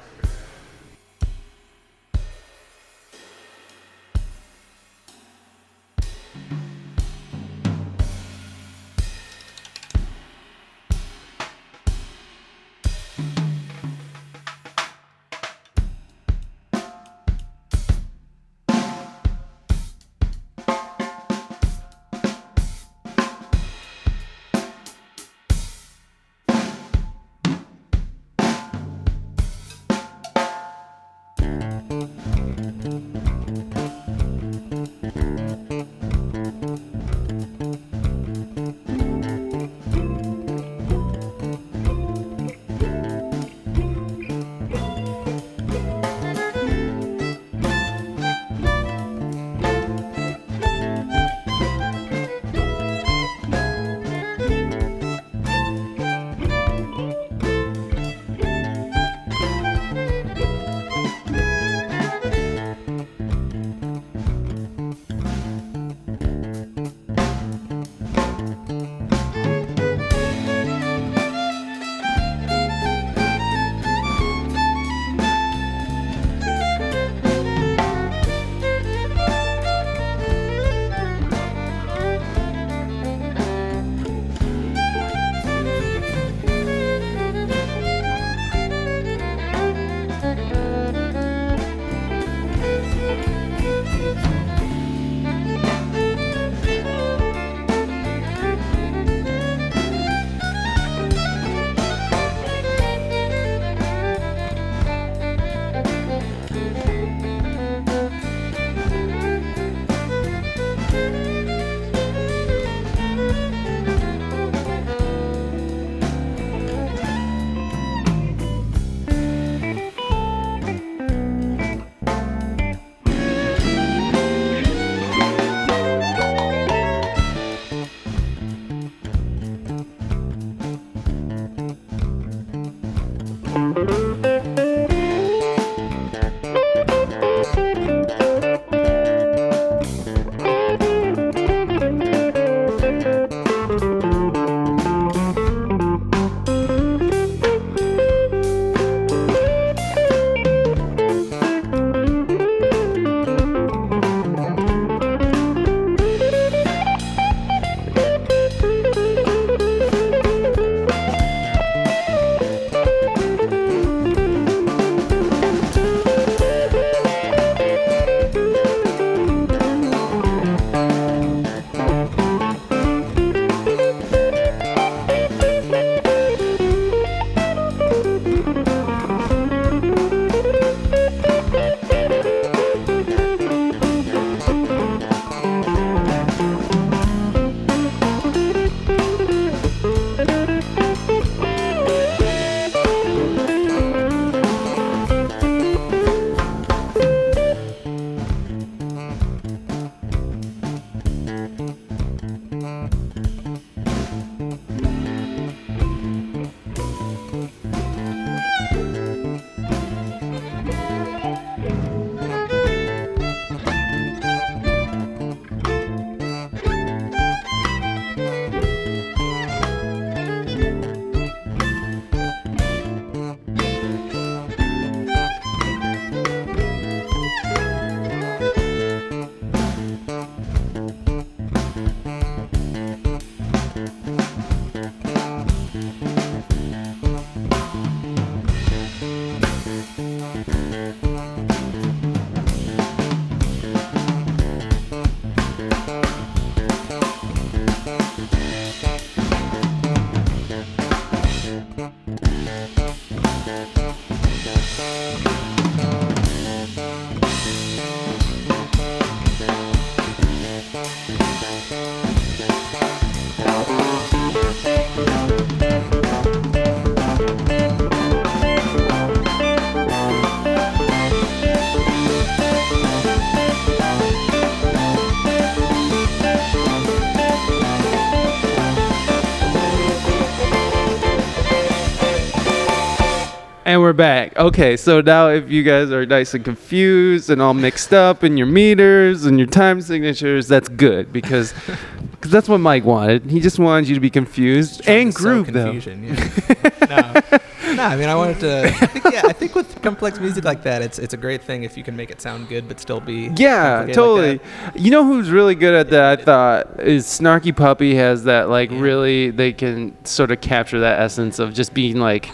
Okay, so now if you guys are nice and confused and all mixed up in your meters and your time signatures, that's good because cause that's what Mike wanted. He just wanted you to be confused and groove though. confusion, Yeah. no, no. I mean, I wanted to. I think, yeah, I think with complex music like that, it's it's a great thing if you can make it sound good but still be. Yeah, totally. like you know who's really good at that? I thought is Snarky Puppy has that like Yeah. really they can sort of capture that essence of just being like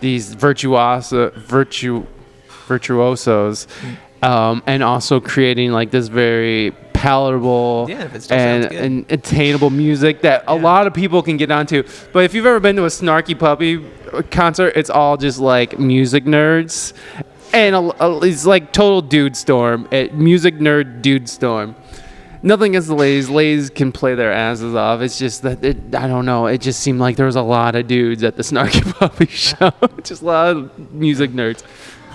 these virtuoso virtu virtuosos, um, and also creating like this very palatable Yeah, and, and attainable music that a lot of people can get onto. But if you've ever been to a Snarky Puppy concert, it's all just like music nerds. And a, a- it's like total dude storm, it, music nerd dude storm. Nothing against the ladies. Ladies can play their asses off. It's just that it, I don't know. It just seemed like there was a lot of dudes at the Snarky Puppy show. just a lot of music nerds.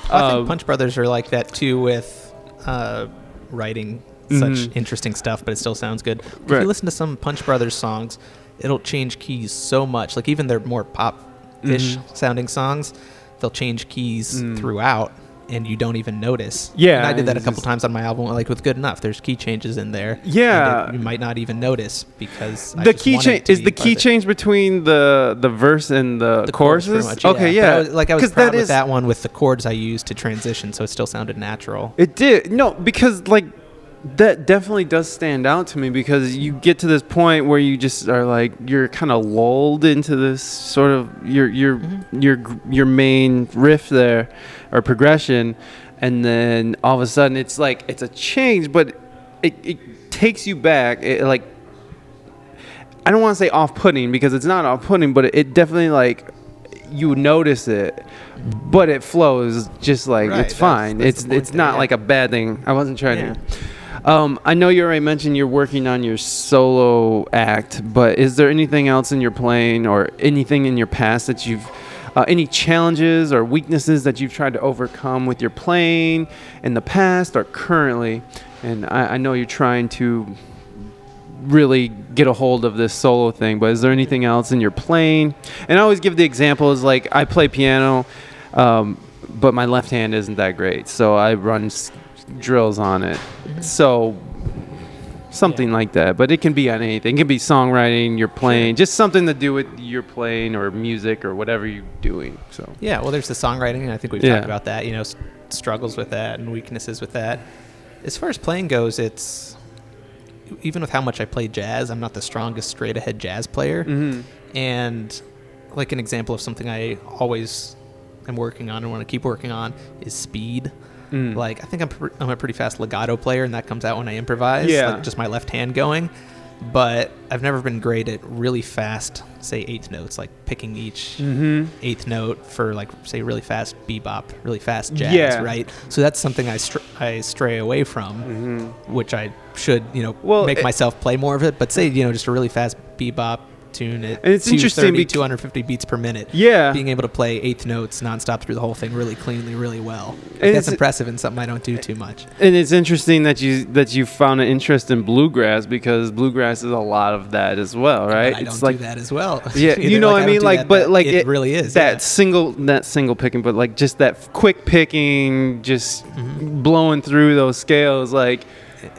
I think Um, Punch Brothers are like that too with uh, writing such interesting stuff, but it still sounds good. If Mm-hmm. Right. you listen to some Punch Brothers songs, it'll change keys so much. Like even their more pop-ish Mm-hmm. sounding songs, they'll change keys Mm. throughout, and you don't even notice. Yeah, and I did that a couple times on my album. Like with Good Enough, there's key changes in there. Yeah. it- you might not even notice because I the just key change is the key change between the the verse and the, The chorus, much, okay, But yeah. I was, like I was proud that with is- that one with the chords I used to transition, so it still sounded natural. It did. No, because like that definitely does stand out to me because you get to this point where you just are like you're kind of lulled into this sort of your your Mm-hmm. your your main riff there or progression and then all of a sudden it's like it's a change but it, it takes you back it like I don't want to say off-putting because it's not off-putting but it, it definitely like you notice it but it flows just like Right, it's that's- fine that's it's it's there, not yeah. like a bad thing i wasn't trying Yeah. to um, i know you already mentioned you're working on your solo act but is there anything else in your playing or anything in your past that you've uh, any challenges or weaknesses that you've tried to overcome with your playing in the past or currently? And i, I know you're trying to really get a hold of this solo thing but is there anything else in your playing? And i always give the example is like i play piano um, but my left hand isn't that great so i run s- drills on it. So something like that but it can be on anything it can be songwriting you're playing just something to do with your playing or music or whatever you're doing so Yeah, well, there's the songwriting, and I think we've Yeah. talked about that. You know, s- struggles with that and weaknesses with that. As far as playing goes, it's even with how much I play jazz, I'm not the strongest straight ahead jazz player. Mhm. And like an example of something I always am working on and want to keep working on is speed. Mm. Like I think I'm pr- I'm a pretty fast legato player, and that comes out when I improvise. Yeah. like just my left hand going. But I've never been great at really fast, say eighth notes, like picking each Mhm. eighth note for like say really fast bebop, really fast jazz, Yeah. right? So that's something I str- I stray away from, which I should you know Mm-hmm. Well, make it- myself play more of it. But say you know just a really fast bebop tune at And it's interesting 230, bec- 250 beats per minute. Yeah. being able to play eighth notes nonstop through the whole thing really cleanly, really well. Like, that's impressive and something I don't do too much. And it's interesting that you that you found an interest in bluegrass because bluegrass is a lot of that as well, right? But I it's don't like do that as well. yeah, you know what I mean. Like, that, but like it, really is that yeah. single that single picking, but like just that quick picking, just Mm-hmm. blowing through those scales. Like,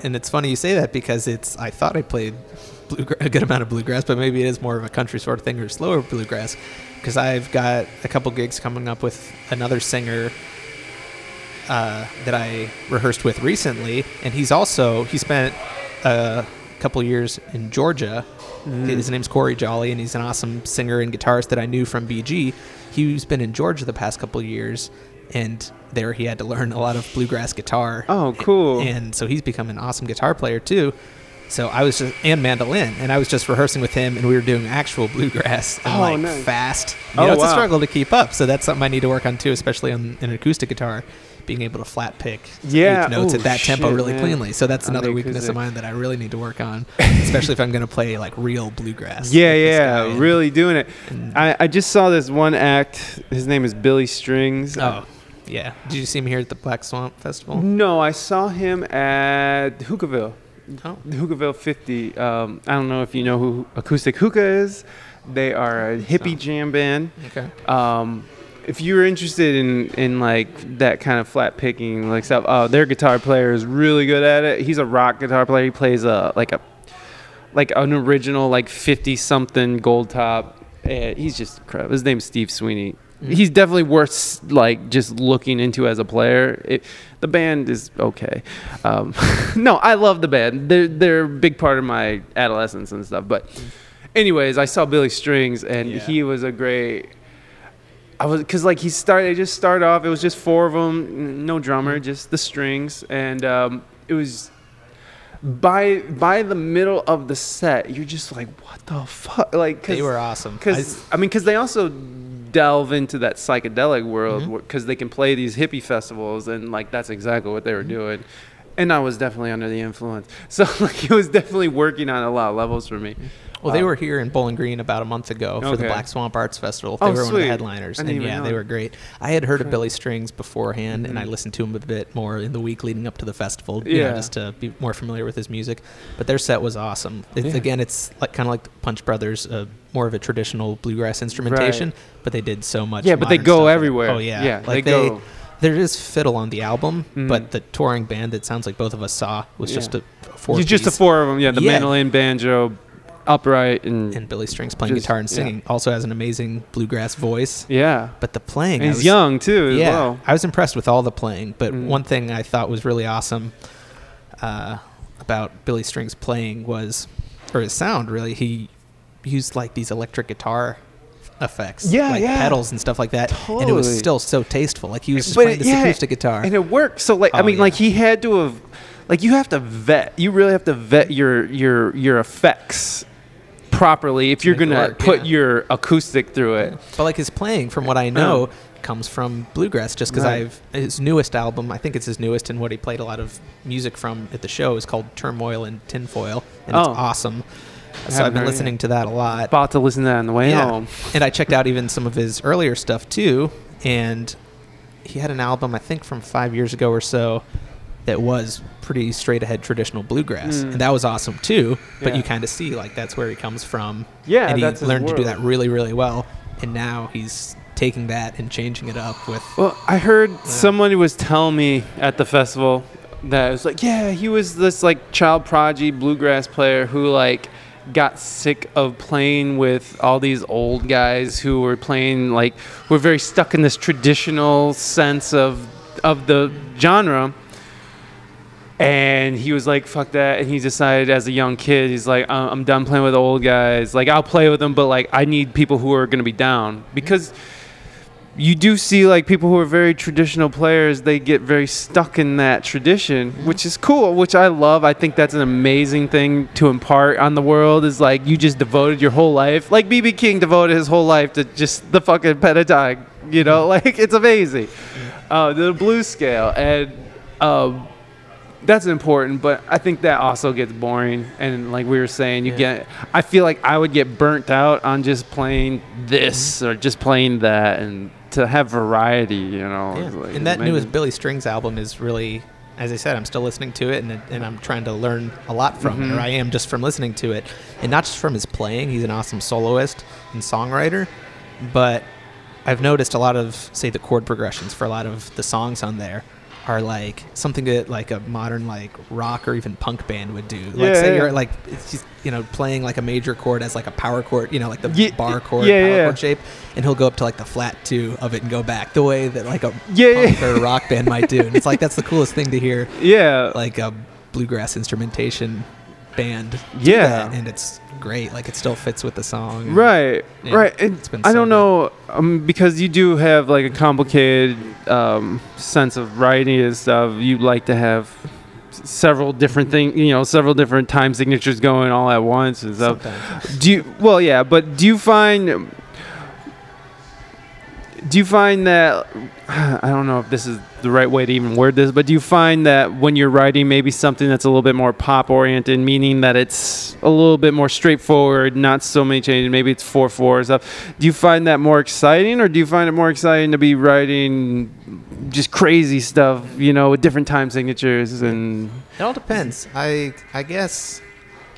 and it's funny you say that because it's I thought I played a good amount of bluegrass, but maybe it is more of a country sort of thing or slower bluegrass. Because I've got a couple gigs coming up with another singer uh, that I rehearsed with recently, and he's also he spent a couple years in Georgia. His name's Corey Jolly, and he's an awesome singer and guitarist that I knew from BG. He's been in Georgia the past couple years, and there he had to learn a lot of bluegrass guitar. Oh, cool. And so he's become an awesome guitar player too. So I was just and mandolin, and I was just rehearsing with him, and we were doing actual bluegrass and Oh, like nice. fast. You Oh, know, it's wow. a struggle to keep up. So that's something I need to work on too, especially on an acoustic guitar, being able to flat pick Yeah. eighth notes Oh, at that tempo really man. cleanly. So that's another weakness of mine that I really need to work on, especially if I'm going to play like real bluegrass. yeah, like yeah, guy. really doing it. Mm. I, I just saw this one act. His name is Billy Strings. Oh, yeah. Did you see him here at the Black Swamp Festival? No, I saw him at Hookahville. Oh, Hookahville 50. Um, I don't know if you know who Ekoostik Hookah is. They are a hippie So. jam band. okay. Um, if you're interested in in like that kind of flat picking like stuff, oh, their guitar player is really good at it. He's a rock guitar player. He plays a like a like an original like 50 something gold top. And he's just incredible. His name's Steve Sweeney. He's definitely worth like just looking into as a player. It, the band is okay. Um, no, I love the band. They're they're a big part of my adolescence and stuff. But anyways, I saw Billy Strings and Yeah. he was a great. I was because like he started. They just started off. It was just four of them, no drummer, just the strings, and um, it was by by the middle of the set, you're just like, what the fuck? Like, cause, They were awesome. Because I, mean, because they also delve into that psychedelic world Mm-hmm. because they can play these hippie festivals, and like that's exactly what they Mm-hmm. were doing. And I was definitely under the influence, so like it was definitely working on a lot of levels for me. Well, they Um, were here in Bowling Green about a month ago for the Black Swamp Arts Festival. They Oh, were one of the headliners, and yeah, know they were great. I had heard of Billy Strings beforehand, and I Mhm. listened to him a bit more in the week leading up to the festival, you know, Yeah. just to be more familiar with his music. But their set was awesome. It's, Yeah. Again, it's like kind of like Punch Brothers, uh, more of a traditional bluegrass instrumentation, but they did so much. Yeah, but they go everywhere. Oh yeah, Yeah, like they go- There is fiddle on the album, Mhm. but the touring band that sounds like both of us saw was just a four. Just the four of them. Yeah, the Yeah. mandolin, banjo, upright, and, and Billy Strings playing Just- guitar and yeah. singing. Also has an amazing bluegrass voice. yeah. But the playing. He's was- young too as yeah, well. I was impressed with all the playing. But Mhm. one thing I thought was really awesome uh, about Billy Strings playing was, or his sound really, he used like these electric guitar effects, Yeah, like yeah. pedals and stuff like that, and it was still so tasteful. Like he was just But playing this yeah, acoustic guitar. and it worked. So like, I Oh, mean, like he had to have, like you have to vet. You really have to vet your your your effects properly if you're gonna work, put yeah. your acoustic through it. But like his playing, from what I know, uh-huh. comes from bluegrass. Just because Right. I've his newest album, I think it's his newest, and what he played a lot of music from at the show is called Turmoil and Tinfoil, and it's Oh. awesome. So I've been listening yet. to that a lot. About to listen to that on the way Yeah. home. And I checked out even some of his earlier stuff too, and he had an album I think from five years ago or so that was pretty straight ahead traditional bluegrass, Mm. and that was awesome too. But Yeah. you kind of see like that's where he comes from. Yeah, and he that's learned to do that really really well, and now he's taking that and changing it up with. Well, I heard somebody was telling me at the festival that it was like, yeah, he was this like child prodigy bluegrass player who like got sick of playing with all these old guys who were playing like were very stuck in this traditional sense of of the genre. And he was like, "Fuck that!" And he decided, as a young kid, he's like, "I'm I'm done playing with old guys. Like, I'll play with them, but like, I need people who are gonna be down. Because you do see like people who are very traditional players they get very stuck in that tradition which is cool which i love. I think that's an amazing thing to impart on the world is like you just devoted your whole life like bb king devoted his whole life to just the fucking pentatonic you know? Like it's amazing. Uh, the blues scale and um, that's important but i think that also gets boring and like we were saying you Yeah. get i feel like i would get burnt out on just playing this or just playing that and to have variety you know Yeah. like, and that newest Billy Strings album is really, as I said, I'm still listening to it, and and I'm trying to learn a lot from it, Mhm. or I am just from listening to it, and not just from his playing. He's an awesome soloist and songwriter, but I've noticed a lot of, say, the chord progressions for a lot of the songs on there are like something that like a modern like rock or even punk band would do. Like Yeah, say yeah. you're like it's just you know playing like a major chord as like a power chord, you know, like the Ye- bar chord, yeah, power yeah. chord shape, and he'll go up to like the flat two of it and go back the way that like a Yeah, punk yeah. or a rock band might do. And it's like that's the coolest thing to hear, yeah like a bluegrass instrumentation band. Yeah. and it's great. Like it still fits with the song. Right, Yeah, right. And it's been I so don't know um, because you do have like a complicated um, sense of writing and stuff. You like to have several different things, you know, several different time signatures going all at once and stuff. Sometimes. Do you? Well, yeah, but do you find? Do you find that I don't know if this is the right way to even word this, but do you find that when you're writing maybe something that's a little bit more pop oriented, meaning that it's a little bit more straightforward, not so many changes, maybe it's four four stuff. Do you find that more exciting, or do you find it more exciting to be writing just crazy stuff, you know, with different time signatures and It all depends. I I guess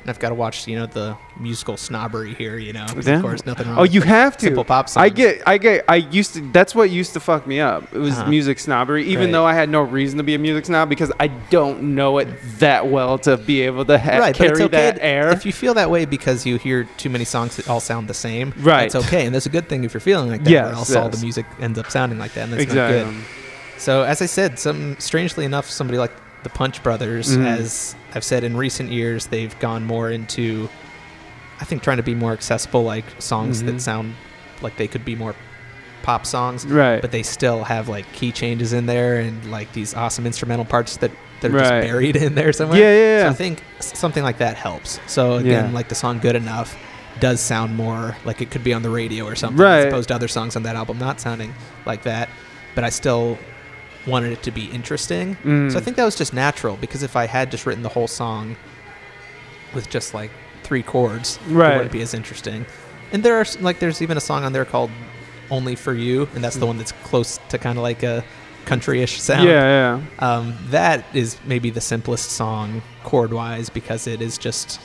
And I've got to watch, you know, the musical snobbery here, you know. Yeah. Of course, nothing wrong. Oh, with you have to. simple pop songs. I get, I get, I used to. That's what used to fuck me up. It was Uh-huh. music snobbery, even Right. though I had no reason to be a music snob because I don't know it that well to be able to ha- right, carry okay that to- air. If you feel that way because you hear too many songs that all sound the same, Right. It's okay, and that's a good thing if you're feeling like that. Yes, or else all the music ends up sounding like that, and that's exactly. not good. So as I said, some strangely enough, somebody like the Punch Brothers, Mhm. as I've said in recent years, they've gone more into, I think, trying to be more accessible, like songs Mhm. that sound like they could be more pop songs, Right. but they still have like key changes in there and like these awesome instrumental parts that are Right. just buried in there somewhere. yeah, yeah, So. I think something like that helps. So again, Yeah. like the song "Good Enough" does sound more like it could be on the radio or something, Right. as opposed to other songs on that album not sounding like that. But I still wanted it to be interesting. Mm. So I think that was just natural because if I had just written the whole song with just like three chords, it wouldn't be as interesting. And there are like there's even a song on there called "Only for You," and that's the one that's close to kind of like a country-ish sound. Yeah, yeah. Um, that is maybe the simplest song chord wise because it is just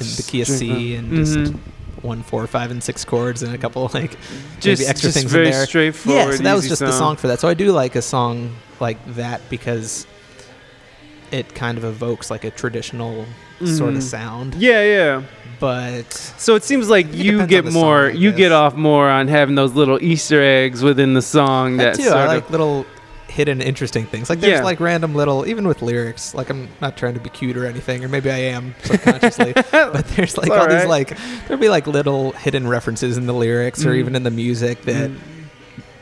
in the key of C and just Mhm. One, four, five, and six chords and a couple like Just, maybe extra just things very in there. straightforward. Yeah, so that was just the song for that. So I do like a song like that because it kind of evokes like a traditional sort Mhm. of sound. Yeah, yeah. But So it seems like It you get more, song, you get off more on having those little Easter eggs within the song. that That too, sort I like of, little hidden interesting things. Like there's Yeah. like random little, even with lyrics. Like I'm not trying to be cute or anything, or maybe I am subconsciously. but there's like all alright. these like there'll be like little hidden references in the lyrics or Mm. even in the music that Mm.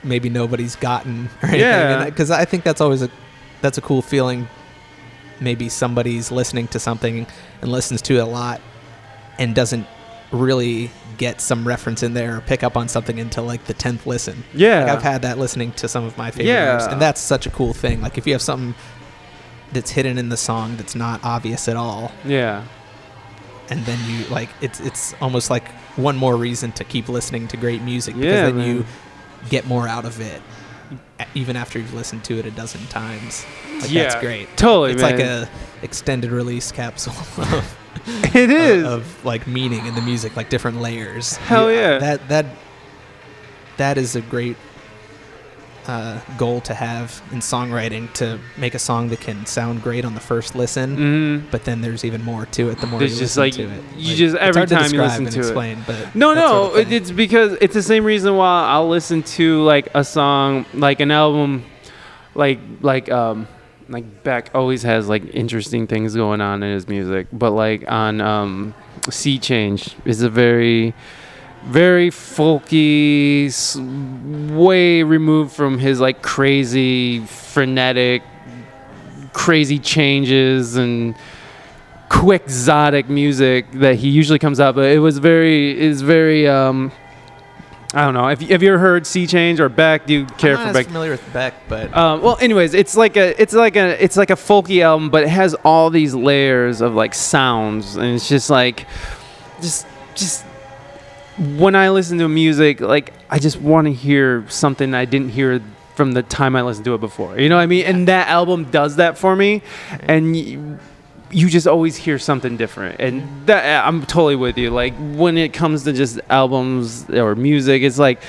maybe nobody's gotten or anything. Yeah. Because I think that's always a that's a cool feeling. Maybe somebody's listening to something and listens to it a lot and doesn't really get some reference in there or pick up on something until like the tenth listen. yeah. Like I've had that listening to some of my favorite Yeah. artists, and that's such a cool thing. Like if you have something that's hidden in the song that's not obvious at all, yeah. and then you like it's it's almost like one more reason to keep listening to great music because Yeah, then man. you get more out of it even after you've listened to it a dozen times. Like yeah. that's great. Totally, It's man. like a extended release capsule of, it is. of, of, like meaning in the music, like different layers. Hell You- yeah. That that that is a great uh, goal to have in songwriting to make a song that can sound great on the first listen, Mhm. but then there's even more to it the more There's you just, listen like, to it. you just- every time you listen to it. explain, But No, no, sort of it's because it's the same reason why I'll listen to like a song, like an album, like like um like Beck always has like interesting things going on in his music, but like on um Sea Change is a very very folky, way removed from his like crazy, frenetic, crazy changes and quick, exotic music that he usually comes out. But it was very, is very. um I don't know. Have you, have you ever heard Sea Change or Beck? Do you care I'm for not Beck? as familiar with Beck, but Um, well, anyways, it's like a it's like a it's like a folky album, but it has all these layers of like sounds, and it's just like, just just when I listen to music, like I just want to hear something I didn't hear from the time I listened to it before. You know what I mean? And that album does that for me, and. You just always hear something different and that i'm totally with you like when it comes to just albums or music it's like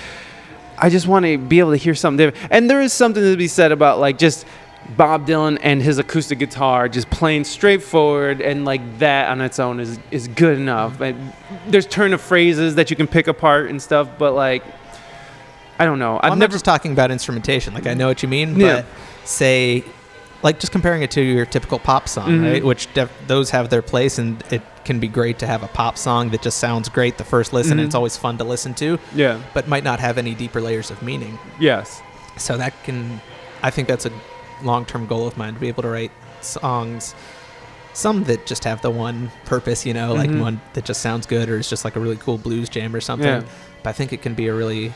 I just want to be able to hear something different. And there is something to be said about like just Bob Dylan and his acoustic guitar just playing straightforward and like that on its own is is good enough. And there's turn of phrases that you can pick apart and stuff, but like I don't know. Well, I'm never just talking about instrumentation. Like I know what you mean, Yeah. but say, like just comparing it to your typical pop song, Mhm. right? Which def- those have their place, and it can be great to have a pop song that just sounds great the first listen, and Mhm. it's always fun to listen to, yeah. but might not have any deeper layers of meaning. Yes. So that can, I think that's a long-term goal of mine to be able to write songs. Some that just have the one purpose, you know, like Mhm. one that just sounds good or is just like a really cool blues jam or something. Yeah. But I think it can be a really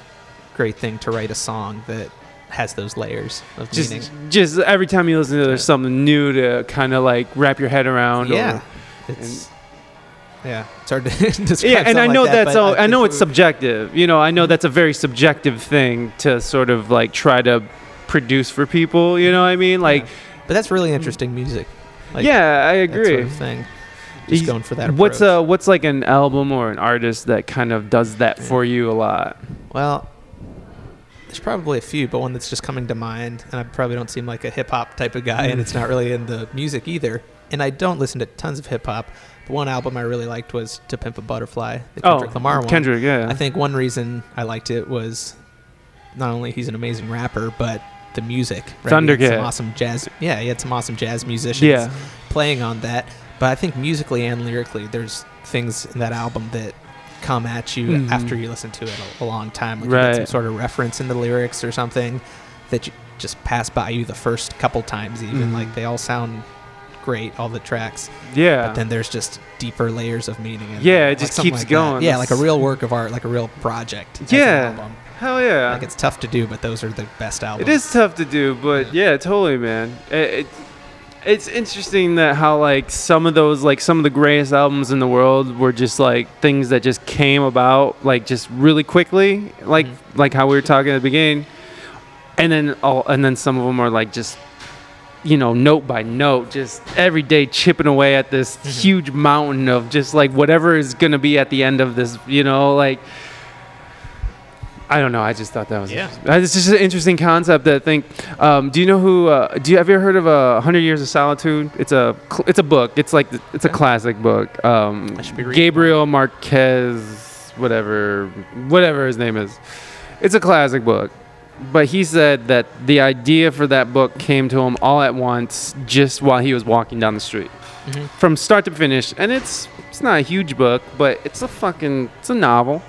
great thing to write a song that has those layers of Just meaning. just every time you listen to it, there's something new to kind of like wrap your head around. or- Yeah, it's yeah, it's hard to describe. yeah, and I know like that, that's all. I know it's subjective. You know, I know that's a very subjective thing to sort of like try to produce for people. You know what I mean? Like, but that's really interesting music. Like, yeah, I agree. sort of thing. just going for that. What's approach. uh what's like an album or an artist that kind of does that for you a lot? Well, there's probably a few, but one that's just coming to mind, and I probably don't seem like a hip hop type of guy, and it's not really in the music either. And I don't listen to tons of hip hop. But one album I really liked was "To Pimp a Butterfly," the oh, Kendrick Lamar one. Oh, Kendrick, yeah. I think one reason I liked it was not only he's an amazing rapper, but the music. Right? He had some awesome jazz. Yeah, he had some awesome jazz musicians yeah. playing on that. But I think musically and lyrically, there's things in that album that come at you Mhm. after you listen to it a, a long time. Like you get some sort of reference in the lyrics or something that you just pass by you the first couple times. Even Mhm. like they all sound great, all the tracks. Yeah. But then there's just deeper layers of meaning. In Yeah, it like just keeps like that. going. Yeah, like a real work of art, like a real project. Yeah. Hell yeah. Like it's tough to do, but those are the best albums. It is tough to do, but yeah, totally, man. It, it, it's interesting that how like some of those like some of the greatest albums in the world were just like things that just came about like just really quickly, like Mhm. like how we were talking at the beginning, and then all and then some of them are like just you know note by note, just every day chipping away at this Mhm. huge mountain of just like whatever is gonna be at the end of this, you know, like. I don't know. I just thought that was Yeah. It's just an interesting concept. That I think. Um, do you know who? Uh, do you have you ever heard of a uh, Hundred Years of Solitude? It's a cl- it's a book. It's like it's a classic book. Um, I should be reading Gabriel Marquez, whatever whatever his name is. It's a classic book. But he said that the idea for that book came to him all at once, just while he was walking down the street, Mhm. from start to finish. And it's it's not a huge book, but it's a fucking it's a novel.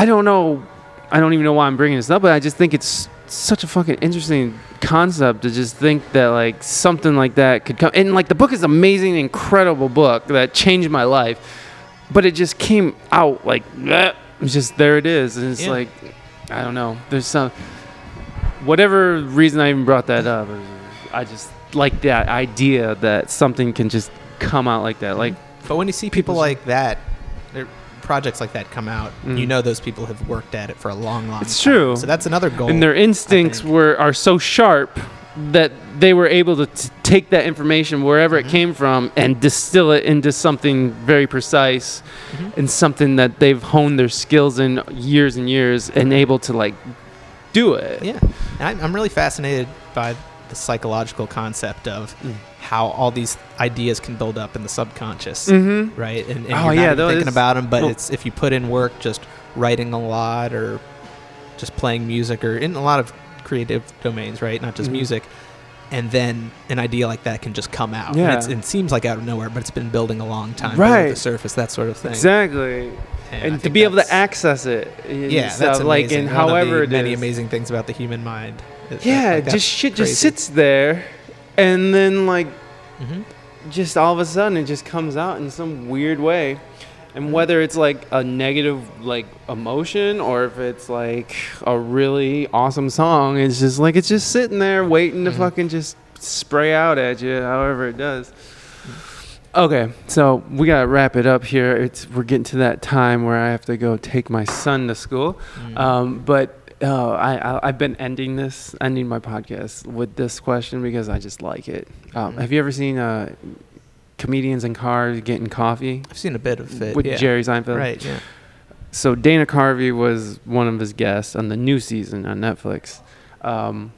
I don't know. I don't even know why I'm bringing this up, but I just think it's such a fucking interesting concept to just think that like something like that could come. And like the book is an amazing, incredible book that changed my life, but it just came out like that. it's just there it is, and it's Yeah. like I don't know. There's some whatever reason I even brought that up. I just like that idea that something can just come out like that. Like But when you see people like that, projects like that come out, Mm. you know those people have worked at it for a long, long time. It's time. true. So that's another goal. and their instincts were are so sharp that they were able to t- take that information wherever Mhm. it came from and distill it into something very precise Mhm. and something that they've honed their skills in years and years and able to like do it. Yeah. And I'm, I'm really fascinated by the psychological concept of Mm. How all these ideas can build up in the subconscious, Mm-hmm. right? And, and Oh, you're yeah, thinking about them, but well- it's if you put in work, just writing a lot or just playing music or in a lot of creative domains, right? Not just Mhm. music. And then an idea like that can just come out. Yeah. And it's, it seems like out of nowhere, but it's been building a long time Right. the surface, that sort of thing. Exactly. I And, to be able to access it. yeah, stuff, that's like amazing. in One however many amazing things about the human mind. Yeah, like, just shit crazy. just sits there and then like Mhm. just all of a sudden it just comes out in some weird way and whether it's like a negative like emotion or if it's like a really awesome song it's just like it's just sitting there waiting to Mhm. fucking just spray out at you however it does okay so we gotta wrap it up here it's we're getting to that time where i have to go take my son to school Mm. um, but uh, I, I I've been ending this ending my podcast with this question because I just like it. Um, Mhm. Have you ever seen uh, comedians in cars getting coffee I've seen a bit of it with yeah. Jerry Seinfeld? Right. Yeah. So Dana Carvey was one of his guests on the new season on Netflix, um,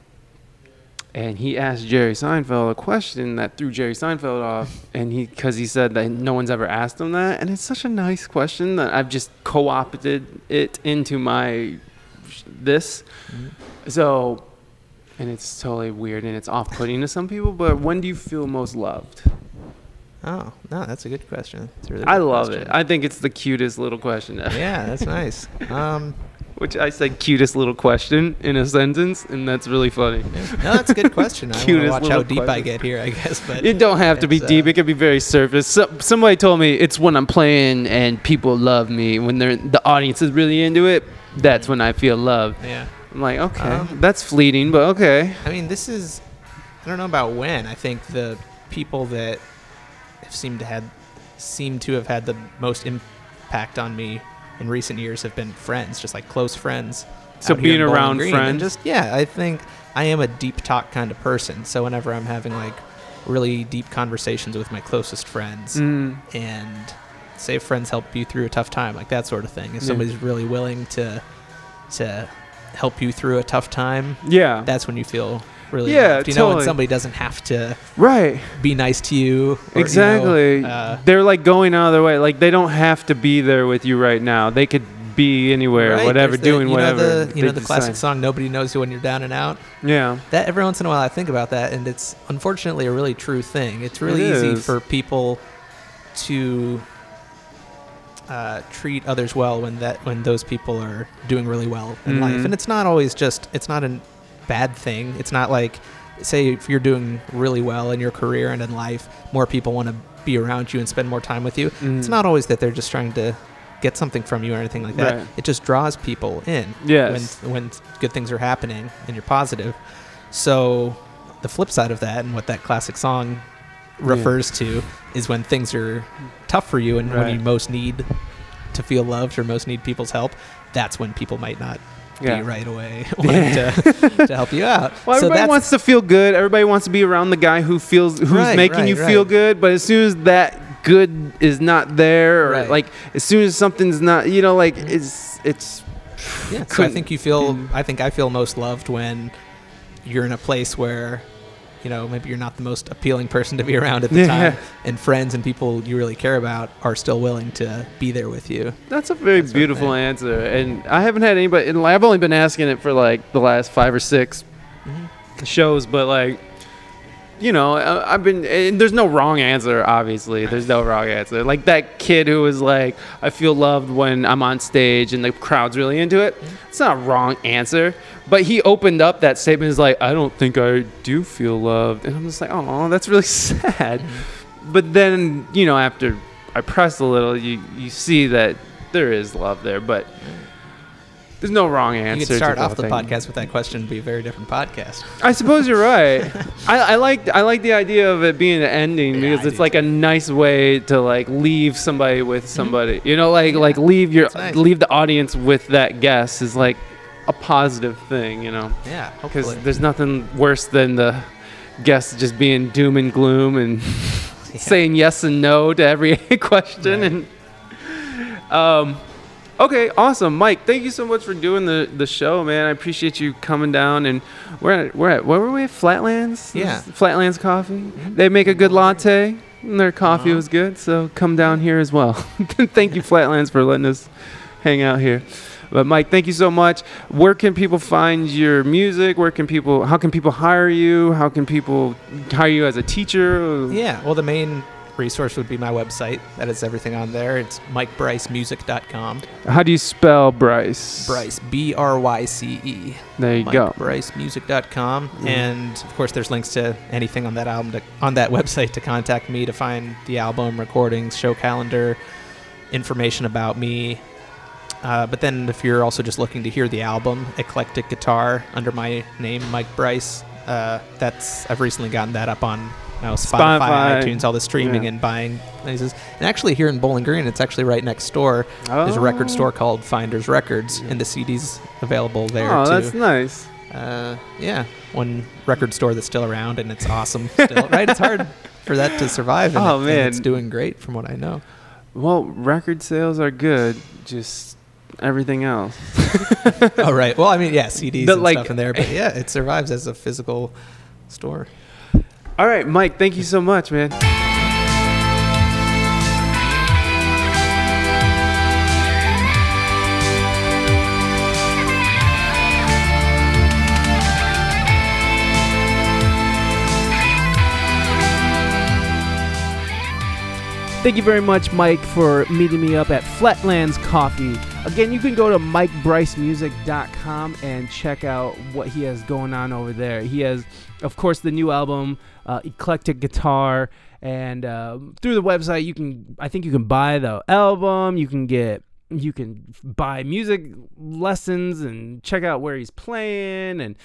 and he asked Jerry Seinfeld a question that threw Jerry Seinfeld off, and he because he said that no one's ever asked him that, and it's such a nice question that I've just co-opted it into my this. Mhm. So, and it's totally weird and it's off-putting to some people. But when do you feel most loved? Oh no, that's a good question. Really I good love question. it. I think it's the cutest little question ever. yeah, that's nice. Um, Which I said cutest little question in a sentence, and that's really funny. yeah. no, that's a good question. I Cutest watch how deep I get here, I guess. But It don't have to be deep. uh, It could be very surface. So, somebody told me it's when I'm playing and people love me. When they're the audience is really into it, that's when I feel love. yeah, I'm like, okay, Um, that's fleeting, but okay. I mean, this is. I don't know about when. I think the people that have seemed to had seem to have had the most impact on me in recent years have been friends, just like close friends. So out here in being around Green. And friends? just yeah, I think I am a deep talk kind of person. So whenever I'm having like really deep conversations with my closest friends Mm. and say if friends help you through a tough time, like that sort of thing. If Yeah. somebody's really willing to to help you through a tough time, Yeah. that's when you feel really Yeah, loved. You know, when somebody doesn't have to right. be nice to you. or, you know, exactly. uh, They're like going out of their way. Like they don't have to be there with you right now. They could be anywhere, right, whatever, the- doing you whatever. Know the, you know the classic song "Nobody Knows You When You're Down and Out." Yeah. That every once in a while I think about that, and it's unfortunately a really true thing. It's really It easy for people to uh, treat others well when that when those people are doing really well in life, Mhm. and it's not always just it's not a bad thing. It's not like say if you're doing really well in your career and in life, more people want to be around you and spend more time with you. It's Mm. not always that they're just trying to get something from you or anything like that. Right. It just draws people in Yes. when when good things are happening and you're positive. So the flip side of that and what that classic song Yeah. refers to is when things are tough for you and when you most need to feel loved or most need people's help, that's when people might not Yeah. be right away wanting to, to help you out. Well, so everybody wants to feel good. Everybody wants to be around the guy who feels who's Right, making right, you right. feel good. But as soon as that good is not there, or Right. like as soon as something's not, you know, like it's it's Yeah, so I think you feel. I think I feel most loved when you're in a place where, you know, maybe you're not the most appealing person to be around at the Yeah. time, and friends and people you really care about are still willing to be there with you. That's a very That's beautiful answer, and I haven't had anybody. And I've only been asking it for like the last five or 6 mm-hmm. shows, but like, you know, I- I've been. And there's no wrong answer. Obviously, there's no wrong answer. Like that kid who was like, "I feel loved when I'm on stage and the crowd's really into it." It's not a wrong answer, but he opened up that statement. Is like, "I don't think I do feel loved," and I'm just like, "Oh, that's really sad." But then, you know, after I press a little, you you see that there is love there, but there's no wrong answer. You could start off the thing. podcast with that question and be a very different podcast. I suppose you're right. I, I like I like the idea of it being an ending Yeah, because I it's like a nice way to like leave somebody with somebody. You know, like Yeah, like leave your nice. leave the audience with that guest is like a positive thing. You know, Yeah, because there's nothing worse than the guest just being doom and gloom and Yeah. saying yes and no to every question Right. and um okay awesome. Mike thank you so much for doing the the show man. I appreciate you coming down and we're at we're at where were we flatlands? Yeah. flatlands coffee? They make a good latte and their coffee Uh-huh. was good so come down here as well. Thank you flatlands for letting us hang out here. But mike thank you so much. Where can people find your music? Where can people how can people hire you? How can people hire you as a teacher? Yeah, well, the main resource would be my website. That is everything on there. It's mikebrycemusic.com. how do you spell bryce Bryce, B R Y C E. there you go MikeBrycemusic.com. Mhm. And of course, there's links to anything on that album, to, on that website to contact me to find the album, recordings, show calendar, information about me. Uh, but then, if you're also just looking to hear the album, Eclectic Guitar, under my name, Mike Bryce, uh, that's I've recently gotten that up on now Spotify, Spotify. iTunes, all the streaming Yeah. and buying places. And actually, here in Bowling Green, it's actually right next door. There's a record Oh. store called Finders Records, and the CDs available there oh too. that's nice Uh, yeah, one record store that's still around and it's awesome. Still, right? It's hard for that to survive. And Oh, it- man. it's doing great from what I know. well record sales are good just everything else oh right. Well, I mean, yeah, CDs The, and like- stuff in there, but yeah, it survives as a physical store. All right mike thank you so much man Thank you very much, Mike, for meeting me up at Flatlands Coffee. Again, you can go to MikeBryceMusic.com and check out what he has going on over there. He has, of course, the new album, uh, Eclectic Guitar, and uh, through the website, you can, I think, you can buy the album. You can get, you can buy music lessons and check out where he's playing and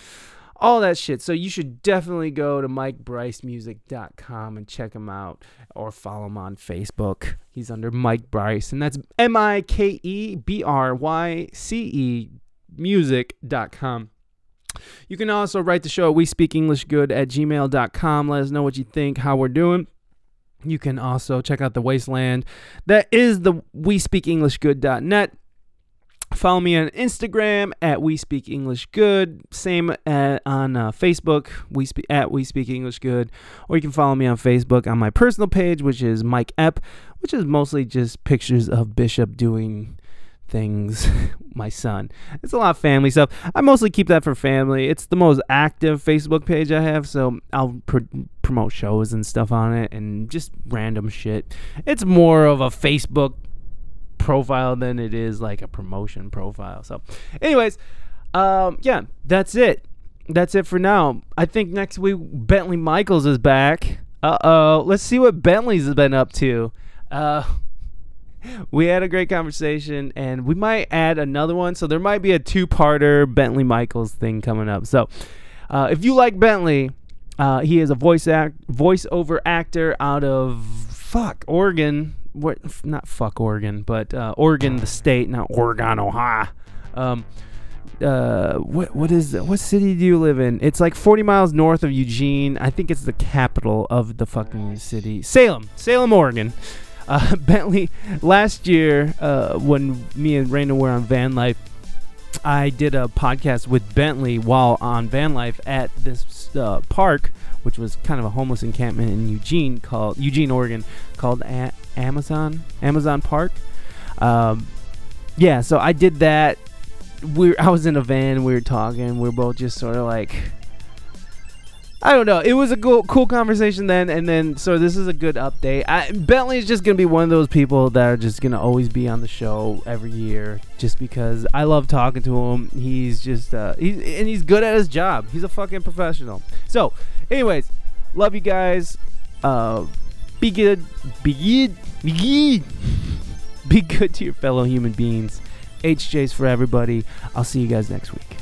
all that shit. So you should definitely go to MikeBryceMusic.com and check him out or follow him on Facebook. He's under Mike Bryce, and that's M I K E B R Y C E music.com. You can also write the show at we speak English good at gmail.com. Let us know what you think, how we're doing. You can also check out the wasteland. That is the we speak English good.net. Follow me on Instagram at We Speak English Good. Same at, on uh, Facebook, we speak at We Speak English Good. Or you can follow me on Facebook on my personal page, which is Mike Epp, which is mostly just pictures of Bishop doing things. my son. It's a lot of family stuff. I mostly keep that for family. It's the most active Facebook page I have, so I'll pr- promote shows and stuff on it and just random shit. It's more of a Facebook profile than it is like a promotion profile. So, anyways, um, yeah, that's it. That's it for now. I think next week Bentley Michaels is back. Uh oh, let's see what Bentley's been up to. Uh, we had a great conversation, and we might add another one. So there might be a two-parter Bentley Michaels thing coming up. So, uh, if you like Bentley, uh, he is a voice act voiceover actor out of fuck Oregon. What? Not fuck Oregon, but uh, Oregon, the state, not Oregon, Ohio. Um, uh, what what is what city do you live in? It's like 40 miles north of Eugene. I think it's the capital of the fucking city, Salem, Salem, Oregon. Uh, Bentley. Last year, uh, when me and Raina were on Van Life, I did a podcast with Bentley while on Van Life at this uh, park, which was kind of a homeless encampment in Eugene called Eugene, Oregon, called a- Amazon Amazon Park. Um, yeah, so I did that. We I was in a van. We were talking. We were both just sort of like. I don't know. It was a cool, cool conversation then, and then so this is a good update. I, Bentley is just gonna be one of those people that are just gonna always be on the show every year, just because I love talking to him. He's just uh, he's and he's good at his job. He's a fucking professional. So, anyways, love you guys. Uh, be good. Be good. Be good. Be good to your fellow human beings. HJ's for everybody. I'll see you guys next week.